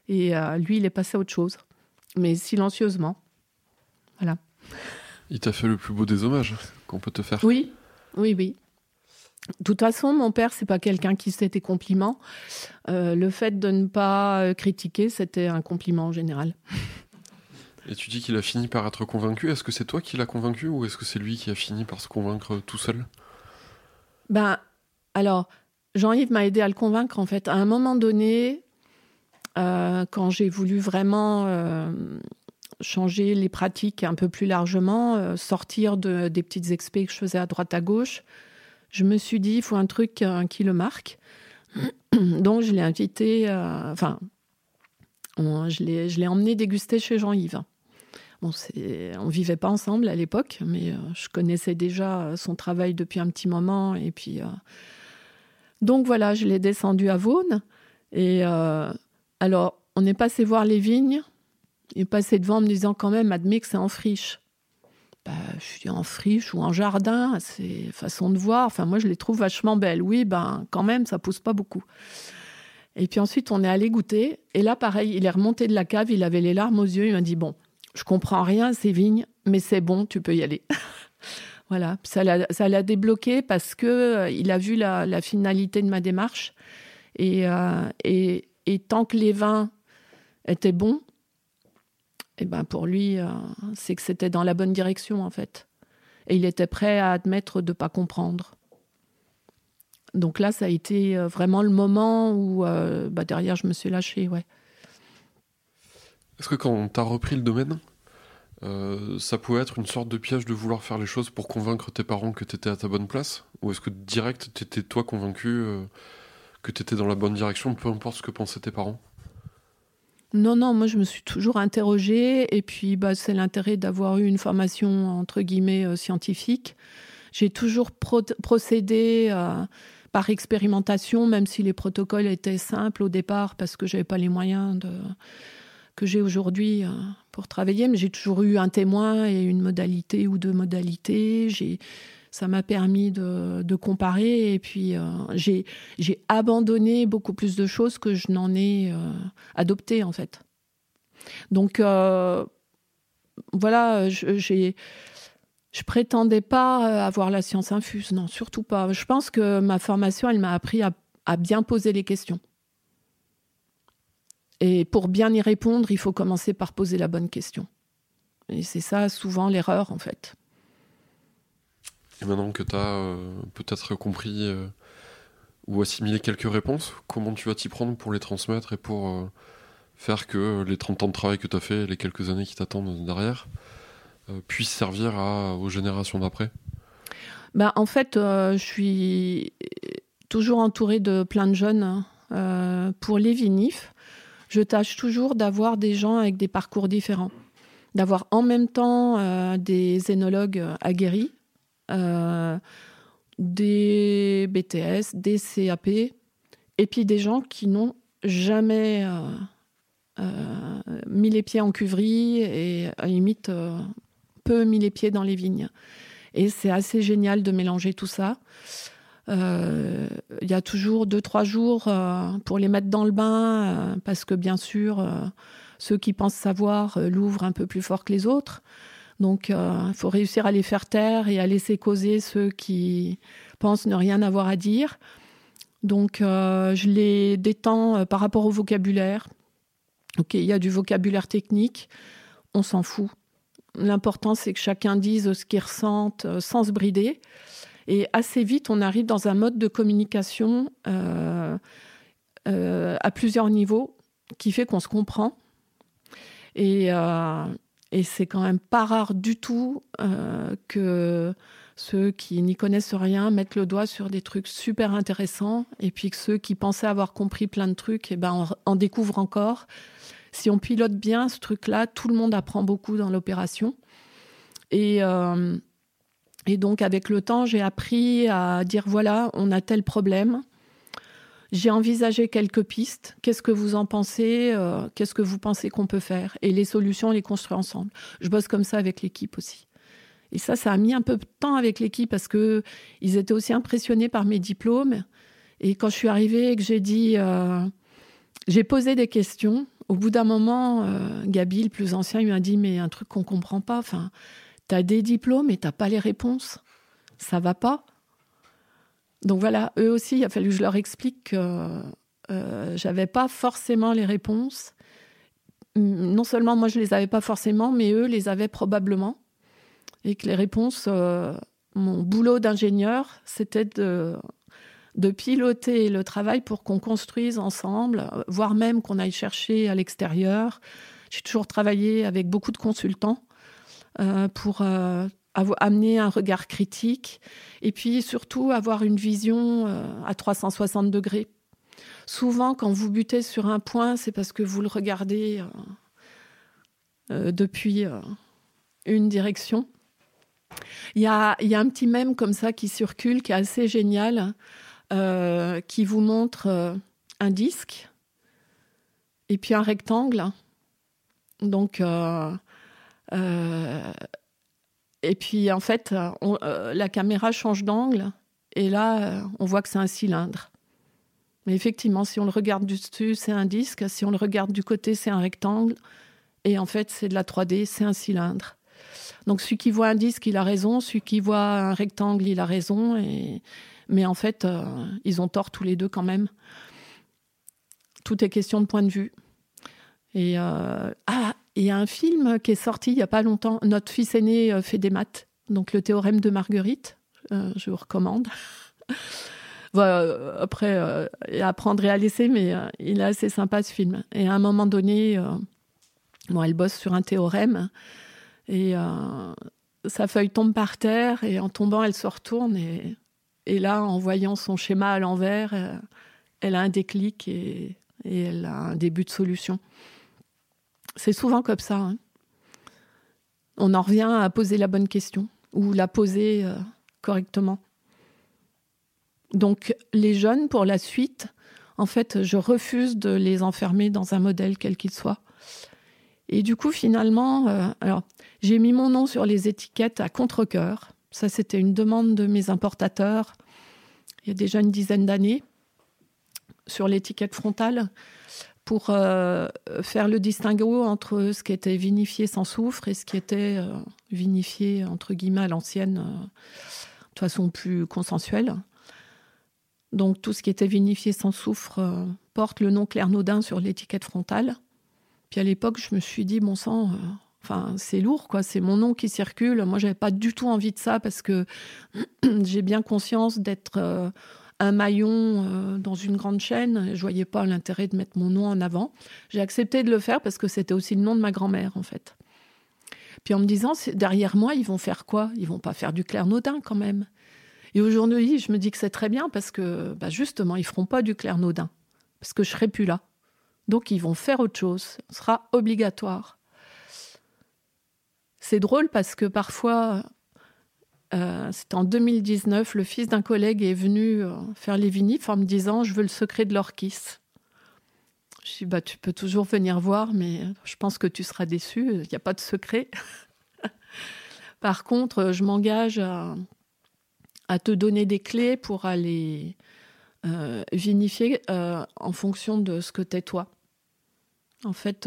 Et euh, lui, il est passé à autre chose. Mais silencieusement. Voilà. Il t'a fait le plus beau des hommages qu'on peut te faire. Oui, oui, oui. De toute façon, mon père, c'est pas quelqu'un qui se des compliments. Euh, le fait de ne pas euh, critiquer, c'était un compliment en général. Et tu dis qu'il a fini par être convaincu. Est-ce que c'est toi qui l'as convaincu ou est-ce que c'est lui qui a fini par se convaincre tout seul? Ben, alors, Jean-Yves m'a aidé à le convaincre en fait. À un moment donné, euh, quand j'ai voulu vraiment euh, changer les pratiques un peu plus largement, euh, sortir de, des petites expés que je faisais à droite à gauche. Je me suis dit, il faut un truc qui le marque. Donc, je l'ai invité, enfin, je l'ai emmené déguster chez Jean-Yves. Bon, on vivait pas ensemble à l'époque, mais euh, je connaissais déjà son travail depuis un petit moment. Et puis, euh, donc voilà, je l'ai descendu à Vaune. Et euh, alors, on est passé voir les vignes. Il est passé devant en me disant quand même, admets que c'est en friche. Bah, je suis en friche ou en jardin, c'est façon de voir. Enfin, moi, je les trouve vachement belles. Oui, ben, quand même, ça pousse pas beaucoup. Et puis ensuite, on est allé goûter. Et là, pareil, il est remonté de la cave, il avait les larmes aux yeux. Il m'a dit Bon, je comprends rien à ces vignes, mais c'est bon, tu peux y aller. voilà, ça l'a débloqué parce que euh, il a vu la, finalité de ma démarche. Et, euh, et, et tant que les vins étaient bons, et ben pour lui, euh, c'est que c'était dans la bonne direction en fait. Et il était prêt à admettre de ne pas comprendre. Donc là, ça a été vraiment le moment où bah, derrière, je me suis lâchée. Ouais. Est-ce que quand t'as repris le domaine, euh, ça pouvait être une sorte de piège de vouloir faire les choses pour convaincre tes parents que t'étais à ta bonne place Ou est-ce que direct, t'étais toi convaincu euh, que t'étais dans la bonne direction, peu importe ce que pensaient tes parents? Non, non, moi je me suis toujours interrogée et puis bah, c'est l'intérêt d'avoir eu une formation entre guillemets euh, scientifique. J'ai toujours pro- procédé euh, par expérimentation, même si les protocoles étaient simples au départ parce que j'avais pas les moyens de, que j'ai aujourd'hui euh, pour travailler, mais j'ai toujours eu un témoin et une modalité ou deux modalités. J'ai ça m'a permis de, comparer et puis euh, j'ai j'ai abandonné beaucoup plus de choses que je n'en ai euh, adopté en fait. Donc euh, voilà, je, j'ai je prétendais pas avoir la science infuse, non, surtout pas. Je pense que ma formation, elle m'a appris à bien poser les questions. Et pour bien y répondre, il faut commencer par poser la bonne question. Et c'est ça souvent l'erreur en fait. Et maintenant que t'as euh, peut-être compris euh, ou assimilé quelques réponses, comment tu vas t'y prendre pour les transmettre et pour euh, faire que les 30 ans de travail que t'as fait, les quelques années qui t'attendent derrière, puissent servir à- aux générations d'après? Bah, en fait, je suis toujours entourée de plein de jeunes. hein. Pour les vinifs, je tâche toujours d'avoir des gens avec des parcours différents. D'avoir en même temps euh, des énologues euh, aguerris, euh, des BTS, des CAP, et puis des gens qui n'ont jamais mis les pieds en cuverie et à limite peu mis les pieds dans les vignes. Et c'est assez génial de mélanger tout ça. Euh, Il y a toujours deux, trois jours euh, pour les mettre dans le bain, euh, parce que bien sûr, ceux qui pensent savoir l'ouvrent un peu plus fort que les autres. Donc, il faut réussir à les faire taire et à laisser causer ceux qui pensent ne rien avoir à dire. Donc, je les détends par rapport au vocabulaire. Ok, il y a du vocabulaire technique, on s'en fout. L'important, c'est que chacun dise ce qu'il ressente sans se brider. Et assez vite, on arrive dans un mode de communication euh, euh, à plusieurs niveaux qui fait qu'on se comprend. Et, euh, c'est quand même pas rare du tout que ceux qui n'y connaissent rien mettent le doigt sur des trucs super intéressants et puis que ceux qui pensaient avoir compris plein de trucs eh ben, en, en découvrent encore. Si on pilote bien ce truc-là, tout le monde apprend beaucoup dans l'opération. Et, et donc, avec le temps, j'ai appris à dire voilà, on a tel problème. J'ai envisagé quelques pistes. Qu'est-ce que vous en pensez Euh, Qu'est-ce que vous pensez qu'on peut faire? Et les solutions, on les construit ensemble. Je bosse comme ça avec l'équipe aussi. Et ça, ça a mis un peu de temps avec l'équipe parce que ils étaient aussi impressionnés par mes diplômes. Et quand je suis arrivée et que j'ai dit, euh, j'ai posé des questions. Au bout d'un moment, euh, Gabi, le plus ancien, il m'a dit mais un truc qu'on comprend pas. Enfin, t'as des diplômes et t'as pas les réponses. Ça va pas. Donc voilà, eux aussi, il a fallu que je leur explique que euh, j'avais pas forcément les réponses. Non seulement moi je les avais pas forcément, mais eux les avaient probablement. Et que les réponses, euh, mon boulot d'ingénieur, c'était de, de piloter le travail pour qu'on construise ensemble, voire même qu'on aille chercher à l'extérieur J'ai toujours travaillé avec beaucoup de consultants pour amener un regard critique et puis surtout avoir une vision à 360 degrés. Souvent, quand vous butez sur un point, c'est parce que vous le regardez depuis une direction. Il y, a, un petit mème comme ça qui circule, qui est assez génial, euh, qui vous montre euh, un disque et puis un rectangle. Donc, euh, et puis en fait, la caméra change d'angle et là, on voit que c'est un cylindre. Mais effectivement, si on le regarde du dessus, c'est un disque. Si on le regarde du côté, c'est un rectangle. Et en fait, c'est de la 3D, c'est un cylindre. Donc celui qui voit un disque, il a raison, celui qui voit un rectangle, il a raison. Mais en fait, euh, ils ont tort tous les deux quand même. Tout est question de point de vue. Et euh, ah, il y a un film qui est sorti il n'y a pas longtemps. Notre fils aîné euh, fait des maths, donc le théorème de Marguerite. je vous recommande. après, apprendre et à laisser, mais il est assez sympa ce film. Et à un moment donné, bon, elle bosse sur un théorème et euh, sa feuille tombe par terre et en tombant, elle se retourne. Et, là, en voyant son schéma à l'envers, euh, elle a un déclic et, elle a un début de solution. C'est souvent comme ça. Hein. On en revient à poser la bonne question ou la poser euh, correctement. Donc les jeunes, pour la suite, en fait, je refuse de les enfermer dans un modèle quel qu'il soit. Et du coup, finalement, euh, alors j'ai mis mon nom sur les étiquettes à contre-coeur. Ça, c'était une demande de mes importateurs il y a déjà une dizaine d'années sur l'étiquette frontale pour euh, faire le distinguo entre ce qui était vinifié sans soufre et ce qui était euh, vinifié entre guillemets à l'ancienne, de façon plus consensuelle. Donc tout ce qui était vinifié sans soufre porte le nom Claire-Naudin sur l'étiquette frontale. Puis à l'époque, je me suis dit, bon sang, euh, c'est lourd, quoi. C'est mon nom qui circule. Moi, j'avais pas du tout envie de ça parce que j'ai bien conscience d'être euh, un maillon euh, dans une grande chaîne. Je voyais pas l'intérêt de mettre mon nom en avant. J'ai accepté de le faire parce que c'était aussi le nom de ma grand-mère, en fait. Puis en me disant, derrière moi, ils vont faire quoi? Ils vont pas faire du Claire-Naudin quand même. Et aujourd'hui, je me dis que c'est très bien parce que, bah, justement, ils feront pas du Claire-Naudin parce que je serai plus là. Donc ils vont faire autre chose. Ce sera obligatoire. C'est drôle parce que parfois, euh, c'était en 2019, le fils d'un collègue est venu euh, faire les vinifs en me disant Je veux le secret de l'orchis. Je dis bah, Tu peux toujours venir voir, mais je pense que tu seras déçu. Il n'y a pas de secret. Par contre, je m'engage à, te donner des clés pour aller euh, vinifier euh, en fonction de ce que t'es toi. En fait,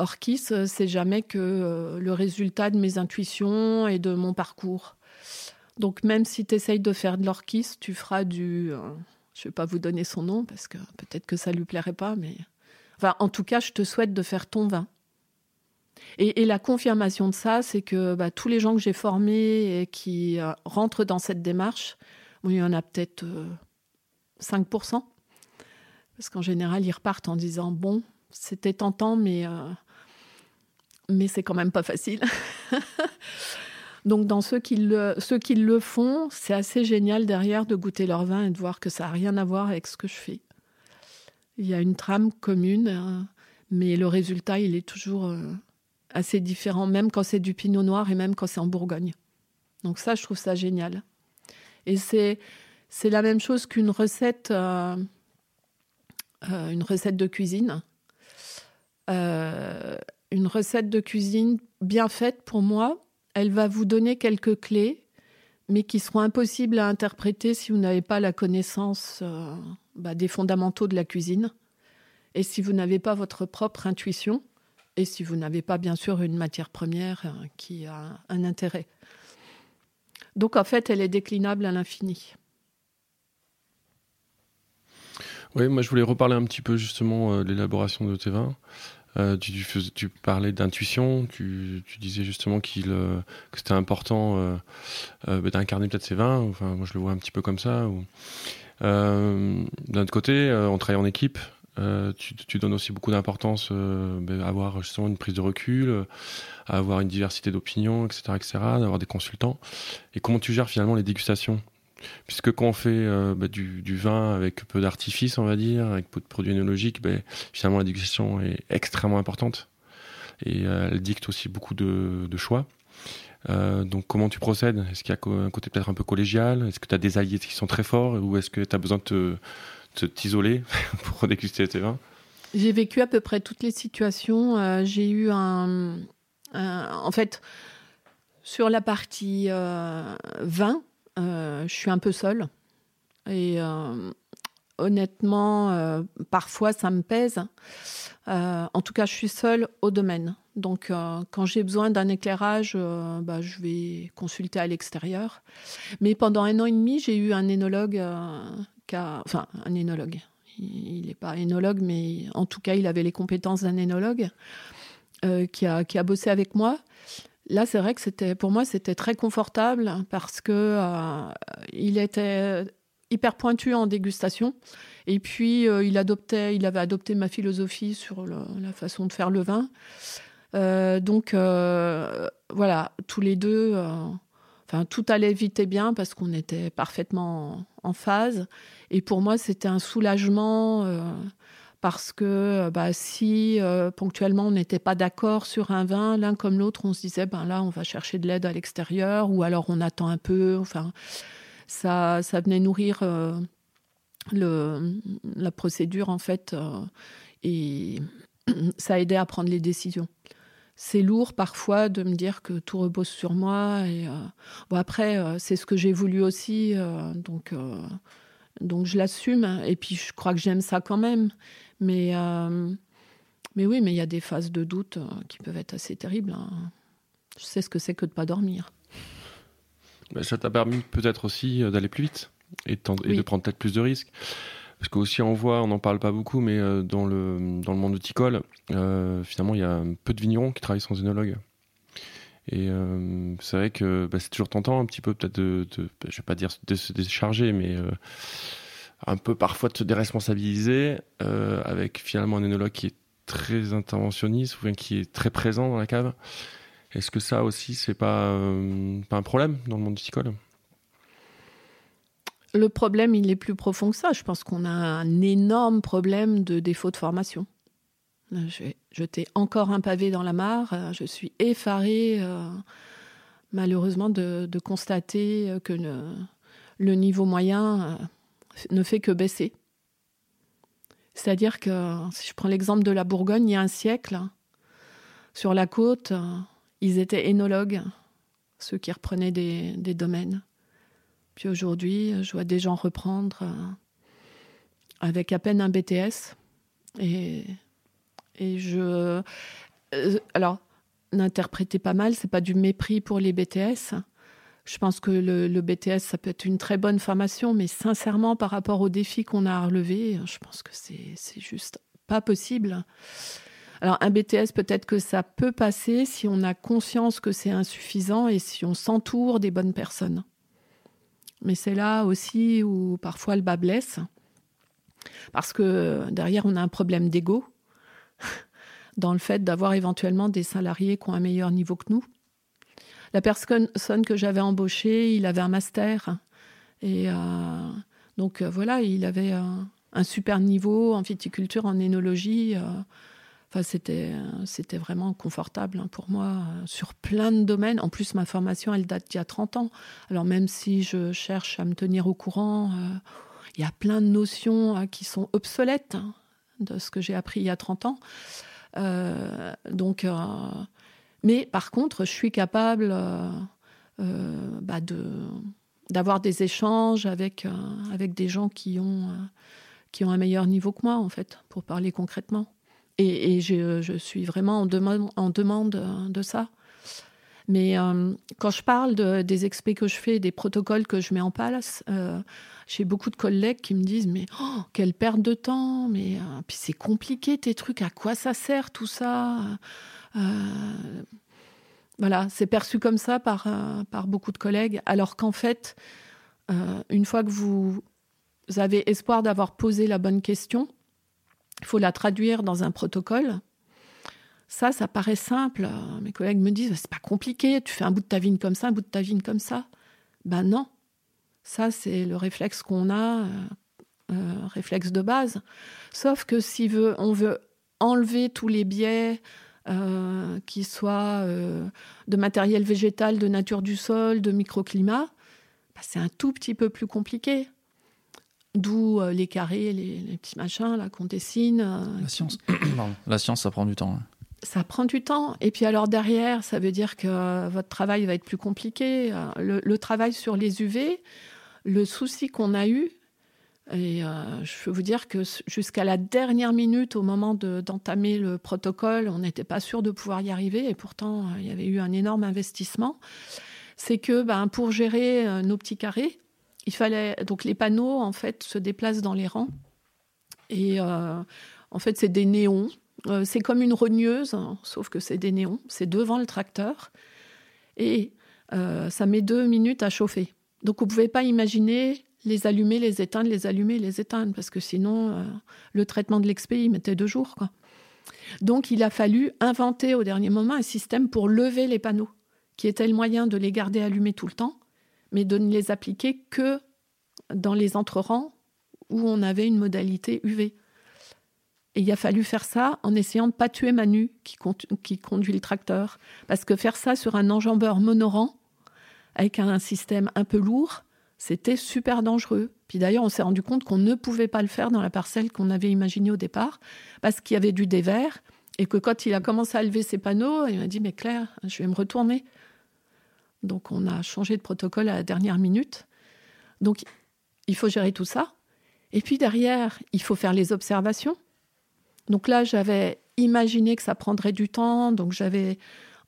euh, Orchis, c'est jamais que le résultat de mes intuitions et de mon parcours. Donc même si tu essayes de faire de l'orchis, tu feras du... je vais pas vous donner son nom parce que peut-être que ça lui plairait pas, mais... Enfin, en tout cas, je te souhaite de faire ton vin. Et, la confirmation de ça, c'est que bah, tous les gens que j'ai formés et qui rentrent dans cette démarche, il y en a peut-être 5%. Euh, Parce qu'en général, ils repartent en disant Bon, c'était tentant, mais, euh, mais c'est quand même pas facile. Donc, dans ceux qui le, ceux qui le font, c'est assez génial derrière de goûter leur vin et de voir que ça n'a rien à voir avec ce que je fais. Il y a une trame commune, hein, mais le résultat, il est toujours euh, assez différent, même quand c'est du pinot noir et même quand c'est en Bourgogne. Donc, ça, je trouve ça génial. Et c'est, c'est la même chose qu'une recette, euh, euh, une recette de cuisine. Euh, une recette de cuisine bien faite, pour moi, elle va vous donner quelques clés, mais qui seront impossibles à interpréter si vous n'avez pas la connaissance bah, des fondamentaux de la cuisine, et si vous n'avez pas votre propre intuition, et si vous n'avez pas, bien sûr, une matière première qui a un intérêt. Donc en fait, elle est déclinable à l'infini. Oui, moi je voulais reparler un petit peu justement euh, l'élaboration de tes. Euh, tu, parlais d'intuition, tu, disais justement qu'il, euh, que c'était important bah, d'incarner peut-être ces vins. Enfin, moi je le vois un petit peu comme ça. D'un autre côté, on travaille en équipe. Euh, tu, donnes aussi beaucoup d'importance euh, ben, à avoir justement une prise de recul, à avoir une diversité d'opinions, etc., etc., d'avoir des consultants. Et comment tu gères finalement les dégustations? Puisque quand on fait euh, ben, du, vin avec peu d'artifice, on va dire, avec peu de produits énologiques, ben, finalement la dégustation est extrêmement importante. Et elle dicte aussi beaucoup de, choix. Euh, donc comment tu procèdes? Est-ce qu'il y a un côté peut-être un peu collégial? Est-ce que tu as des alliés qui sont très forts? Ou est-ce que tu as besoin de t'isoler pour déguster tes vins? J'ai vécu à peu près toutes les situations. Euh, j'ai eu un, En fait, sur la partie euh, vin, je suis un peu seule. Et honnêtement, parfois ça me pèse. en tout cas, je suis seule au domaine. Donc, euh, quand j'ai besoin d'un éclairage, euh, bah, je vais consulter à l'extérieur. Mais pendant un an et demi, j'ai eu un énologue, euh, enfin, un énologue. Il n'est pas énologue, mais en tout cas, il avait les compétences d'un énologue qui, a, qui a bossé avec moi. Là, c'est vrai que c'était, pour moi, c'était très confortable parce que il était hyper pointu en dégustation. Et puis, il, adoptait, il avait adopté ma philosophie sur la façon de faire le vin. Euh, donc euh, voilà, tous les deux, euh, enfin tout allait vite et bien parce qu'on était parfaitement en, phase. Et pour moi, c'était un soulagement parce que bah, si ponctuellement on n'était pas d'accord sur un vin, l'un comme l'autre, on se disait ben là on va chercher de l'aide à l'extérieur ou alors on attend un peu. Enfin, ça, ça venait nourrir le, la procédure en fait et ça aidait à prendre les décisions c'est lourd parfois de me dire que tout repose sur moi. Et euh, bon après, euh, c'est ce que j'ai voulu aussi, euh, donc donc je l'assume. Et puis je crois que j'aime ça quand même. Mais mais oui, mais il y a des phases de doute qui peuvent être assez terribles. Hein. Je sais ce que c'est que de pas dormir. ça t'a permis peut-être aussi d'aller plus vite et de prendre peut-être plus de risques. Parce qu'aussi on voit, on n'en parle pas beaucoup, mais euh, dans, le, dans le monde viticole, euh, finalement, il y a peu de vignerons qui travaillent sans œnologue. Et euh, c'est vrai que bah, c'est toujours tentant un petit peu peut-être de, de, je vais pas dire de se décharger, mais un peu parfois de se déresponsabiliser avec finalement un œnologue qui est très interventionniste ou qui est très présent dans la cave. Est-ce que ça aussi c'est pas pas un problème dans le monde viticole le problème, il est plus profond que ça. Je pense qu'on a un énorme problème de défaut de formation. Je vais jeter encore un pavé dans la mare. Je suis effarée, euh, malheureusement, de, constater que le, niveau moyen euh, ne fait que baisser. C'est-à-dire que, si je prends l'exemple de la Bourgogne, il y a un siècle, sur la côte, ils étaient énologues, ceux qui reprenaient des domaines. Puis aujourd'hui, je vois des gens reprendre avec à peine un BTS. Et, et je. Euh, alors, n'interprétez pas mal, c'est pas du mépris pour les BTS. Je pense que le, BTS, ça peut être une très bonne formation, mais sincèrement, par rapport aux défis qu'on a à relever, je pense que c'est juste pas possible. Alors, un BTS, peut-être que ça peut passer si on a conscience que c'est insuffisant et si on s'entoure des bonnes personnes. Mais c'est là aussi où parfois le bas blesse. Parce que derrière, on a un problème d'ego dans le fait d'avoir éventuellement des salariés qui ont un meilleur niveau que nous. La personne que j'avais embauchée, il avait un master. Et euh, donc euh, voilà, il avait un, super niveau en viticulture, en énologie. Euh, Enfin, c'était, c'était vraiment confortable hein, pour moi euh, sur plein de domaines. En plus, ma formation, elle date d'il y a 30 ans. Alors, même si je cherche à me tenir au courant, euh, il y a plein de notions euh, qui sont obsolètes hein, de ce que j'ai appris il y a 30 ans. donc, mais par contre, je suis capable bah de, d'avoir des échanges avec, avec des gens qui ont, qui ont un meilleur niveau que moi, en fait, pour parler concrètement. Et, je, suis vraiment en demande, en demande euh, de ça. Mais euh, quand je parle de, des expés que je fais, des protocoles que je mets en place, euh, j'ai beaucoup de collègues qui me disent Mais oh, quelle perte de temps Mais puis c'est compliqué tes trucs, à quoi ça sert tout ça Voilà, c'est perçu comme ça par, par beaucoup de collègues, alors qu'en fait, une fois que vous avez espoir d'avoir posé la bonne question, il faut la traduire dans un protocole. Ça, ça paraît simple. Mes collègues me disent, c'est pas compliqué, tu fais un bout de ta vigne comme ça, un bout de ta vigne comme ça. Ben non. Ça, c'est le réflexe qu'on a, euh, euh, réflexe de base. Sauf que si veut, on veut enlever tous les biais, euh, qui soient de matériel végétal, de nature du sol, de microclimat, bah, c'est un tout petit peu plus compliqué. D'où les carrés, les, petits machins là qu'on dessine. La science, la science, ça prend du temps. Hein ça prend du temps. Et puis alors derrière, ça veut dire que votre travail va être plus compliqué. Le, travail sur les UV, le souci qu'on a eu, et euh, je peux vous dire que jusqu'à la dernière minute, au moment d'entamer le protocole, on n'était pas sûr de pouvoir y arriver. Et pourtant, il y avait eu un énorme investissement. C'est que ben, pour gérer euh, nos petits carrés, il fallait donc les panneaux en fait se déplacent dans les rangs. Et euh, en fait, c'est des néons euh, c'est comme une rogneuse, hein, sauf que c'est des néons. C'est devant le tracteur. Et euh, ça met deux minutes à chauffer. Donc vous ne pouvez pas imaginer les allumer, les éteindre, les allumer, les éteindre, parce que sinon, euh, le traitement de l'expé, il mettait deux jours. Donc il a fallu inventer au dernier moment un système pour lever les panneaux, qui était le moyen de les garder allumés tout le temps, mais de ne les appliquer que dans les entrerangs où on avait une modalité UV. Et il a fallu faire ça en essayant de pas tuer Manu qui, qui, conduit le tracteur. Parce que faire ça sur un enjambeur monorant, avec un système un peu lourd, c'était super dangereux. Puis d'ailleurs, on s'est rendu compte qu'on ne pouvait pas le faire dans la parcelle qu'on avait imaginée au départ, parce qu'il y avait du dévers, et que quand il a commencé à lever ses panneaux, il m'a dit, mais Claire, je vais me retourner. Donc on a changé de protocole à la dernière minute. Donc il faut gérer tout ça. Et puis derrière, il faut faire les observations. Donc là, j'avais imaginé que ça prendrait du temps, donc j'avais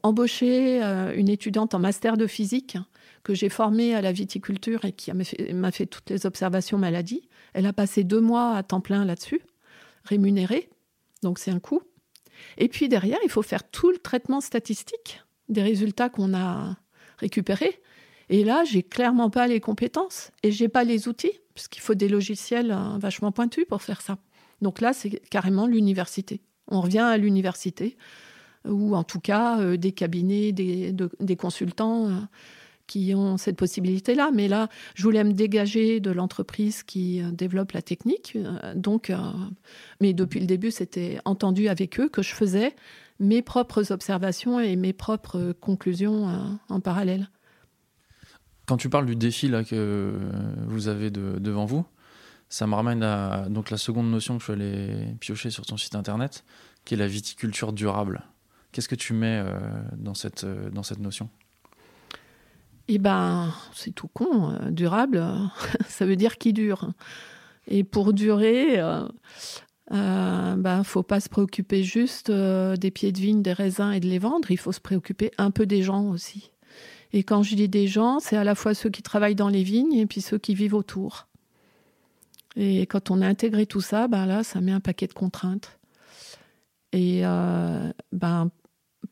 embauché euh, une étudiante en master de physique que j'ai formée à la viticulture et qui m'a fait, toutes les observations maladies. Elle a passé deux mois à temps plein là-dessus, rémunérée, donc c'est un coût. Et puis derrière, il faut faire tout le traitement statistique des résultats qu'on a récupérés. Et là, j'ai clairement pas les compétences et j'ai pas les outils, puisqu'il faut des logiciels euh, vachement pointus pour faire ça. Donc là, c'est carrément l'université. On revient à l'université, ou en tout cas euh, des cabinets, des, consultants euh, qui ont cette possibilité-là. Mais là, je voulais me dégager de l'entreprise qui euh, développe la technique. donc, mais depuis le début, c'était entendu avec eux que je faisais mes propres observations et mes propres conclusions en parallèle. Quand tu parles du défi que vous avez devant vous, ça me ramène à donc la seconde notion que je suis allé piocher sur ton site internet, qui est la viticulture durable. Qu'est-ce que tu mets euh, dans, cette, euh, dans cette notion? Eh ben, c'est tout con. Euh, durable, ça veut dire qui dure. Et pour durer, il ne ben, faut pas se préoccuper juste des pieds de vigne, des raisins et de les vendre. Il faut se préoccuper un peu des gens aussi. Et quand je dis des gens, c'est à la fois ceux qui travaillent dans les vignes et puis ceux qui vivent autour. Et quand on a intégré tout ça, ben là, ça met un paquet de contraintes. Et euh, ben,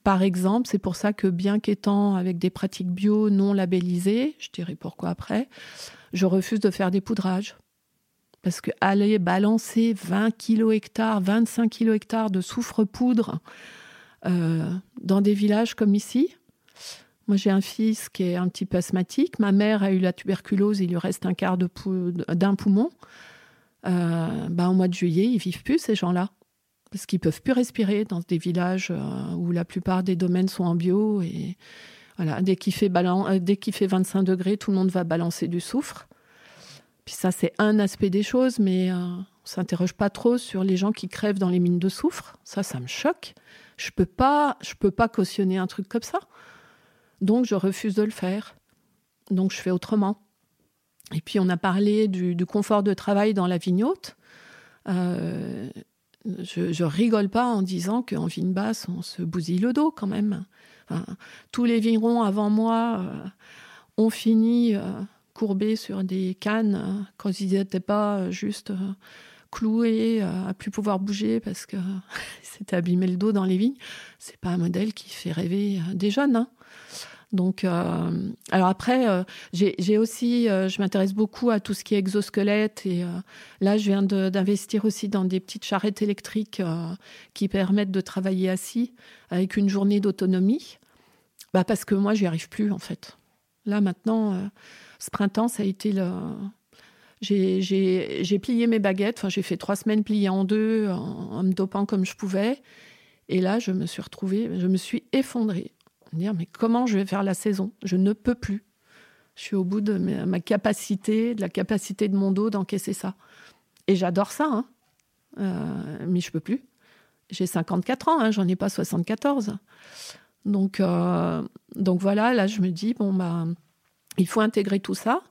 par exemple, c'est pour ça que bien qu'étant avec des pratiques bio non labellisées, je dirais pourquoi après, je refuse de faire des poudrages. Parce que aller balancer 20 kg hectares, 25 kg hectares de soufre-poudre euh, dans des villages comme ici, moi j'ai un fils qui est un petit peu asthmatique, ma mère a eu la tuberculose, il lui reste un quart d'un poumon. Euh, bah, au mois de juillet, ils vivent plus ces gens-là parce qu'ils peuvent plus respirer dans des villages euh, où la plupart des domaines sont en bio et voilà, dès qu'il fait, euh, dès qu'il fait 25 degrés, tout le monde va balancer du soufre. Puis ça, c'est un aspect des choses, mais on s'interroge pas trop sur les gens qui crèvent dans les mines de soufre. Ça, ça me choque. Je peux peux pas cautionner un truc comme ça. Donc, je refuse de le faire. Donc, je fais autrement. Et puis on a parlé du, confort de travail dans la vignote. Euh, je, rigole pas en disant qu'en vigne basse, on se bousille le dos quand même. tous les vignerons avant moi euh, ont fini euh, courbés sur des cannes quand ils n'étaient pas juste cloués à plus pouvoir bouger parce que s'étaient abîmé le dos dans les vignes. C'est pas un modèle qui fait rêver des jeunes. Hein. Donc, euh, alors après, euh, j'ai aussi, euh, je m'intéresse beaucoup à tout ce qui est exosquelette et là, je viens d'investir aussi dans des petites charrettes électriques qui permettent de travailler assis avec une journée d'autonomie. Bah parce que moi, j'y arrive plus en fait. Là maintenant, ce printemps, ça a été le. J'ai plié mes baguettes. Enfin, j'ai fait trois semaines pliées en deux en, me dopant comme je pouvais. Et là, je me suis retrouvée, je me suis effondrée dire mais comment je vais faire la saison? Je ne peux plus. Je suis au bout de ma capacité, de la capacité de mon dos d'encaisser ça. Et j'adore ça, hein. euh, mais je peux plus. J'ai 54 ans, hein, j'en ai pas 74. Donc, euh, donc voilà, là je me dis bon bah il faut intégrer tout ça.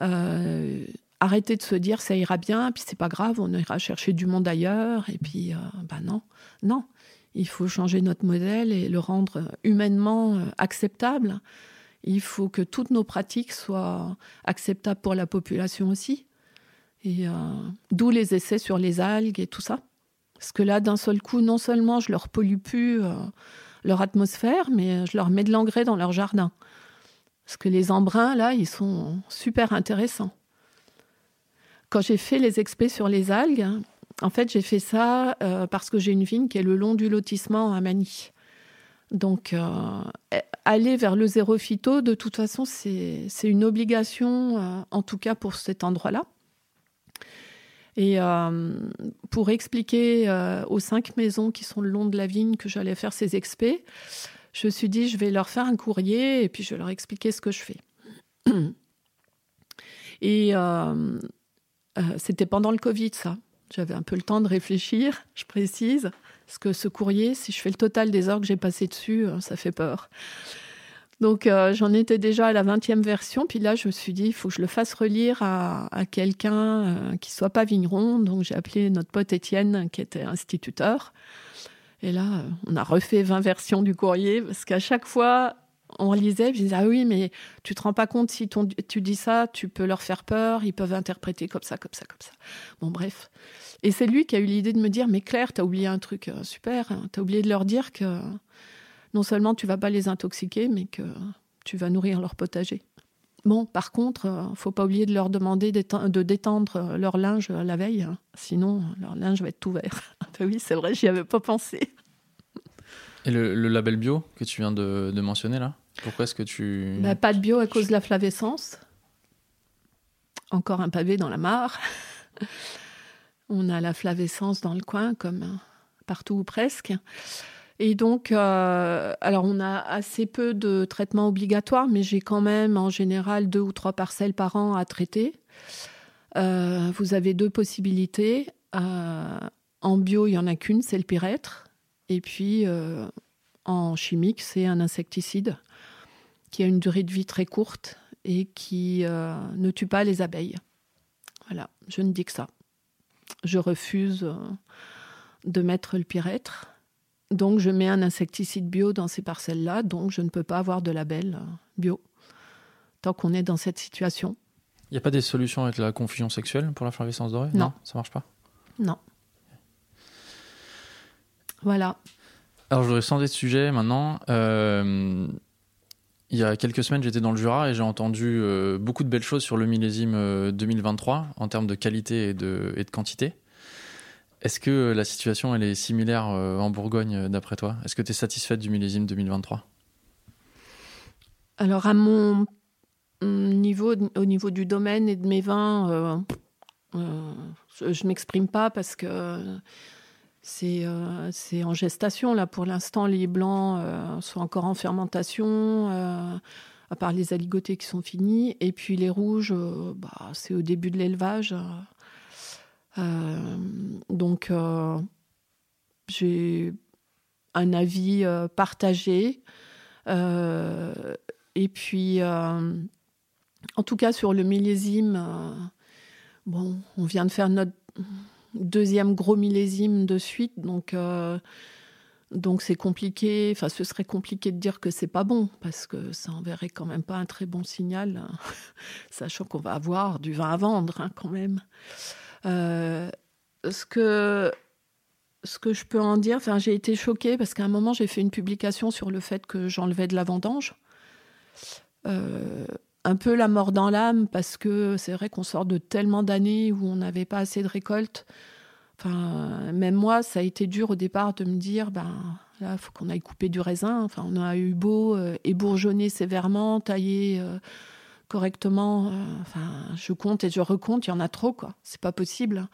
Euh, arrêter de se dire ça ira bien, puis c'est pas grave, on ira chercher du monde ailleurs, et puis bah non, non, il faut changer notre modèle et le rendre humainement euh, acceptable. Il faut que toutes nos pratiques soient acceptables pour la population aussi. Et euh, d'où les essais sur les algues et tout ça. Parce que là, d'un seul coup, non seulement je leur pollue plus euh, leur atmosphère, mais je leur mets de l'engrais dans leur jardin. Parce que les embruns, là, ils sont super intéressants. Quand j'ai fait les expés sur les algues, en fait, j'ai fait ça euh, parce que j'ai une vigne qui est le long du lotissement à Manille. Donc, euh, aller vers le zéro phyto, de toute façon, c'est une obligation, euh, en tout cas pour cet endroit-là. Et pour expliquer aux cinq maisons qui sont le long de la vigne que j'allais faire ces expés, je me suis dit, je vais leur faire un courrier et puis je vais leur expliquer ce que je fais. Et c'était pendant le Covid, ça. J'avais un peu le temps de réfléchir, je précise, parce que ce courrier, si je fais le total des heures que j'ai passées dessus, euh, ça fait peur. Donc euh, j'en étais déjà à la 20e version, puis là je me suis dit, il faut que je le fasse relire à, quelqu'un euh, qui soit pas vigneron. Donc j'ai appelé notre pote Étienne, qui était instituteur. Et là, on a refait 20 versions du courrier, parce qu'à chaque fois, on lisait, je disais, ah oui, mais tu te rends pas compte, si tu dis ça, tu peux leur faire peur, ils peuvent interpréter comme ça, comme ça, comme ça. Bon, bref. Et c'est lui qui a eu l'idée de me dire, mais Claire, tu as oublié un truc euh, super, hein. tu as oublié de leur dire que non seulement tu vas pas les intoxiquer, mais que tu vas nourrir leur potager. Bon, par contre, euh, faut pas oublier de leur demander de détendre euh, leur linge la veille, hein. sinon leur linge va être tout vert. Ben oui, c'est vrai, j'y avais pas pensé. Et le, label bio que tu viens de, mentionner là? Pourquoi est-ce que tu. Bah, pas de bio à cause de la flavescence. Encore un pavé dans la mare. On a la flavescence dans le coin, comme partout ou presque. Et donc, euh, alors on a assez peu de traitements obligatoires, mais j'ai quand même en général deux ou trois parcelles par an à traiter. Euh, vous avez deux possibilités. Euh, en bio, il n'y en a qu'une, c'est le pyrètre. Et puis, euh, en chimique, c'est un insecticide qui a une durée de vie très courte et qui euh, ne tue pas les abeilles. Voilà, je ne dis que ça. Je refuse euh, de mettre le pyrètre. Donc, je mets un insecticide bio dans ces parcelles-là. Donc, je ne peux pas avoir de label bio tant qu'on est dans cette situation. Il n'y a pas des solutions avec la confusion sexuelle pour la flavescence dorée? Non. Ça marche pas? Non. Voilà. Alors, je voudrais changer de sujet maintenant. Euh, il y a quelques semaines, j'étais dans le Jura et j'ai entendu euh, beaucoup de belles choses sur le millésime 2023 euh, en termes de qualité et de, quantité. Est-ce que la situation elle est similaire en Bourgogne d'après toi? Est-ce que tu es satisfaite du millésime 2023 Alors à mon niveau, au niveau du domaine et de mes vins, je ne m'exprime pas parce que euh, c'est en gestation. Là, pour l'instant, les blancs euh, sont encore en fermentation, euh, à part les aligotés qui sont finis. Et puis les rouges, bah, c'est au début de l'élevage. donc, j'ai un avis partagé. et puis, en tout cas, sur le millésime, bon, on vient de faire notre deuxième gros millésime de suite, donc euh, donc c'est compliqué. Enfin, ce serait compliqué de dire que c'est pas bon parce que ça enverrait quand même pas un très bon signal, hein. sachant qu'on va avoir du vin à vendre hein, quand même. Euh, ce que ce que je peux en dire, enfin, j'ai été choquée parce qu'à un moment j'ai fait une publication sur le fait que j'enlevais de la vendange. Un peu la mort dans l'âme parce que c'est vrai qu'on sort de tellement d'années où on n'avait pas assez de récoltes. Enfin, même moi, ça a été dur au départ de me dire, ben là, faut qu'on aille couper du raisin. Enfin, on a eu beau euh, ébourgeonner sévèrement, tailler euh, correctement. Euh, enfin, je compte et je recompte, il y en a trop, quoi. C'est pas possible.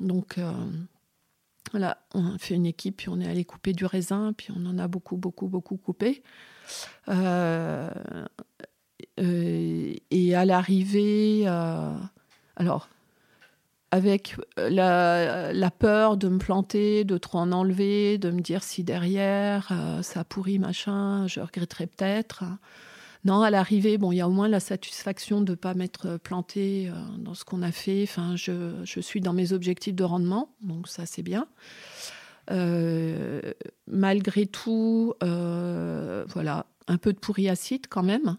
Donc, voilà, on a fait une équipe, puis on est allé couper du raisin, puis on en a beaucoup, beaucoup, beaucoup coupé. Et à l'arrivée, alors, avec euh, la, peur de me planter, de trop en enlever, de me dire si derrière euh, ça pourrit machin, je regretterai peut-être. Non, à l'arrivée, bon, il y a au moins la satisfaction de ne pas m'être planté euh, dans ce qu'on a fait. Enfin, je, je, suis dans mes objectifs de rendement, donc ça c'est bien. malgré tout, voilà, un peu de pourri acide quand même.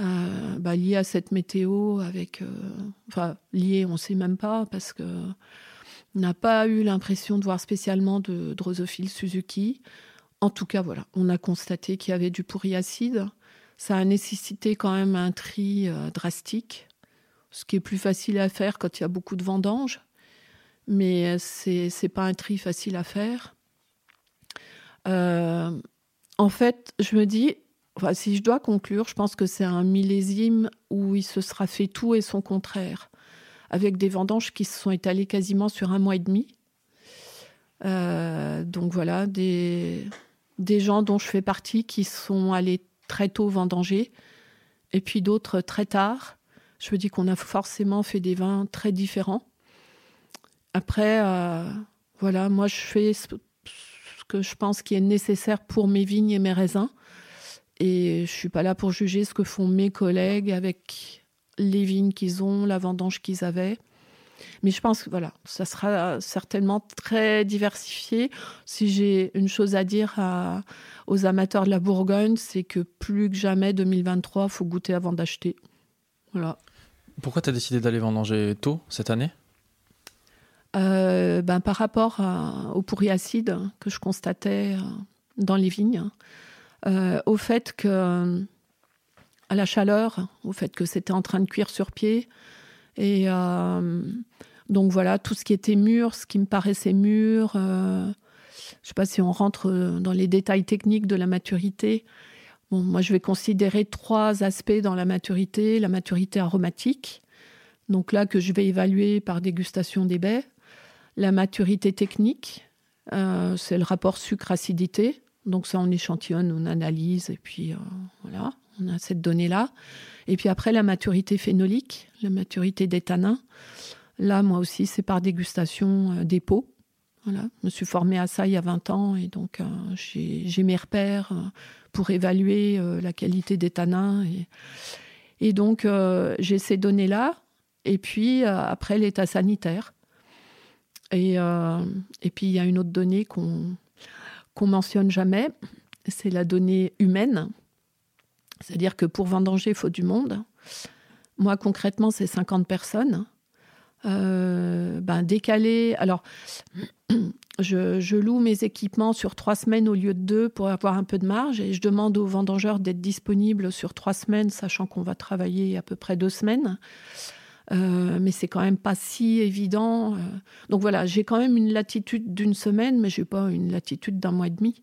Euh, bah, lié à cette météo, avec, euh, enfin lié, on ne sait même pas parce que on n'a pas eu l'impression de voir spécialement de Drosophile Suzuki. En tout cas, voilà, on a constaté qu'il y avait du pourri acide. Ça a nécessité quand même un tri euh, drastique, ce qui est plus facile à faire quand il y a beaucoup de vendanges, mais c'est n'est pas un tri facile à faire. en fait, je me dis, si je dois conclure, je pense que c'est un millésime où il se sera fait tout et son contraire, avec des vendanges qui se sont étalées quasiment sur un mois et demi. Euh, donc voilà, des, des gens dont je fais partie qui sont allés très tôt vendanger, et puis d'autres très tard. Je me dis qu'on a forcément fait des vins très différents. Après, euh, voilà, moi je fais ce que je pense qui est nécessaire pour mes vignes et mes raisins. Et je suis pas là pour juger ce que font mes collègues avec les vignes qu'ils ont, la vendange qu'ils avaient. Mais je pense que voilà, ça sera certainement très diversifié. Si j'ai une chose à dire aux amateurs de la Bourgogne, c'est que plus que jamais 2023, il faut goûter avant d'acheter. Voilà. Pourquoi tu as décidé d'aller vendanger tôt cette année? Euh, ben, Par rapport au pourri acide que je constatais euh, dans les vignes. Euh, au fait que à la chaleur, au fait que c'était en train de cuire sur pied. Et euh, donc voilà, tout ce qui était mûr, ce qui me paraissait mûr. Euh, je ne sais pas si on rentre dans les détails techniques de la maturité. Bon, moi, je vais considérer trois aspects dans la maturité. La maturité aromatique, donc là que je vais évaluer par dégustation des baies. La maturité technique, c'est le rapport sucre-acidité. Donc ça, on échantillonne, on analyse, et puis euh, voilà, on a cette donnée-là. Et puis après, la maturité phénolique, la maturité des tanins. Là, moi aussi, c'est par dégustation euh, des pots. Voilà. Je me suis formée à ça il y a 20 ans, et donc euh, j'ai mes repères pour évaluer la qualité des tanins. Et, et donc, j'ai ces données-là. Et puis, après, l'état sanitaire. Et, et puis, il y a une autre donnée qu'on qu'on mentionne jamais, c'est la donnée humaine. C'est-à-dire que pour vendanger, il faut du monde. Moi, concrètement, c'est 50 personnes. Euh, ben, décalé. Alors, je, loue mes équipements sur trois semaines au lieu de deux pour avoir un peu de marge et je demande aux vendangeurs d'être disponibles sur trois semaines, sachant qu'on va travailler à peu près deux semaines. Euh, mais c'est quand même pas si évident. Euh. Donc voilà, j'ai quand même une latitude d'une semaine, mais j'ai pas une latitude d'un mois et demi.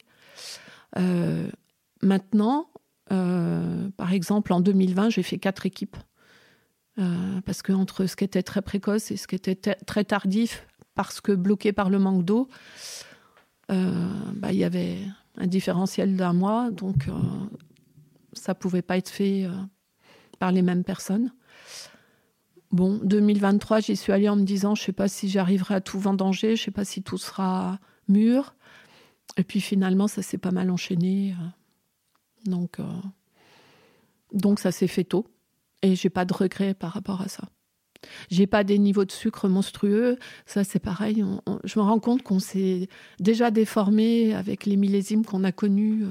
Euh, maintenant, par exemple, en 2020, j'ai fait quatre équipes. parce que entre ce qui était très précoce et ce qui était très tardif, parce que bloqué par le manque d'eau, bah, il y avait un différentiel d'un mois, donc ça pouvait pas être fait par les mêmes personnes. Bon, 2023, j'y suis allée en me disant, je ne sais pas si j'arriverai à tout vendanger, je ne sais pas si tout sera mûr. Et puis finalement, ça s'est pas mal enchaîné. Euh. Donc, euh, donc ça s'est fait tôt. Et j'ai pas de regrets par rapport à ça. J'ai pas des niveaux de sucre monstrueux. Ça, c'est pareil. je me rends compte qu'on s'est déjà déformé avec les millésimes qu'on a connus,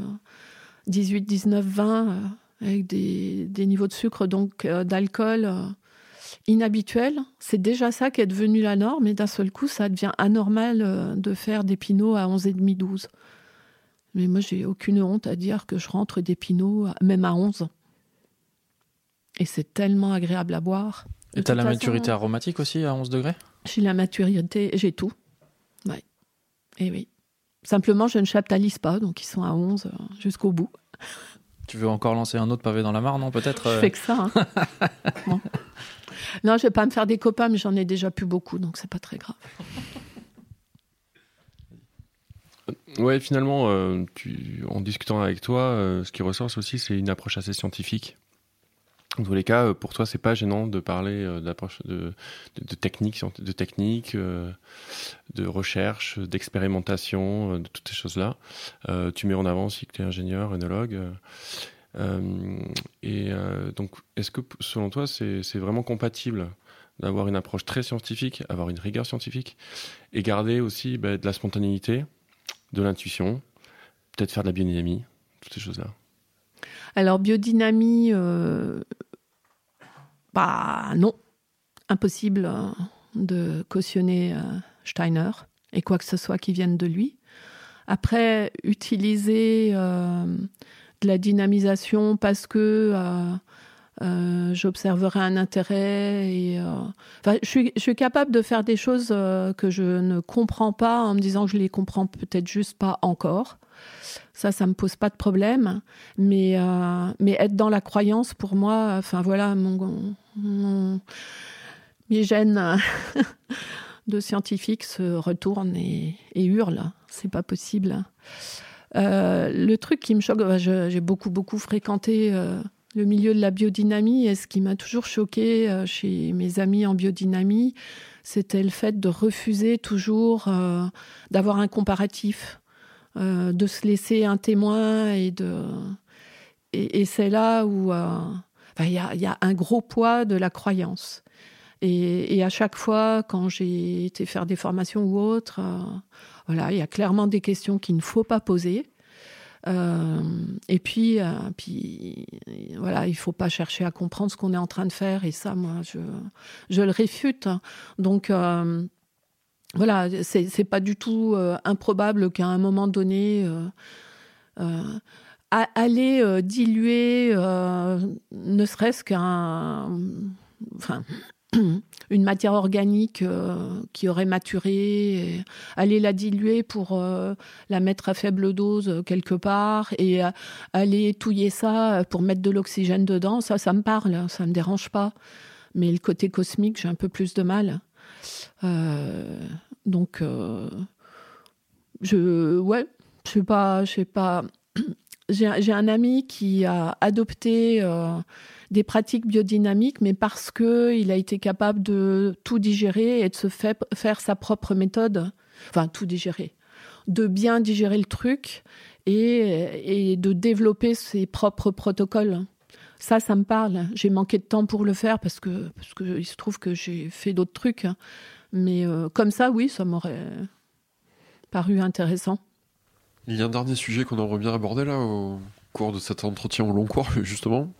18, 19, 20, avec des, des, niveaux de sucre, donc euh, d'alcool inhabituel. C'est déjà ça qui est devenu la norme, et d'un seul coup, ça devient anormal euh, de faire des pinots à 11,5-12. Mais moi, j'ai aucune honte à dire que je rentre des pinots, même à 11. Et c'est tellement agréable à boire. Et t'as la maturité aromatique aussi à 11 degrés? J'ai la maturité, j'ai tout. Ouais. Et oui. Simplement, je ne chaptalise pas, donc ils sont à 11 euh, jusqu'au bout. Tu veux encore lancer un autre pavé dans la mare, non Peut-être Je fais que ça. Hein. Non, je vais pas me faire des copains, mais j'en ai déjà plus beaucoup, donc c'est pas très grave. Ouais, finalement, euh, tu, en discutant avec toi, euh, ce qui ressort aussi, c'est une approche assez scientifique. Dans tous les cas, euh, pour toi, c'est pas gênant de parler d'approche de, de, de, technique, de technique, de recherche, d'expérimentation, de toutes ces choses-là. tu mets en avant que tu es ingénieur, œnologue. et donc, est-ce que selon toi, c'est vraiment compatible d'avoir une approche très scientifique, avoir une rigueur scientifique, et garder aussi bah, de la spontanéité de l'intuition, peut-être faire de la biodynamie, toutes ces choses-là? Alors, biodynamie, euh, bah non, impossible euh, de cautionner euh, Steiner et quoi que ce soit qui vienne de lui. Après, utiliser de la dynamisation parce que euh, j'observerai un intérêt et euh, je, suis, je, suis, capable de faire des choses euh, que je ne comprends pas en me disant que je les comprends peut-être juste pas encore. Ça, ça me pose pas de problème. Mais, mais être dans la croyance, pour moi, enfin voilà, mon, mes gènes de scientifique se retournent et, et. C'est pas possible. le truc qui me choque, bah, j'ai beaucoup, beaucoup fréquenté le milieu de la biodynamie. Et ce qui m'a toujours choqué euh, chez mes amis en biodynamie, c'était le fait de refuser toujours euh, d'avoir un comparatif, euh, de se laisser un témoin et de. Et, c'est là où il y, a, un gros poids de la croyance. Et, et à chaque fois, quand j'ai été faire des formations ou autres, voilà, il y a clairement des questions qu'il ne faut pas poser. Euh, et puis, euh, puis, voilà, il faut pas chercher à comprendre ce qu'on est en train de faire. Et ça, moi, je, je le réfute. Donc, euh, voilà, c'est pas du tout improbable qu'à un moment donné, aller diluer, ne serait-ce qu'un, enfin, une matière organique euh, qui aurait maturé, aller la diluer pour euh, la mettre à faible dose euh, quelque part et aller touiller ça pour mettre de l'oxygène dedans, ça, ça me parle, ça me dérange pas. Mais le côté cosmique, j'ai un peu plus de mal. Donc, je, ouais, je sais pas, je sais pas. J'ai un ami qui a adopté des pratiques biodynamiques, mais parce qu'il a été capable de tout digérer et de se faire sa propre méthode. Enfin, tout digérer. De bien digérer le truc et, et de développer ses propres protocoles. Ça, ça me parle. J'ai manqué de temps pour le faire parce que, parce que il se trouve que j'ai fait d'autres trucs. Mais euh, comme ça, oui, ça m'aurait paru intéressant. Il y a un dernier sujet qu'on aimerait bien aborder là au cours de cet entretien au long cours, justement.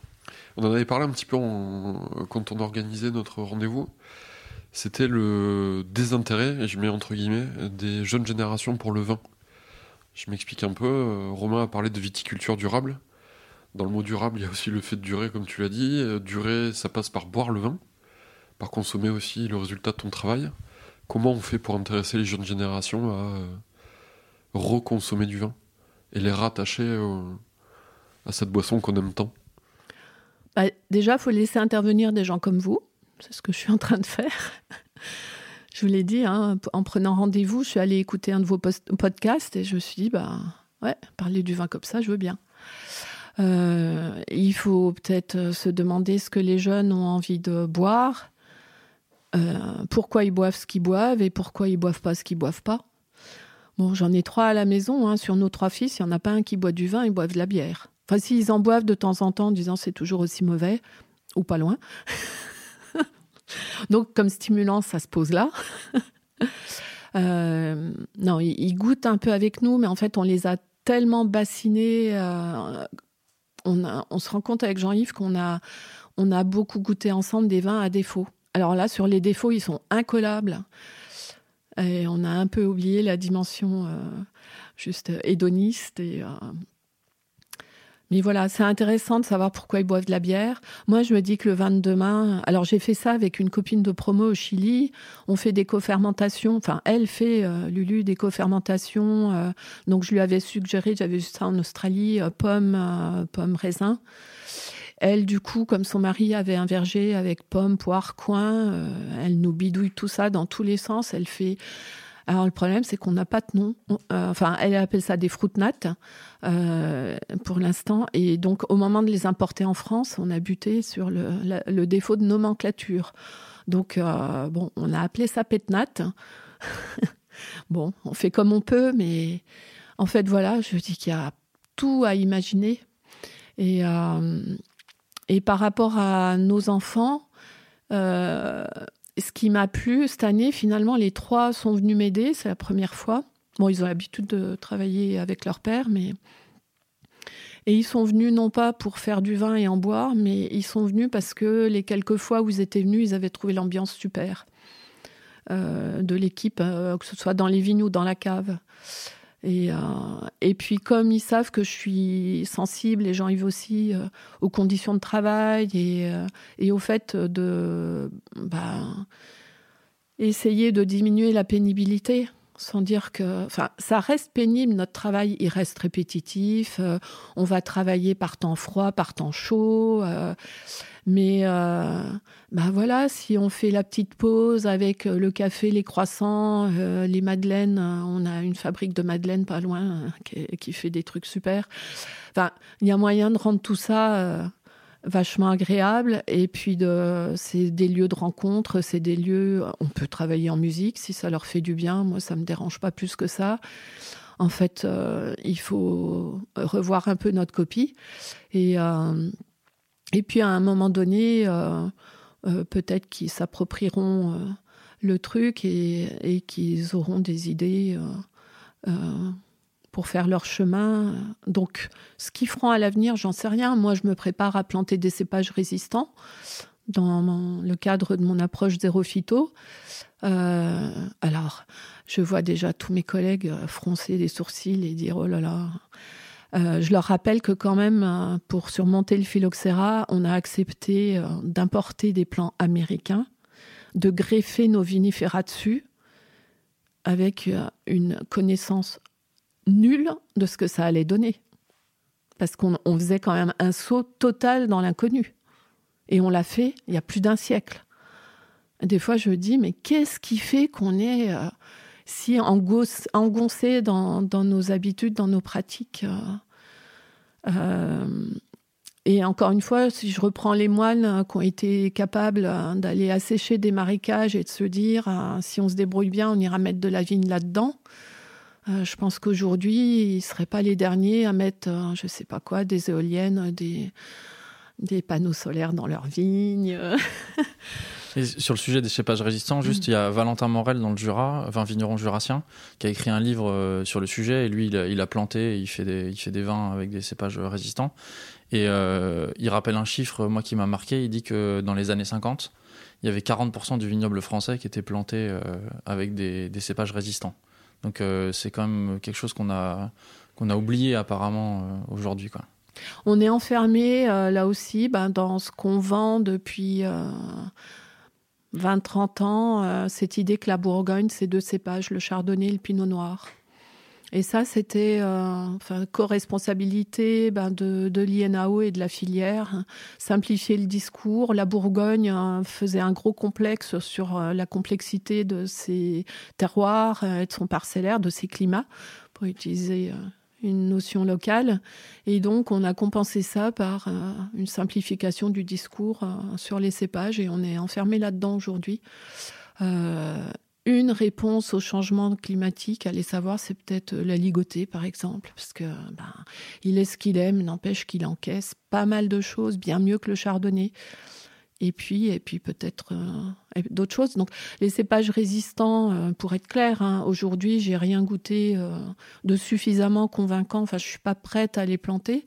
On en avait parlé un petit peu quand on organisait notre rendez-vous. C'était le désintérêt, et je mets entre guillemets, des jeunes générations pour le vin. Je m'explique un peu. Euh, Romain a parlé de viticulture durable. Dans le mot durable, il y a aussi le fait de durer, comme tu l'as dit. Euh, durer, ça passe par boire le vin, par consommer aussi le résultat de ton travail. Comment on fait pour intéresser les jeunes générations à euh, reconsommer du vin et les rattacher à cette boisson qu'on aime tant? Bah, déjà, il faut laisser intervenir des gens comme vous. C'est ce que je suis en train de faire. je vous l'ai dit, hein, en prenant rendez-vous, je suis allée écouter un de vos podcasts et je me suis dit, bah, ouais, parler du vin comme ça, je veux bien. Euh, il faut peut-être euh, se demander ce que les jeunes ont envie de boire, pourquoi ils boivent ce qu'ils boivent et pourquoi ils boivent pas ce qu'ils boivent pas. Bon, j'en ai trois à la maison. Hein. Sur nos trois fils, il n'y en a pas un qui boit du vin, ils boivent de la bière. Enfin, s'ils en boivent de temps en temps en disant c'est toujours aussi mauvais, ou pas loin. Donc, comme stimulant, ça se pose là. Euh, non, ils, goûtent un peu avec nous, mais en fait, on les a tellement bassinés. Euh, on, se rend compte avec Jean-Yves qu'on on a beaucoup goûté ensemble des vins à défaut. Alors là, sur les défauts, ils sont incollables. Et on a un peu oublié la dimension juste hédoniste et mais voilà, c'est intéressant de savoir pourquoi ils boivent de la bière. Moi, je me dis que le vin de demain, alors j'ai fait ça avec une copine de promo au Chili. On fait des co-fermentations. Enfin, elle fait, euh, Lulu, des co-fermentations. Euh, donc, je lui avais suggéré, j'avais vu ça en Australie, euh, pommes, pommes, raisins. Elle, du coup, comme son mari avait un verger avec pommes, poires, coins, elle nous bidouille tout ça dans tous les sens. Elle fait alors le problème, c'est qu'on n'a pas de nom. Euh, enfin, elle appelle ça des fruit euh, pour l'instant. Et donc, au moment de les importer en France, on a buté sur le, défaut de nomenclature. Donc, euh, bon, on a appelé ça pétnat. bon, on fait comme on peut, mais en fait, voilà, je dis qu'il y a tout à imaginer. Et, et par rapport à nos enfants, ce qui m'a plu cette année, finalement, les trois sont venus m'aider. C'est la première fois. Bon, ils ont l'habitude de travailler avec leur père, mais. Et ils sont venus non pas pour faire du vin et en boire, mais ils sont venus parce que les quelques fois où ils étaient venus, ils avaient trouvé l'ambiance super euh, de l'équipe, euh, que ce soit dans les vignes ou dans la cave. Et, euh, et puis comme ils savent que je suis sensible, gens y aussi euh, aux conditions de travail et, euh, et au fait de bah, essayer de diminuer la pénibilité sans dire que, enfin, ça reste pénible, notre travail, il reste répétitif, on va travailler par temps froid, par temps chaud, mais euh, bah voilà, si on fait la petite pause avec euh, le café, les croissants, euh, les madeleines, on a une fabrique de madeleines pas loin qui, fait des trucs super. Enfin, il y a moyen de rendre tout ça vachement agréable. Et puis, c'est des lieux de rencontre, c'est des lieux. On peut travailler en musique si ça leur fait du bien. Moi, ça me dérange pas plus que ça. En fait, il faut revoir un peu notre copie. Et et puis à un moment donné, euh, euh, peut-être qu'ils s'approprieront euh, le truc et, qu'ils auront des idées pour faire leur chemin. Donc, ce qu'ils feront à l'avenir, j'en sais rien. Moi, je me prépare à planter des cépages résistants dans le cadre de mon approche zéro phyto. alors, je vois déjà tous mes collègues froncer des sourcils et dire oh là là, euh, je leur rappelle que quand même, euh, pour surmonter le phylloxéra, on a accepté euh, d'importer des plants américains, de greffer nos vinifera dessus, avec une connaissance nulle de ce que ça allait donner. Parce qu'on faisait quand même un saut total dans l'inconnu. Et on l'a fait il y a plus d'un siècle. Des fois, je me dis, mais qu'est-ce qui fait qu'on est si engoncé dans, nos habitudes, dans nos pratiques euh, et encore une fois, si je reprends les moines euh, qui ont été capables euh, d'aller assécher des marécages et de se dire, si on se débrouille bien, on ira mettre de la vigne là-dedans. Je pense qu'aujourd'hui, ils ne seraient pas les derniers à mettre, je ne sais pas quoi, des éoliennes, des, des panneaux solaires dans leurs vignes. Et sur le sujet des cépages résistants, juste, il y a Valentin Morel dans le Jura, vin vigneron jurassien, qui a écrit un livre euh, sur le sujet. Et lui, il a, planté, il fait, des, il fait des vins avec des cépages résistants. Et euh, il rappelle un chiffre, moi, qui m'a marqué. Il dit que dans les années 50, il y avait 40% du vignoble français qui était planté euh, avec des, cépages résistants. Donc c'est quand même quelque chose qu'on a, a oublié apparemment aujourd'hui. Quoi. On est enfermé là aussi ben, dans ce qu'on vend depuis 20-30 ans, euh, cette idée que la Bourgogne, c'est deux cépages, le chardonnay et le pinot noir. Et ça, c'était euh, enfin, co-responsabilité ben, de, l'INAO et de la filière, simplifier le discours. La Bourgogne euh, faisait un gros complexe sur la complexité de ses terroirs et de son parcellaire, de ses climats, pour utiliser une notion locale. Et donc, on a compensé ça par euh, une simplification du discours euh, sur les cépages et on est enfermé là-dedans aujourd'hui. Euh, une réponse au changement climatique, allez savoir, c'est peut-être la ligotée, par exemple, parce que ben, il est ce qu'il aime, n'empêche qu'il encaisse pas mal de choses, bien mieux que le chardonnay et puis, et puis peut-être euh, d'autres choses. Donc, les cépages résistants, euh, pour être clair, hein, aujourd'hui, j'ai rien goûté euh, de suffisamment convaincant. Enfin, je suis pas prête à les planter.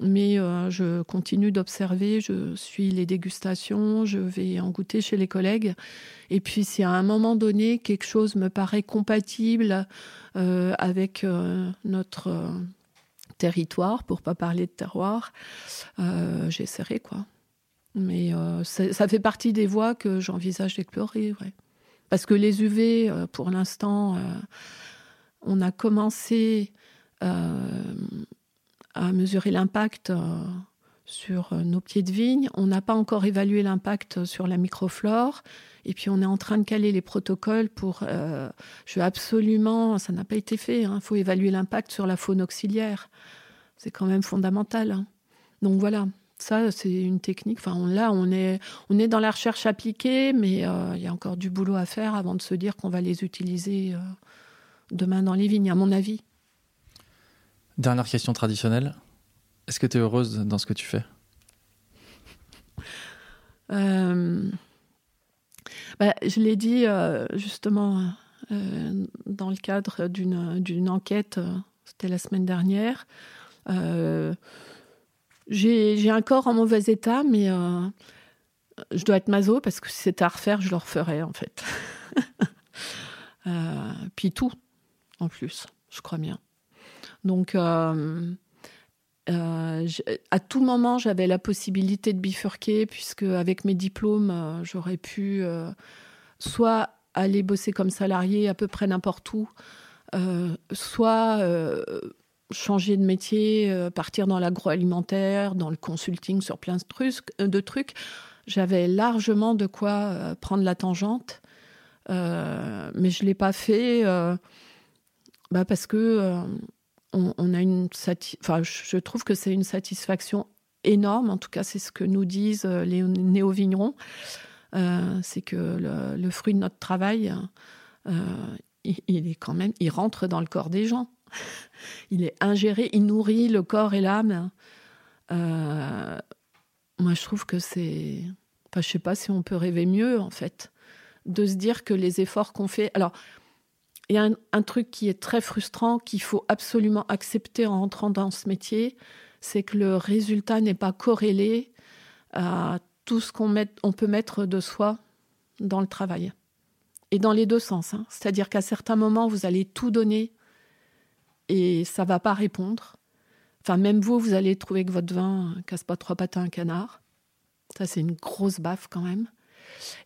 Mais euh, je continue d'observer, je suis les dégustations, je vais en goûter chez les collègues. Et puis si à un moment donné quelque chose me paraît compatible euh, avec euh, notre territoire, pour pas parler de terroir, j'essaierai quoi. Mais ça fait partie des voies que j'envisage d'explorer. Parce que les UV, pour l'instant, on a commencé à mesurer l'impact euh, sur euh, nos pieds de vigne. On n'a pas encore évalué l'impact sur la microflore. Et puis on est en train de caler les protocoles pour. Euh, je veux absolument, ça n'a pas été fait. Il hein, faut évaluer l'impact sur la faune auxiliaire. C'est quand même fondamental. Hein. Donc voilà, ça c'est une technique. Enfin là, on est, on est dans la recherche appliquée, mais il y a encore du boulot à faire avant de se dire qu'on va les utiliser demain dans les vignes, à mon avis. Dernière question traditionnelle. Est-ce que tu es heureuse dans ce que tu fais? Euh, bah, Je l'ai dit euh, justement euh, dans le cadre d'une enquête, c'était la semaine dernière. J'ai un corps en mauvais état, mais je dois être maso parce que si c'était à refaire, je le referais en fait. puis tout, en plus, je crois bien. Donc, euh, euh, à tout moment, j'avais la possibilité de bifurquer, puisque avec mes diplômes, euh, j'aurais pu soit aller bosser comme salarié à peu près n'importe où, soit changer de métier, partir dans l'agroalimentaire, dans le consulting sur plein de trucs. J'avais largement de quoi prendre la tangente, mais je ne l'ai pas fait bah parce que on, a une enfin, je trouve que c'est une satisfaction énorme. En tout cas, c'est ce que nous disent euh, les néo-vignerons. Euh, c'est que le, fruit de notre travail, euh, il, est quand même, il rentre dans le corps des gens. Il est ingéré, il nourrit le corps et l'âme. moi, je trouve que c'est, enfin, je sais pas si on peut rêver mieux en fait, de se dire que les efforts qu'on fait. Alors, il y a un, truc qui est très frustrant, qu'il faut absolument accepter en rentrant dans ce métier, c'est que le résultat n'est pas corrélé à tout ce qu'on on peut mettre de soi dans le travail. Et dans les deux sens. Hein. C'est-à-dire qu'à certains moments, vous allez tout donner et ça va pas répondre. Enfin, même vous, vous allez trouver que votre vin casse pas trois patins à un canard. Ça, c'est une grosse baffe quand même.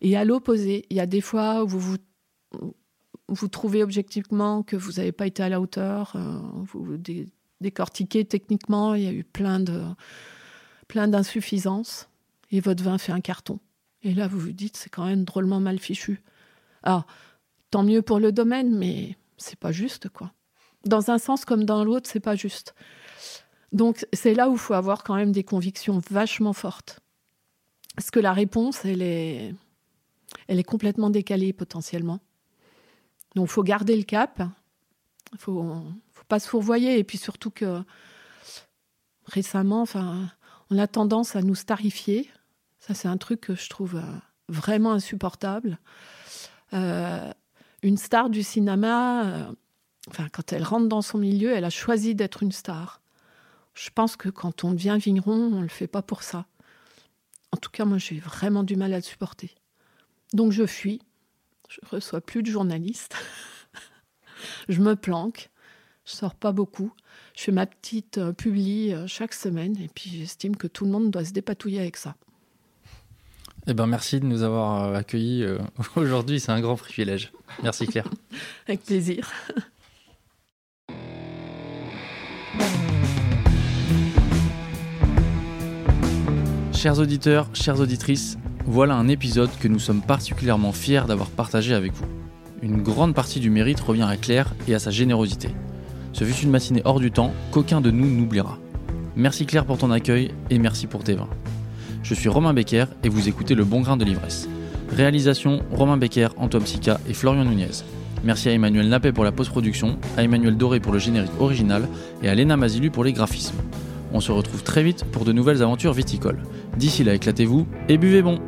Et à l'opposé, il y a des fois où vous vous vous trouvez objectivement que vous n'avez pas été à la hauteur, euh, vous décortiquez techniquement, il y a eu plein de plein d'insuffisances et votre vin fait un carton. Et là, vous vous dites, c'est quand même drôlement mal fichu. Alors, tant mieux pour le domaine, mais c'est pas juste, quoi. Dans un sens comme dans l'autre, c'est pas juste. Donc, c'est là où il faut avoir quand même des convictions vachement fortes. Parce que la réponse, elle est, elle est complètement décalée potentiellement. Donc, il faut garder le cap. Il faut, faut pas se fourvoyer. Et puis surtout que récemment, enfin, on a tendance à nous starifier. Ça, c'est un truc que je trouve euh, vraiment insupportable. Euh, une star du cinéma, euh, quand elle rentre dans son milieu, elle a choisi d'être une star. Je pense que quand on devient vigneron, on ne le fait pas pour ça. En tout cas, moi, j'ai vraiment du mal à le supporter. Donc, je fuis. Je reçois plus de journalistes. je me planque. Je sors pas beaucoup. Je fais ma petite euh, publi euh, chaque semaine et puis j'estime que tout le monde doit se dépatouiller avec ça. Eh ben merci de nous avoir euh, accueillis aujourd'hui, c'est un grand privilège. Merci Claire. avec plaisir. Chers auditeurs, chères auditrices, voilà un épisode que nous sommes particulièrement fiers d'avoir partagé avec vous. Une grande partie du mérite revient à Claire et à sa générosité. Ce fut une matinée hors du temps qu'aucun de nous n'oubliera. Merci Claire pour ton accueil et merci pour tes vins. Je suis Romain Becker et vous écoutez Le Bon Grain de l'Ivresse. Réalisation Romain Becker, Antoine Sica et Florian Nunez. Merci à Emmanuel Nappé pour la post-production, à Emmanuel Doré pour le générique original et à Léna Mazilu pour les graphismes. On se retrouve très vite pour de nouvelles aventures viticoles. D'ici là, éclatez-vous et buvez bon!